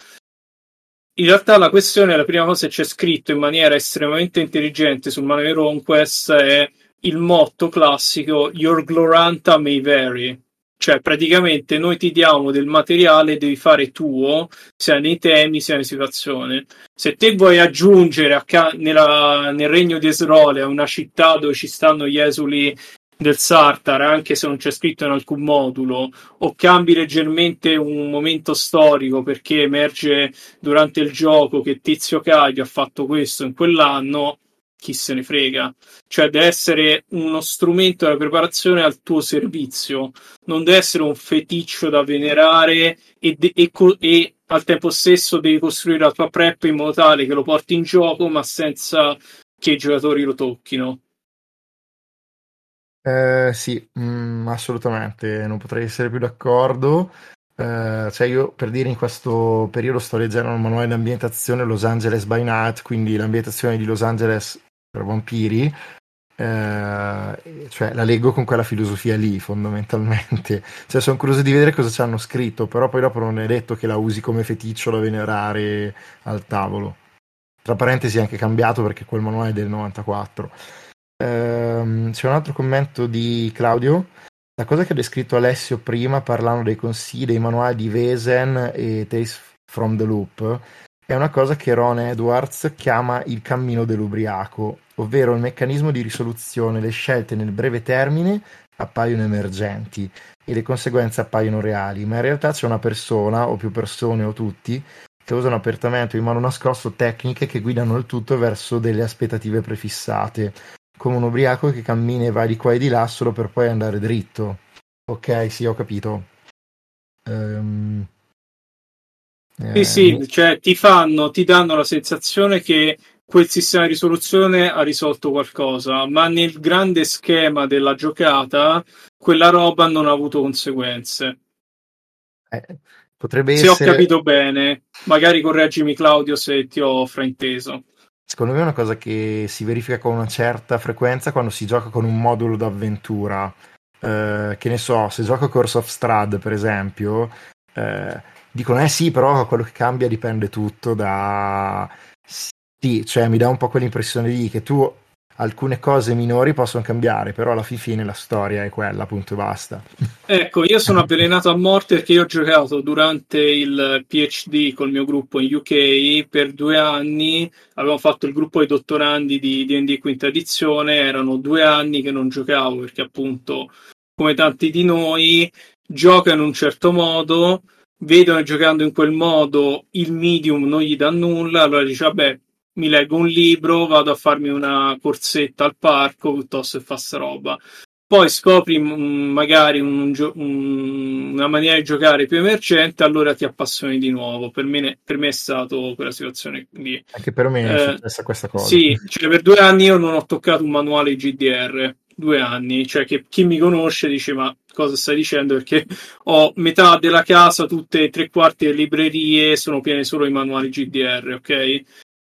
In realtà la questione, la prima cosa che c'è scritto in maniera estremamente intelligente sul manuale RuneQuest è il motto classico Your Gloranta may vary. Cioè, praticamente noi ti diamo del materiale, devi fare tuo, sia nei temi sia nelle situazioni. Se te vuoi aggiungere ca- nella, nel regno di Esrole, a una città dove ci stanno gli esuli del Sartar, anche se non c'è scritto in alcun modulo, o cambi leggermente un momento storico perché emerge durante il gioco che Tizio Caio ha fatto questo in quell'anno, chi se ne frega. Cioè, deve essere uno strumento della preparazione al tuo servizio, non deve essere un feticcio da venerare e, de- e, co- e al tempo stesso devi costruire la tua prep in modo tale che lo porti in gioco, ma senza che i giocatori lo tocchino.
Eh, sì, mh, mm, assolutamente, non potrei essere più d'accordo. Eh, cioè io per dire in questo periodo sto leggendo un manuale di ambientazione Los Angeles by Night, quindi l'ambientazione di Los Angeles vampiri, eh, cioè la leggo con quella filosofia lì fondamentalmente. (laughs) Cioè sono curioso di vedere cosa ci hanno scritto, però poi dopo non è detto che la usi come feticcio da venerare al tavolo. Tra parentesi è anche cambiato perché quel manuale è del 94. Eh, c'è un altro commento di Claudio. La cosa che ha descritto Alessio prima parlando dei consigli, dei manuali di Vesen e Tales from the Loop è una cosa che Ron Edwards chiama il cammino dell'ubriaco, ovvero il meccanismo di risoluzione. Le scelte nel breve termine appaiono emergenti e le conseguenze appaiono reali, ma in realtà c'è una persona, o più persone, o tutti, che usano apertamente in mano nascosto tecniche che guidano il tutto verso delle aspettative prefissate, come un ubriaco che cammina e va di qua e di là solo per poi andare dritto. Ok, sì, ho capito. Um,
eh, sì, sì, cioè ti fanno, ti danno la sensazione che quel sistema di risoluzione ha risolto qualcosa, ma nel grande schema della giocata quella roba non ha avuto conseguenze.
Eh, potrebbe
se
essere...
ho capito bene, magari correggimi Claudio se ti ho frainteso.
Secondo me è una cosa che si verifica con una certa frequenza quando si gioca con un modulo d'avventura. Eh, che ne so, se gioco Course of Strad, per esempio, eh, dicono eh sì, però quello che cambia dipende tutto da... Sì, cioè mi dà un po' quell'impressione lì che tu alcune cose minori possono cambiare, però alla fine la storia è quella, appunto, e basta.
Ecco, io sono avvelenato a morte perché io ho giocato durante il PhD col mio gruppo in UK per due anni, avevamo fatto il gruppo dei dottorandi di D&D quinta edizione, erano due anni che non giocavo perché appunto, come tanti di noi, gioca in un certo modo, vedono giocando in quel modo il medium non gli dà nulla, allora dice vabbè mi leggo un libro, vado a farmi una corsetta al parco piuttosto che fa sta roba. Poi scopri mm, magari un, un, una maniera di giocare più emergente, allora ti appassioni di nuovo. Per me, per me è stato quella situazione lì.
Anche per me è eh, successa questa cosa.
Sì, cioè per due anni io non ho toccato un manuale GDR. Due anni, cioè che chi mi conosce dice: Ma cosa stai dicendo? Perché ho metà della casa, tutte e tre quarti delle librerie sono piene solo di manuali GDR, ok?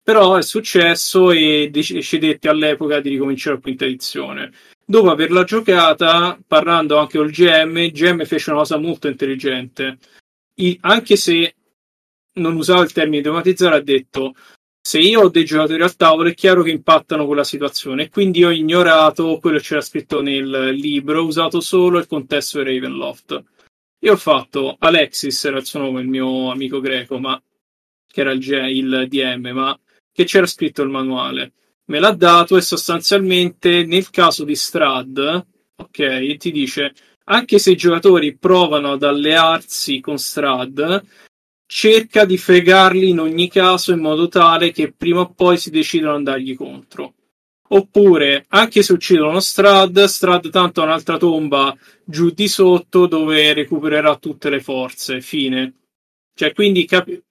Però è successo e decidette all'epoca di ricominciare la quinta edizione. Dopo averla giocata, parlando anche col GM, il GM fece una cosa molto intelligente. I, anche se non usava il termine automatizzare, ha detto se io ho dei giocatori al tavolo è chiaro che impattano quella situazione quindi ho ignorato quello che c'era scritto nel libro, ho usato solo il contesto di Ravenloft. Io ho fatto Alexis, era il suo nome, il mio amico greco, ma che era il, il DM, ma che c'era scritto il manuale. Me l'ha dato e sostanzialmente nel caso di Strad, ok, ti dice anche se i giocatori provano ad allearsi con Strad, cerca di fregarli in ogni caso in modo tale che prima o poi si decidano ad andargli contro. Oppure, anche se uccidono Strad, Strad tanto ha un'altra tomba giù di sotto dove recupererà tutte le forze. Fine. Cioè, quindi capi-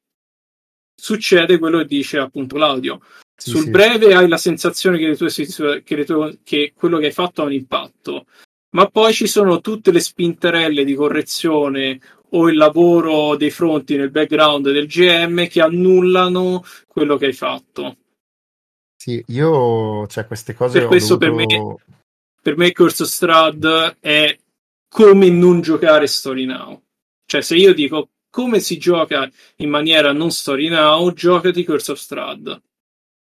succede quello che dice appunto l'audio. Sì, Sul sì. breve hai la sensazione che, tue, che, tue, che quello che hai fatto ha un impatto, ma poi ci sono tutte le spinterelle di correzione o il lavoro dei fronti nel background del GM che annullano quello che hai fatto.
Sì, io, cioè, queste cose.
Per questo
dovuto...
per me, per me Curse of Strad è come non giocare Story Now. Cioè, se io dico come si gioca in maniera non story now, giocati Curse of Strad.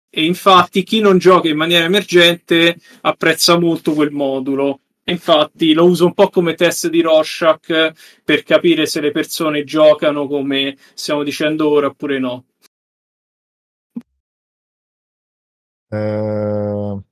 E infatti chi non gioca in maniera emergente apprezza molto quel modulo. Infatti lo uso un po' come test di Rorschach per capire se le persone giocano come stiamo dicendo ora oppure no.
Uh,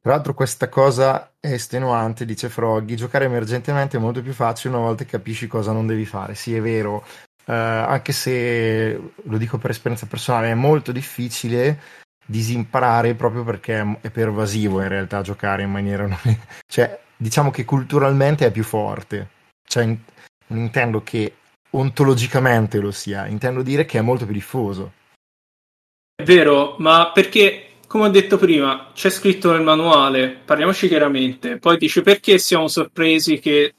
tra l'altro questa cosa è estenuante, dice Froggy, giocare emergentemente è molto più facile una volta che capisci cosa non devi fare. Sì, è vero, uh, anche se lo dico per esperienza personale, è molto difficile disimparare proprio perché è pervasivo in realtà giocare in maniera... Non... cioè, diciamo che culturalmente è più forte. Cioè, non intendo che ontologicamente lo sia, intendo dire che è molto più diffuso.
È vero, ma perché come ho detto prima, c'è scritto nel manuale, parliamoci chiaramente, poi dice perché siamo sorpresi che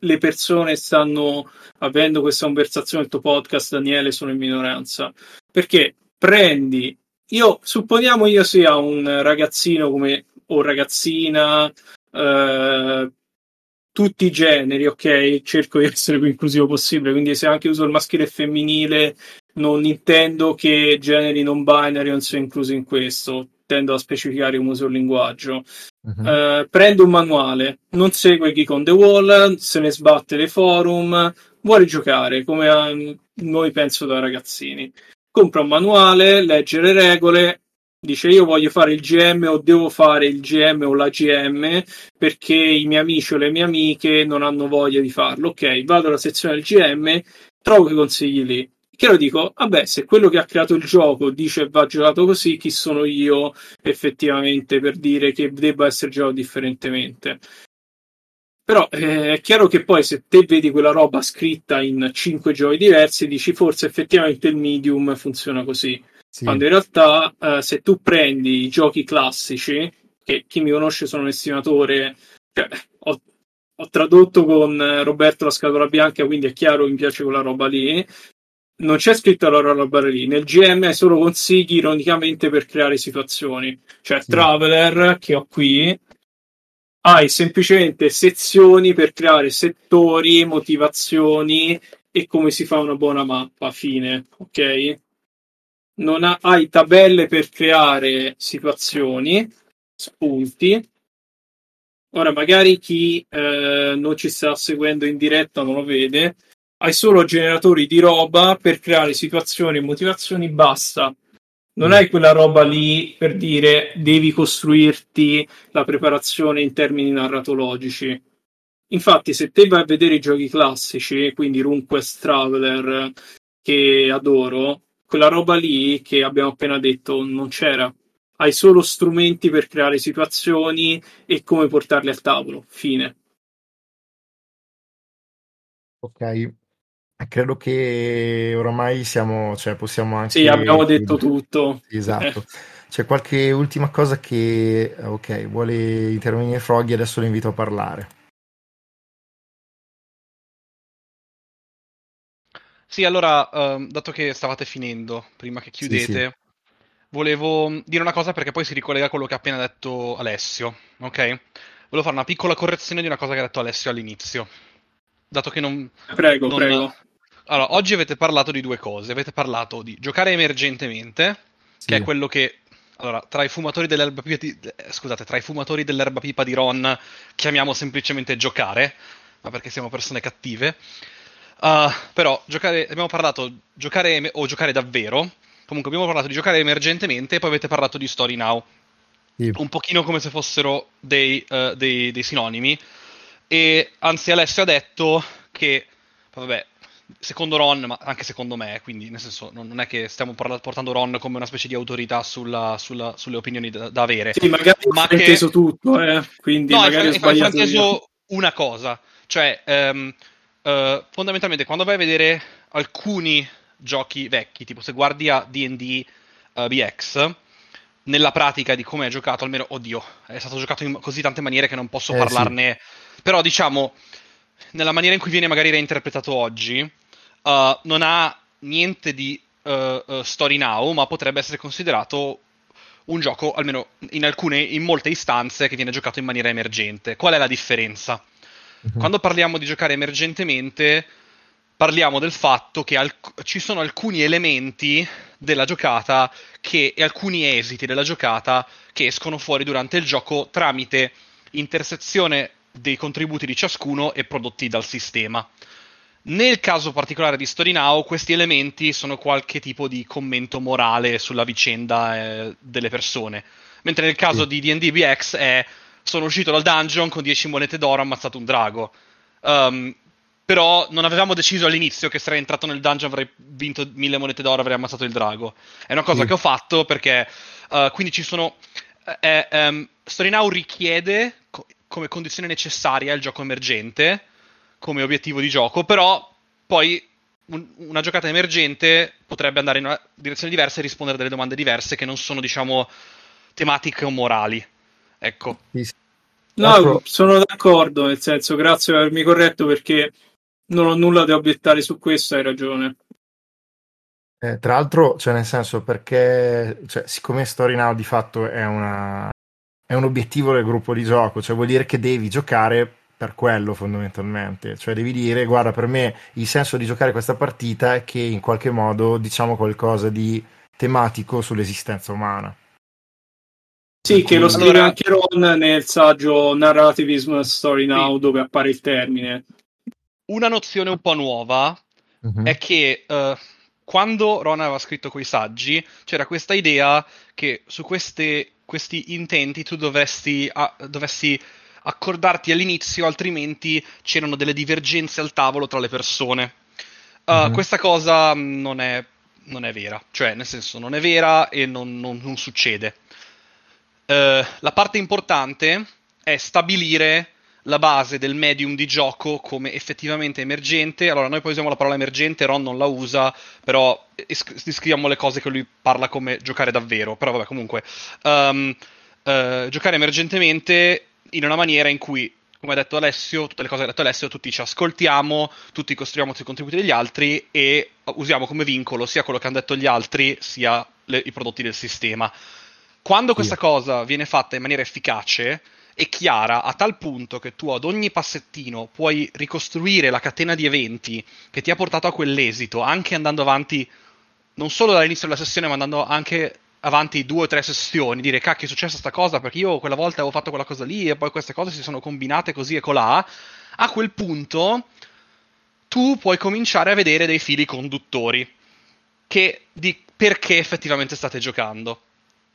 le persone stanno avendo questa conversazione nel tuo podcast, Daniele, sono in minoranza. Perché prendi, io supponiamo io sia un ragazzino come o ragazzina, eh, tutti i generi, ok? Cerco di essere più inclusivo possibile, quindi se anche uso il maschile e femminile, non intendo che generi non binary non siano inclusi in questo, tendo a specificare come uso il linguaggio. Uh-huh. Uh, prendo un manuale, non segue Geek on the Wall, se ne sbatte dei forum, vuole giocare come a, noi penso da ragazzini. Compra un manuale, legge le regole, dice io voglio fare il GM o devo fare il GM o la GM perché i miei amici o le mie amiche non hanno voglia di farlo. Ok, vado alla sezione del GM, trovo i consigli lì che lo dico, vabbè, se quello che ha creato il gioco dice va giocato così, chi sono io effettivamente per dire che debba essere giocato differentemente? Però eh, è chiaro che poi se te vedi quella roba scritta in cinque giochi diversi, dici forse effettivamente il medium funziona così. Sì. Quando in realtà eh, se tu prendi i giochi classici, che chi mi conosce sono un estimatore, cioè, ho, ho tradotto con Roberto la scatola bianca, quindi è chiaro che mi piace quella roba lì non c'è scritto la roba lì. Nel GM hai solo consigli ironicamente per creare situazioni. Cioè, sì. Traveler che ho qui, hai semplicemente sezioni per creare settori, motivazioni e come si fa una buona mappa. Fine, ok? Non ha, hai tabelle per creare situazioni spunti. Ora, magari chi eh, non ci sta seguendo in diretta non lo vede, hai solo generatori di roba per creare situazioni e motivazioni, basta. Non hai quella roba lì per dire devi costruirti la preparazione in termini narratologici. Infatti, se te vai a vedere i giochi classici, quindi RuneQuest Traveler, che adoro, quella roba lì che abbiamo appena detto non c'era. Hai solo strumenti per creare situazioni e come portarle al tavolo. Fine.
Ok, credo che oramai siamo, cioè possiamo anche...
Sì, abbiamo detto tutto.
Esatto. C'è qualche ultima cosa che, ok, vuole intervenire Froggy, adesso lo invito a parlare.
Sì, allora, ehm, dato che stavate finendo, prima che chiudete, sì, sì. volevo dire una cosa perché poi si ricollega a quello che ha appena detto Alessio, ok? Volevo fare una piccola correzione di una cosa che ha detto Alessio all'inizio. Dato che non...
Prego, non... prego.
Allora, oggi avete parlato di due cose. Avete parlato di giocare emergentemente, sì. che è quello che... Allora, tra i fumatori dell'erba pipa di... Eh, scusate, tra i fumatori dell'erba pipa di Ron chiamiamo semplicemente giocare, ma perché siamo persone cattive. Uh, però giocare, abbiamo parlato giocare o giocare davvero. Comunque abbiamo parlato di giocare emergentemente e poi avete parlato di Story Now. Sì. Un pochino come se fossero dei, uh, dei, dei, sinonimi. E anzi Alessio ha detto che, vabbè, secondo Ron, ma anche secondo me, quindi nel senso non, è che stiamo parla- portando Ron come una specie di autorità sulla, sulla, sulle opinioni da, da, avere.
Sì, magari ma ho che... tutto, eh. quindi
no,
magari
ho frainteso una cosa. Cioè... Um, uh, fondamentalmente quando vai a vedere alcuni giochi vecchi, tipo se guardi a DD uh, eh, BX, nella pratica di come è giocato, almeno, oddio, è stato giocato in così tante maniere che non posso eh, parlarne, sì. però diciamo, nella maniera in cui viene magari reinterpretato oggi, uh, non ha niente di uh, story now, ma potrebbe essere considerato un gioco, almeno in alcune, in molte istanze, che viene giocato in maniera emergente. Qual è la differenza? Uh-huh. Quando parliamo di giocare emergentemente, parliamo del fatto che alc- ci sono alcuni elementi della giocata che, e alcuni esiti della giocata che escono fuori durante il gioco tramite intersezione dei contributi di ciascuno e prodotti dal sistema. Nel caso particolare di Story Now, questi elementi sono qualche tipo di commento morale sulla vicenda eh, delle persone, mentre nel caso di D&D BX è sono uscito dal dungeon con 10 monete d'oro, ammazzato un drago. Um, però non avevamo deciso all'inizio che sarei entrato nel dungeon, avrei vinto 1000 monete d'oro, avrei ammazzato il drago. È una cosa mm. che ho fatto perché uh, quindi ci sono... Eh, um, Story Now richiede co- come condizione necessaria il gioco emergente, come obiettivo di gioco, però poi un, una giocata emergente potrebbe andare in una direzione diversa e rispondere a delle domande diverse che non sono, diciamo, tematiche o morali. Ecco.
No, sono d'accordo, nel senso, grazie per avermi corretto perché non ho nulla da obiettare su questo, hai ragione.
Eh, tra l'altro, cioè nel senso, perché cioè, siccome Story Now di fatto è, una, è un obiettivo del gruppo di gioco, cioè vuol dire che devi giocare per quello fondamentalmente, cioè devi dire guarda per me il senso di giocare questa partita è che in qualche modo diciamo qualcosa di tematico sull'esistenza umana.
Sì, che lo scrive allora... anche Ron nel saggio Narrativism Story Now, sì. dove appare il termine.
Una nozione un po' nuova uh-huh. è che uh, quando Ron aveva scritto quei saggi, c'era questa idea che su queste, questi intenti tu dovresti, uh, dovessi accordarti all'inizio, altrimenti c'erano delle divergenze al tavolo tra le persone. Uh, uh-huh. Questa cosa non è, non è, vera, cioè nel senso non è vera e non, non, non succede. Eh, la parte importante è stabilire la base del medium di gioco come effettivamente emergente. Allora, noi poi usiamo la parola emergente, Ron non la usa, però descriviamo le cose che lui parla come giocare davvero. Però vabbè, comunque, um, uh, giocare emergentemente in una maniera in cui, come ha detto Alessio, tutte le cose che ha detto Alessio, tutti ci ascoltiamo, tutti costruiamo sui contributi degli altri e usiamo come vincolo sia quello che hanno detto gli altri, sia le, i prodotti del sistema. Quando questa yeah. cosa viene fatta in maniera efficace e chiara a tal punto che tu ad ogni passettino puoi ricostruire la catena di eventi che ti ha portato a quell'esito, anche andando avanti non solo dall'inizio della sessione, ma andando anche avanti due o tre sessioni, dire cacchio è successa sta cosa perché io quella volta avevo fatto quella cosa lì e poi queste cose si sono combinate così e colà, a quel punto tu puoi cominciare a vedere dei fili conduttori che, di perché effettivamente state giocando.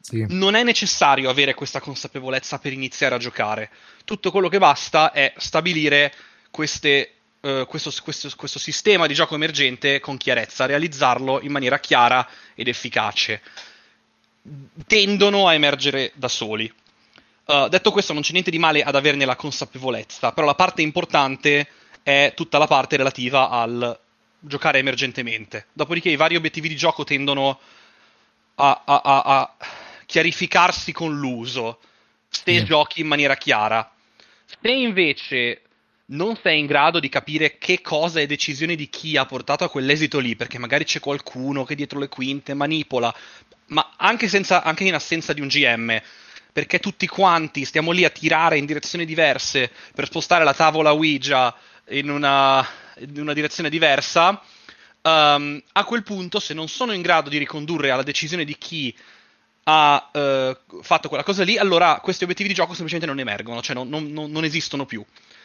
Sì. Non è necessario avere questa consapevolezza per iniziare a giocare. Tutto quello che basta è stabilire queste, uh, questo, questo, questo, sistema di gioco emergente con chiarezza, realizzarlo in maniera chiara ed efficace. Tendono a emergere da soli. Uh, detto questo, non c'è niente di male ad averne la consapevolezza, però la parte importante è tutta la parte relativa al giocare emergentemente. Dopodiché i vari obiettivi di gioco tendono a, a, a, a chiarificarsi con l'uso, se sì. giochi in maniera chiara. Se invece non sei in grado di capire che cosa e decisione di chi ha portato a quell'esito lì, perché magari c'è qualcuno che dietro le quinte manipola, ma anche, senza, anche in assenza di un GM, perché tutti quanti stiamo lì a tirare in direzioni diverse per spostare la tavola Ouija in una, in una direzione diversa, um, a quel punto, se non sono in grado di ricondurre alla decisione di chi ha uh, fatto quella cosa lì, allora questi obiettivi di gioco semplicemente non emergono, cioè non, non, non esistono più.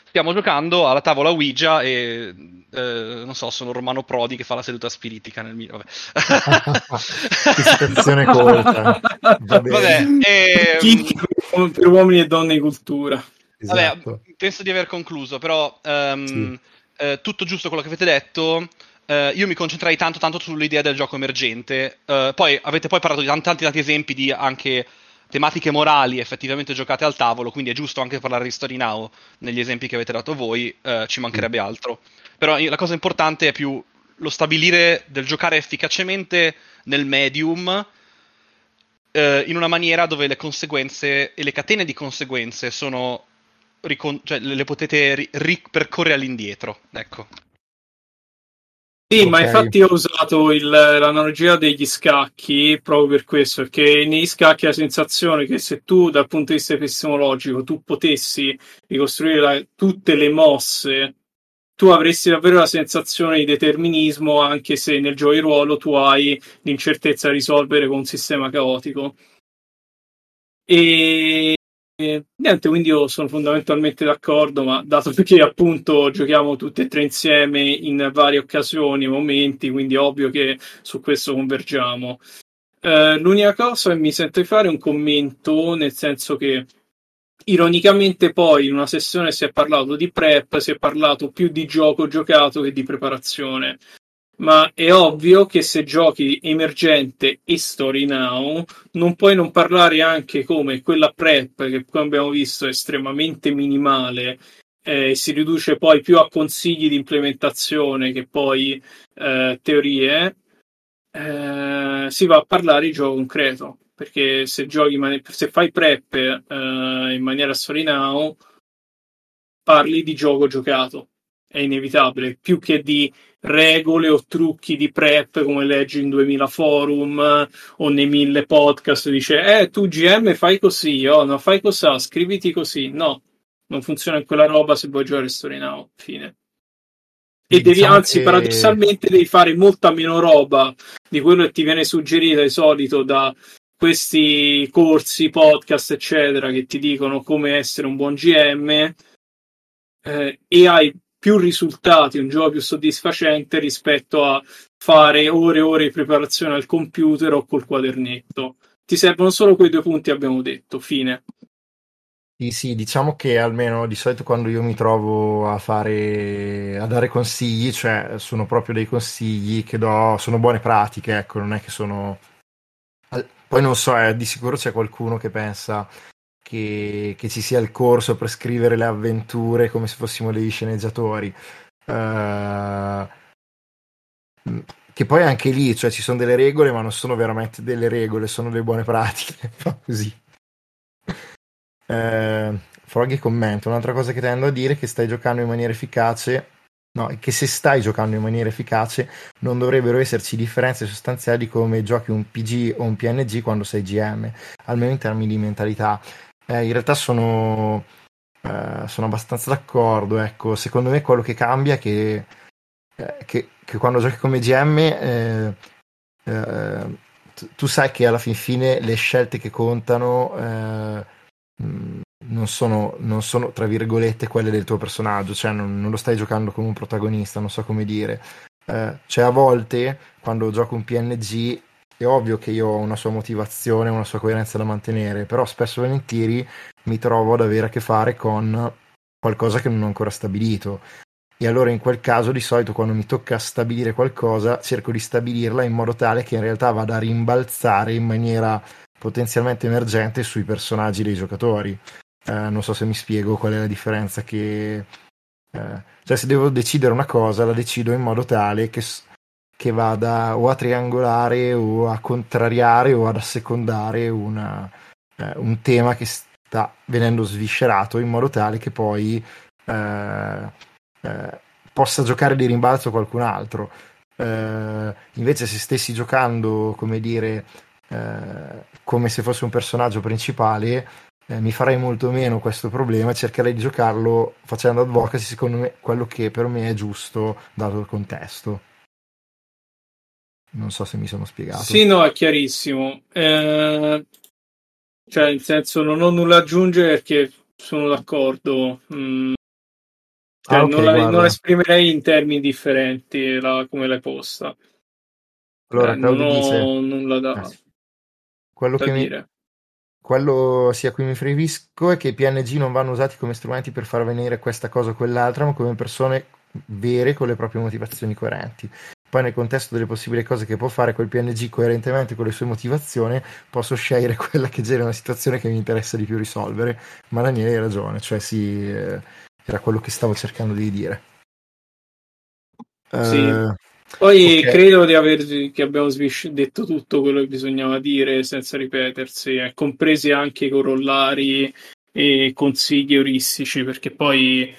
Stiamo giocando alla tavola Ouija e eh, non so, sono Romano Prodi che fa la seduta spiritica nel mio. Vabbè. (laughs)
Situazione colta.
Vabbè, e... Ehm, per uomini e donne in cultura.
Esatto. Vabbè, penso di aver concluso, però um, sì. eh, tutto giusto quello che avete detto. Uh, io mi concentrai tanto tanto sull'idea del gioco emergente. Uh, poi avete poi parlato di tanti, tanti, tanti esempi di anche tematiche morali effettivamente giocate al tavolo, quindi è giusto anche parlare di Story Now negli esempi che avete dato voi, uh, ci mancherebbe altro. Però la cosa importante è più lo stabilire del giocare efficacemente nel medium in una maniera dove le conseguenze e le catene di conseguenze sono ricon- cioè, le potete ri- ripercorrere all'indietro. Ecco.
Sì, okay. ma infatti ho usato il, l'analogia degli scacchi proprio per questo, perché negli scacchi hai la sensazione che se tu dal punto di vista epistemologico tu potessi ricostruire la, tutte le mosse, tu avresti davvero la sensazione di determinismo anche se nel gioco di ruolo tu hai l'incertezza di risolvere con un sistema caotico. E niente, quindi io sono fondamentalmente d'accordo, ma dato che appunto giochiamo tutti e tre insieme in varie occasioni momenti, quindi ovvio che su questo convergiamo. Eh, l'unica cosa che mi sento di fare è un commento, nel senso che ironicamente poi in una sessione si è parlato di prep, si è parlato più di gioco giocato che di preparazione ma è ovvio che se giochi emergente e story now non puoi non parlare anche come quella prep che come abbiamo visto è estremamente minimale eh, si riduce poi più a consigli di implementazione che poi eh, teorie eh, si va a parlare di gioco concreto. Perché se giochi se fai prep eh, in maniera story now parli di gioco giocato è inevitabile più che di regole o trucchi di prep come leggi in 2000 forum o nei mille podcast dice eh tu GM fai così oh no fai così scriviti così. No non funziona quella roba se vuoi giocare Story Now fine. E devi diciamo anzi che... paradossalmente devi fare molta meno roba di quello che ti viene suggerito di solito da questi corsi, podcast, eccetera, che ti dicono come essere un buon GM eh, e hai più risultati, un gioco più soddisfacente rispetto a fare ore e ore di preparazione al computer o col quadernetto. Ti servono solo quei due punti, abbiamo detto, fine.
Sì, sì, diciamo che almeno di solito quando io mi trovo a fare, a dare consigli, cioè sono proprio dei consigli che do, sono buone pratiche, ecco, non è che sono... Poi non so, eh, di sicuro c'è qualcuno che pensa, che, che, ci sia il corso per scrivere le avventure come se fossimo degli sceneggiatori. Uh, che poi anche lì, cioè ci sono delle regole, ma non sono veramente delle regole, sono delle buone pratiche, (laughs) così. Uh, Froggy commenta, un'altra cosa che tendo a dire è che stai giocando in maniera efficace, no, che se stai giocando in maniera efficace non dovrebbero esserci differenze sostanziali come giochi un PG o un PNG quando sei GM, almeno in termini di mentalità. Eh, in realtà sono, eh, sono abbastanza d'accordo. Ecco, secondo me quello che cambia è che, eh, che, che quando giochi come GM eh, eh, tu, tu, sai che alla fin fine le scelte che contano eh, non, sono, non sono, tra virgolette, quelle del tuo personaggio, cioè non, non lo stai giocando come un protagonista, non so come dire. Cioè a volte quando gioco un PNG è ovvio che io ho una sua motivazione, una sua coerenza da mantenere, però spesso e volentieri mi trovo ad avere a che fare con qualcosa che non ho ancora stabilito. E allora in quel caso di solito quando mi tocca stabilire qualcosa cerco di stabilirla in modo tale che in realtà vada a rimbalzare in maniera potenzialmente emergente sui personaggi dei giocatori. Eh, non so se mi spiego qual è la differenza che... Eh, cioè se devo decidere una cosa la decido in modo tale che che vada o a triangolare o a contrariare o ad assecondare una, eh, un tema che sta venendo sviscerato in modo tale che poi eh, eh, possa giocare di rimbalzo qualcun altro. Eh, invece se stessi giocando, come dire, eh, come se fosse un personaggio principale, eh, mi farei molto meno questo problema cercherei di giocarlo facendo advocacy secondo me quello che per me è giusto dato il contesto. Non so se mi sono spiegato.
Sì, no, è chiarissimo. Eh, cioè, nel senso, non ho nulla da aggiungere perché sono d'accordo. Mm. Cioè, ah, okay, non, la, non, esprimerei in termini differenti la, come l'hai posta.
Allora, eh, non ho
dice... nulla da, eh,
quello
da
che
dire.
Mi... Quello sia cui mi frevisco è che i PNG non vanno usati come strumenti per far venire questa cosa o quell'altra, ma come persone vere con le proprie motivazioni coerenti. Poi nel contesto delle possibili cose che può fare quel PNG coerentemente con le sue motivazioni, posso scegliere (laughs) quella che genera una situazione che mi interessa di più risolvere. Ma Daniele hai ragione, cioè sì, eh, era quello che stavo cercando di dire.
Sì. Uh, Poi okay. credo di aver che abbiamo detto tutto quello che bisognava dire senza ripetersi, eh, compresi anche i corollari e consigli euristici, perché poi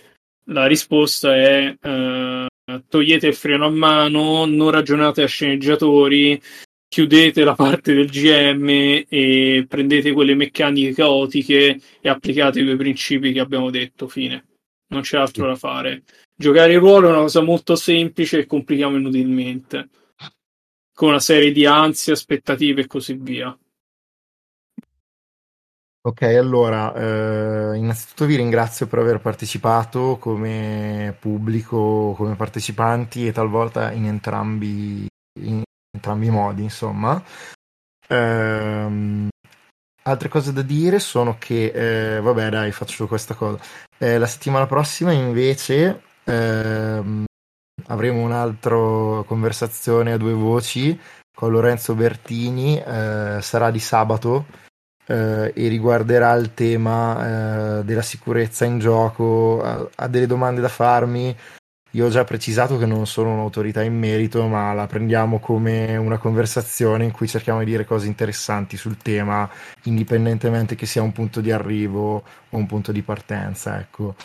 la risposta è uh, togliete il freno a mano, non ragionate a sceneggiatori, chiudete la parte del GM e prendete quelle meccaniche caotiche e applicate i due principi che abbiamo detto, fine. Non c'è altro da fare. Giocare il ruolo è una cosa molto semplice e complichiamo inutilmente. Con una serie di ansie, aspettative e così via.
Ok, allora, eh, innanzitutto vi ringrazio per aver partecipato come pubblico, come partecipanti e talvolta in entrambi, in entrambi i modi, insomma. Eh, altre cose da dire sono che, eh, vabbè dai, faccio questa cosa. Eh, la settimana prossima invece ehm, avremo un'altra conversazione a due voci con Lorenzo Bertini, eh, sarà di sabato eh, e riguarderà il tema eh, della sicurezza in gioco, ha, ha, delle domande da farmi. Io ho già precisato che non sono un'autorità in merito, ma la prendiamo come una conversazione in cui cerchiamo di dire cose interessanti sul tema, indipendentemente che sia un punto di arrivo o un punto di partenza. Ecco.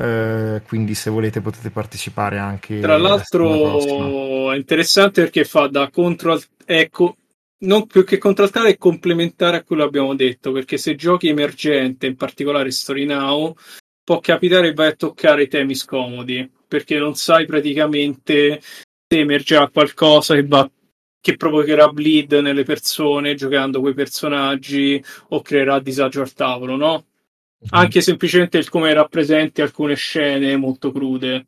Uh, quindi se volete potete partecipare anche
tra l'altro è interessante perché fa da contro ecco non più che contraltare è complementare a quello che abbiamo detto, perché se giochi emergente, in particolare Story Now, può capitare che vai a toccare temi scomodi, perché non sai praticamente se emergerà qualcosa che, va, che provocherà bleed nelle persone giocando quei personaggi o creerà disagio al tavolo, no? Mm-hmm. Anche semplicemente il come rappresenti alcune scene molto crude.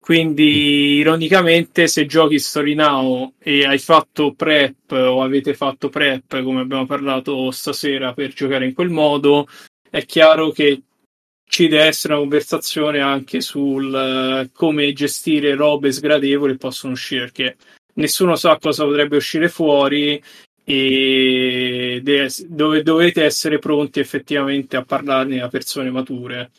Quindi, ironicamente, se giochi Story Now e hai fatto prep o avete fatto prep, come abbiamo parlato stasera, per giocare in quel modo, è chiaro che ci deve essere una conversazione anche sul uh, come gestire robe sgradevoli che possono uscire, perché nessuno sa cosa potrebbe uscire fuori e dove dovete essere pronti effettivamente a parlarne a persone mature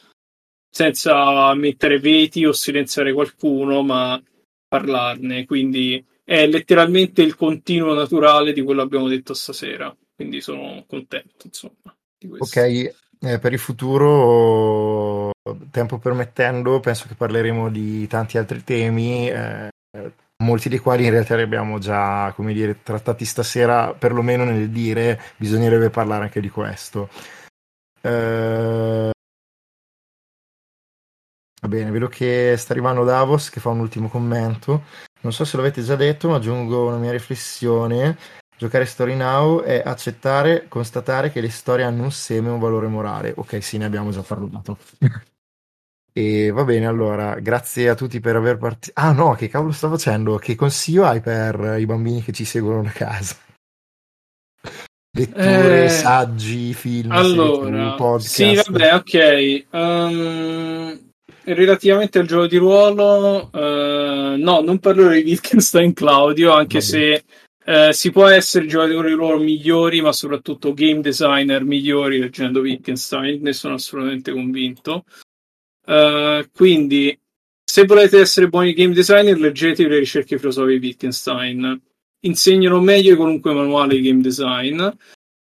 senza mettere veti o silenziare qualcuno, ma parlarne. Quindi è letteralmente il continuo naturale di quello che abbiamo detto stasera. Quindi sono contento, insomma.
Ok, eh, per il futuro, tempo permettendo, penso che parleremo di tanti altri temi. Eh, molti dei quali in realtà li abbiamo già, come dire, trattati stasera, perlomeno nel dire bisognerebbe parlare anche di questo. Eh, Va bene, vedo che sta arrivando Davos che fa un ultimo commento. Non so se l'avete già detto, ma aggiungo una mia riflessione. Giocare Story Now è accettare, constatare che le storie hanno un seme e un valore morale. Ok, sì, ne abbiamo già parlato. e va bene, allora, grazie a tutti per aver partecipato. Ah no, che cavolo sto facendo? Che consiglio hai per i bambini che ci seguono da casa? Letture, eh, saggi, film,
allora, podcast. Sì, vabbè, ok. Um, relativamente al gioco di ruolo, uh, no, non parlerò di Wittgenstein Claudio, anche se uh, si può essere giocatori di ruolo migliori, ma soprattutto game designer migliori leggendo Wittgenstein, ne sono assolutamente convinto. Uh, quindi, se volete essere buoni game designer, leggetevi le ricerche filosofiche di Wittgenstein. Insegnano meglio qualunque manuale di game design.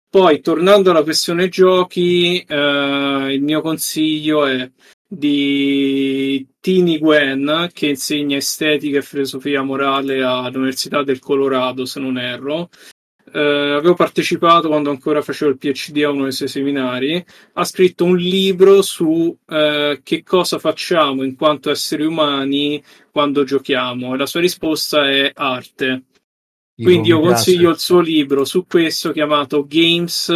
Poi, tornando alla questione giochi, il mio consiglio è di Tini Gwen che insegna estetica e filosofia morale all'Università del Colorado, se non erro. Eh, avevo partecipato quando ancora facevo il PhD a uno dei suoi seminari. Ha scritto un libro su eh, che cosa facciamo in quanto esseri umani quando giochiamo e la sua risposta è arte. Quindi io consiglio il suo libro su questo chiamato Games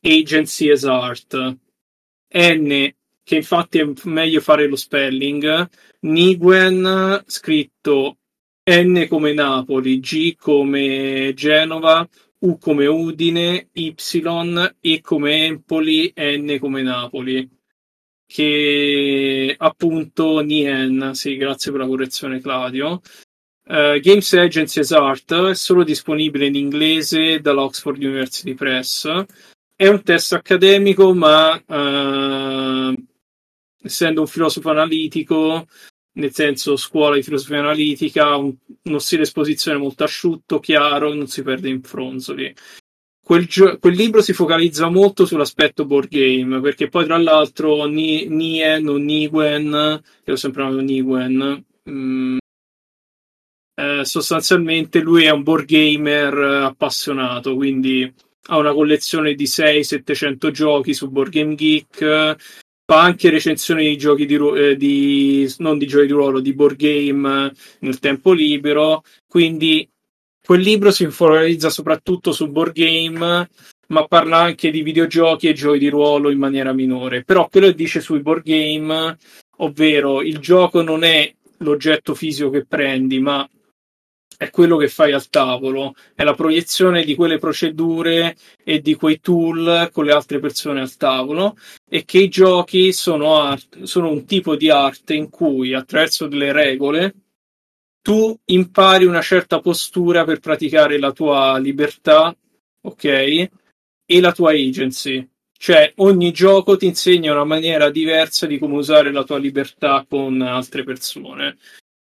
Agency as Art. N che infatti è meglio fare lo spelling, Niguen scritto N come Napoli, G come Genova, U come Udine, Y, E come Empoli, N come Napoli. Che appunto Nien, sì, grazie per la correzione Claudio. Uh, Games Agency as Art è solo disponibile in inglese dall'Oxford University Press. È un test accademico, ma uh, essendo un filosofo analitico, nel senso scuola di filosofia analitica, un, uno stile esposizione molto asciutto, chiaro, non si perde in fronzoli. Quel, quel, libro si focalizza molto sull'aspetto board game, perché poi tra l'altro Ni- Nien o Niguen, che ho sempre chiamato Niguen, mh, mm, eh, sostanzialmente lui è un board gamer appassionato, quindi ha una collezione di 600-700 giochi su Board Game Geek, fa anche recensioni di giochi di, eh, di, non di giochi di ruolo, di board game nel tempo libero. Quindi quel libro si focalizza soprattutto su board game, ma parla anche di videogiochi e giochi di ruolo in maniera minore. Però quello che dice sui board game, ovvero il gioco non è l'oggetto fisico che prendi, ma è quello che fai al tavolo, è la proiezione di quelle procedure e di quei tool con le altre persone al tavolo e che i giochi sono, art- sono un tipo di arte in cui attraverso delle regole tu impari una certa postura per praticare la tua libertà, ok? E la tua agency. Cioè ogni gioco ti insegna una maniera diversa di come usare la tua libertà con altre persone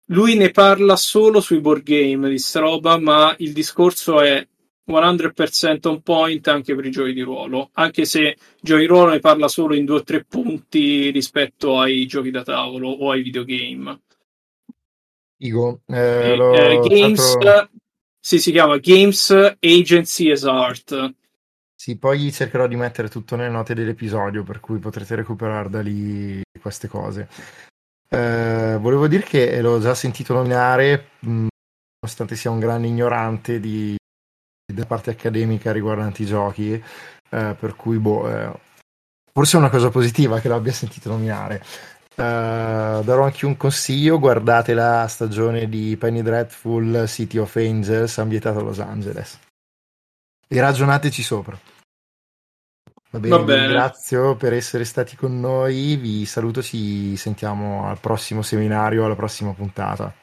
lui ne parla solo sui board game di sta roba, ma il discorso è 100% on point anche per i giochi di ruolo, anche se giochi di ruolo ne parla solo in due o tre punti rispetto ai giochi da tavolo o ai videogame.
Igo,
eh, eh, Games, fatto... sì, si chiama Games Agency as Art.
Sì, poi cercherò di mettere tutto nelle note dell'episodio, per cui potrete recuperare da lì queste cose. Eh, volevo dire che l'ho già sentito nominare, mh, nonostante sia un grande ignorante di, da parte accademica riguardanti i giochi, eh, per cui boh, eh, forse è una cosa positiva che l'abbia sentito nominare. Uh, darò anche un consiglio: guardate la stagione di Penny Dreadful City of Angels ambientata a Los Angeles e ragionateci sopra. Va bene, Va bene. ringrazio per essere stati con noi, vi saluto, ci sentiamo al prossimo seminario, alla prossima puntata.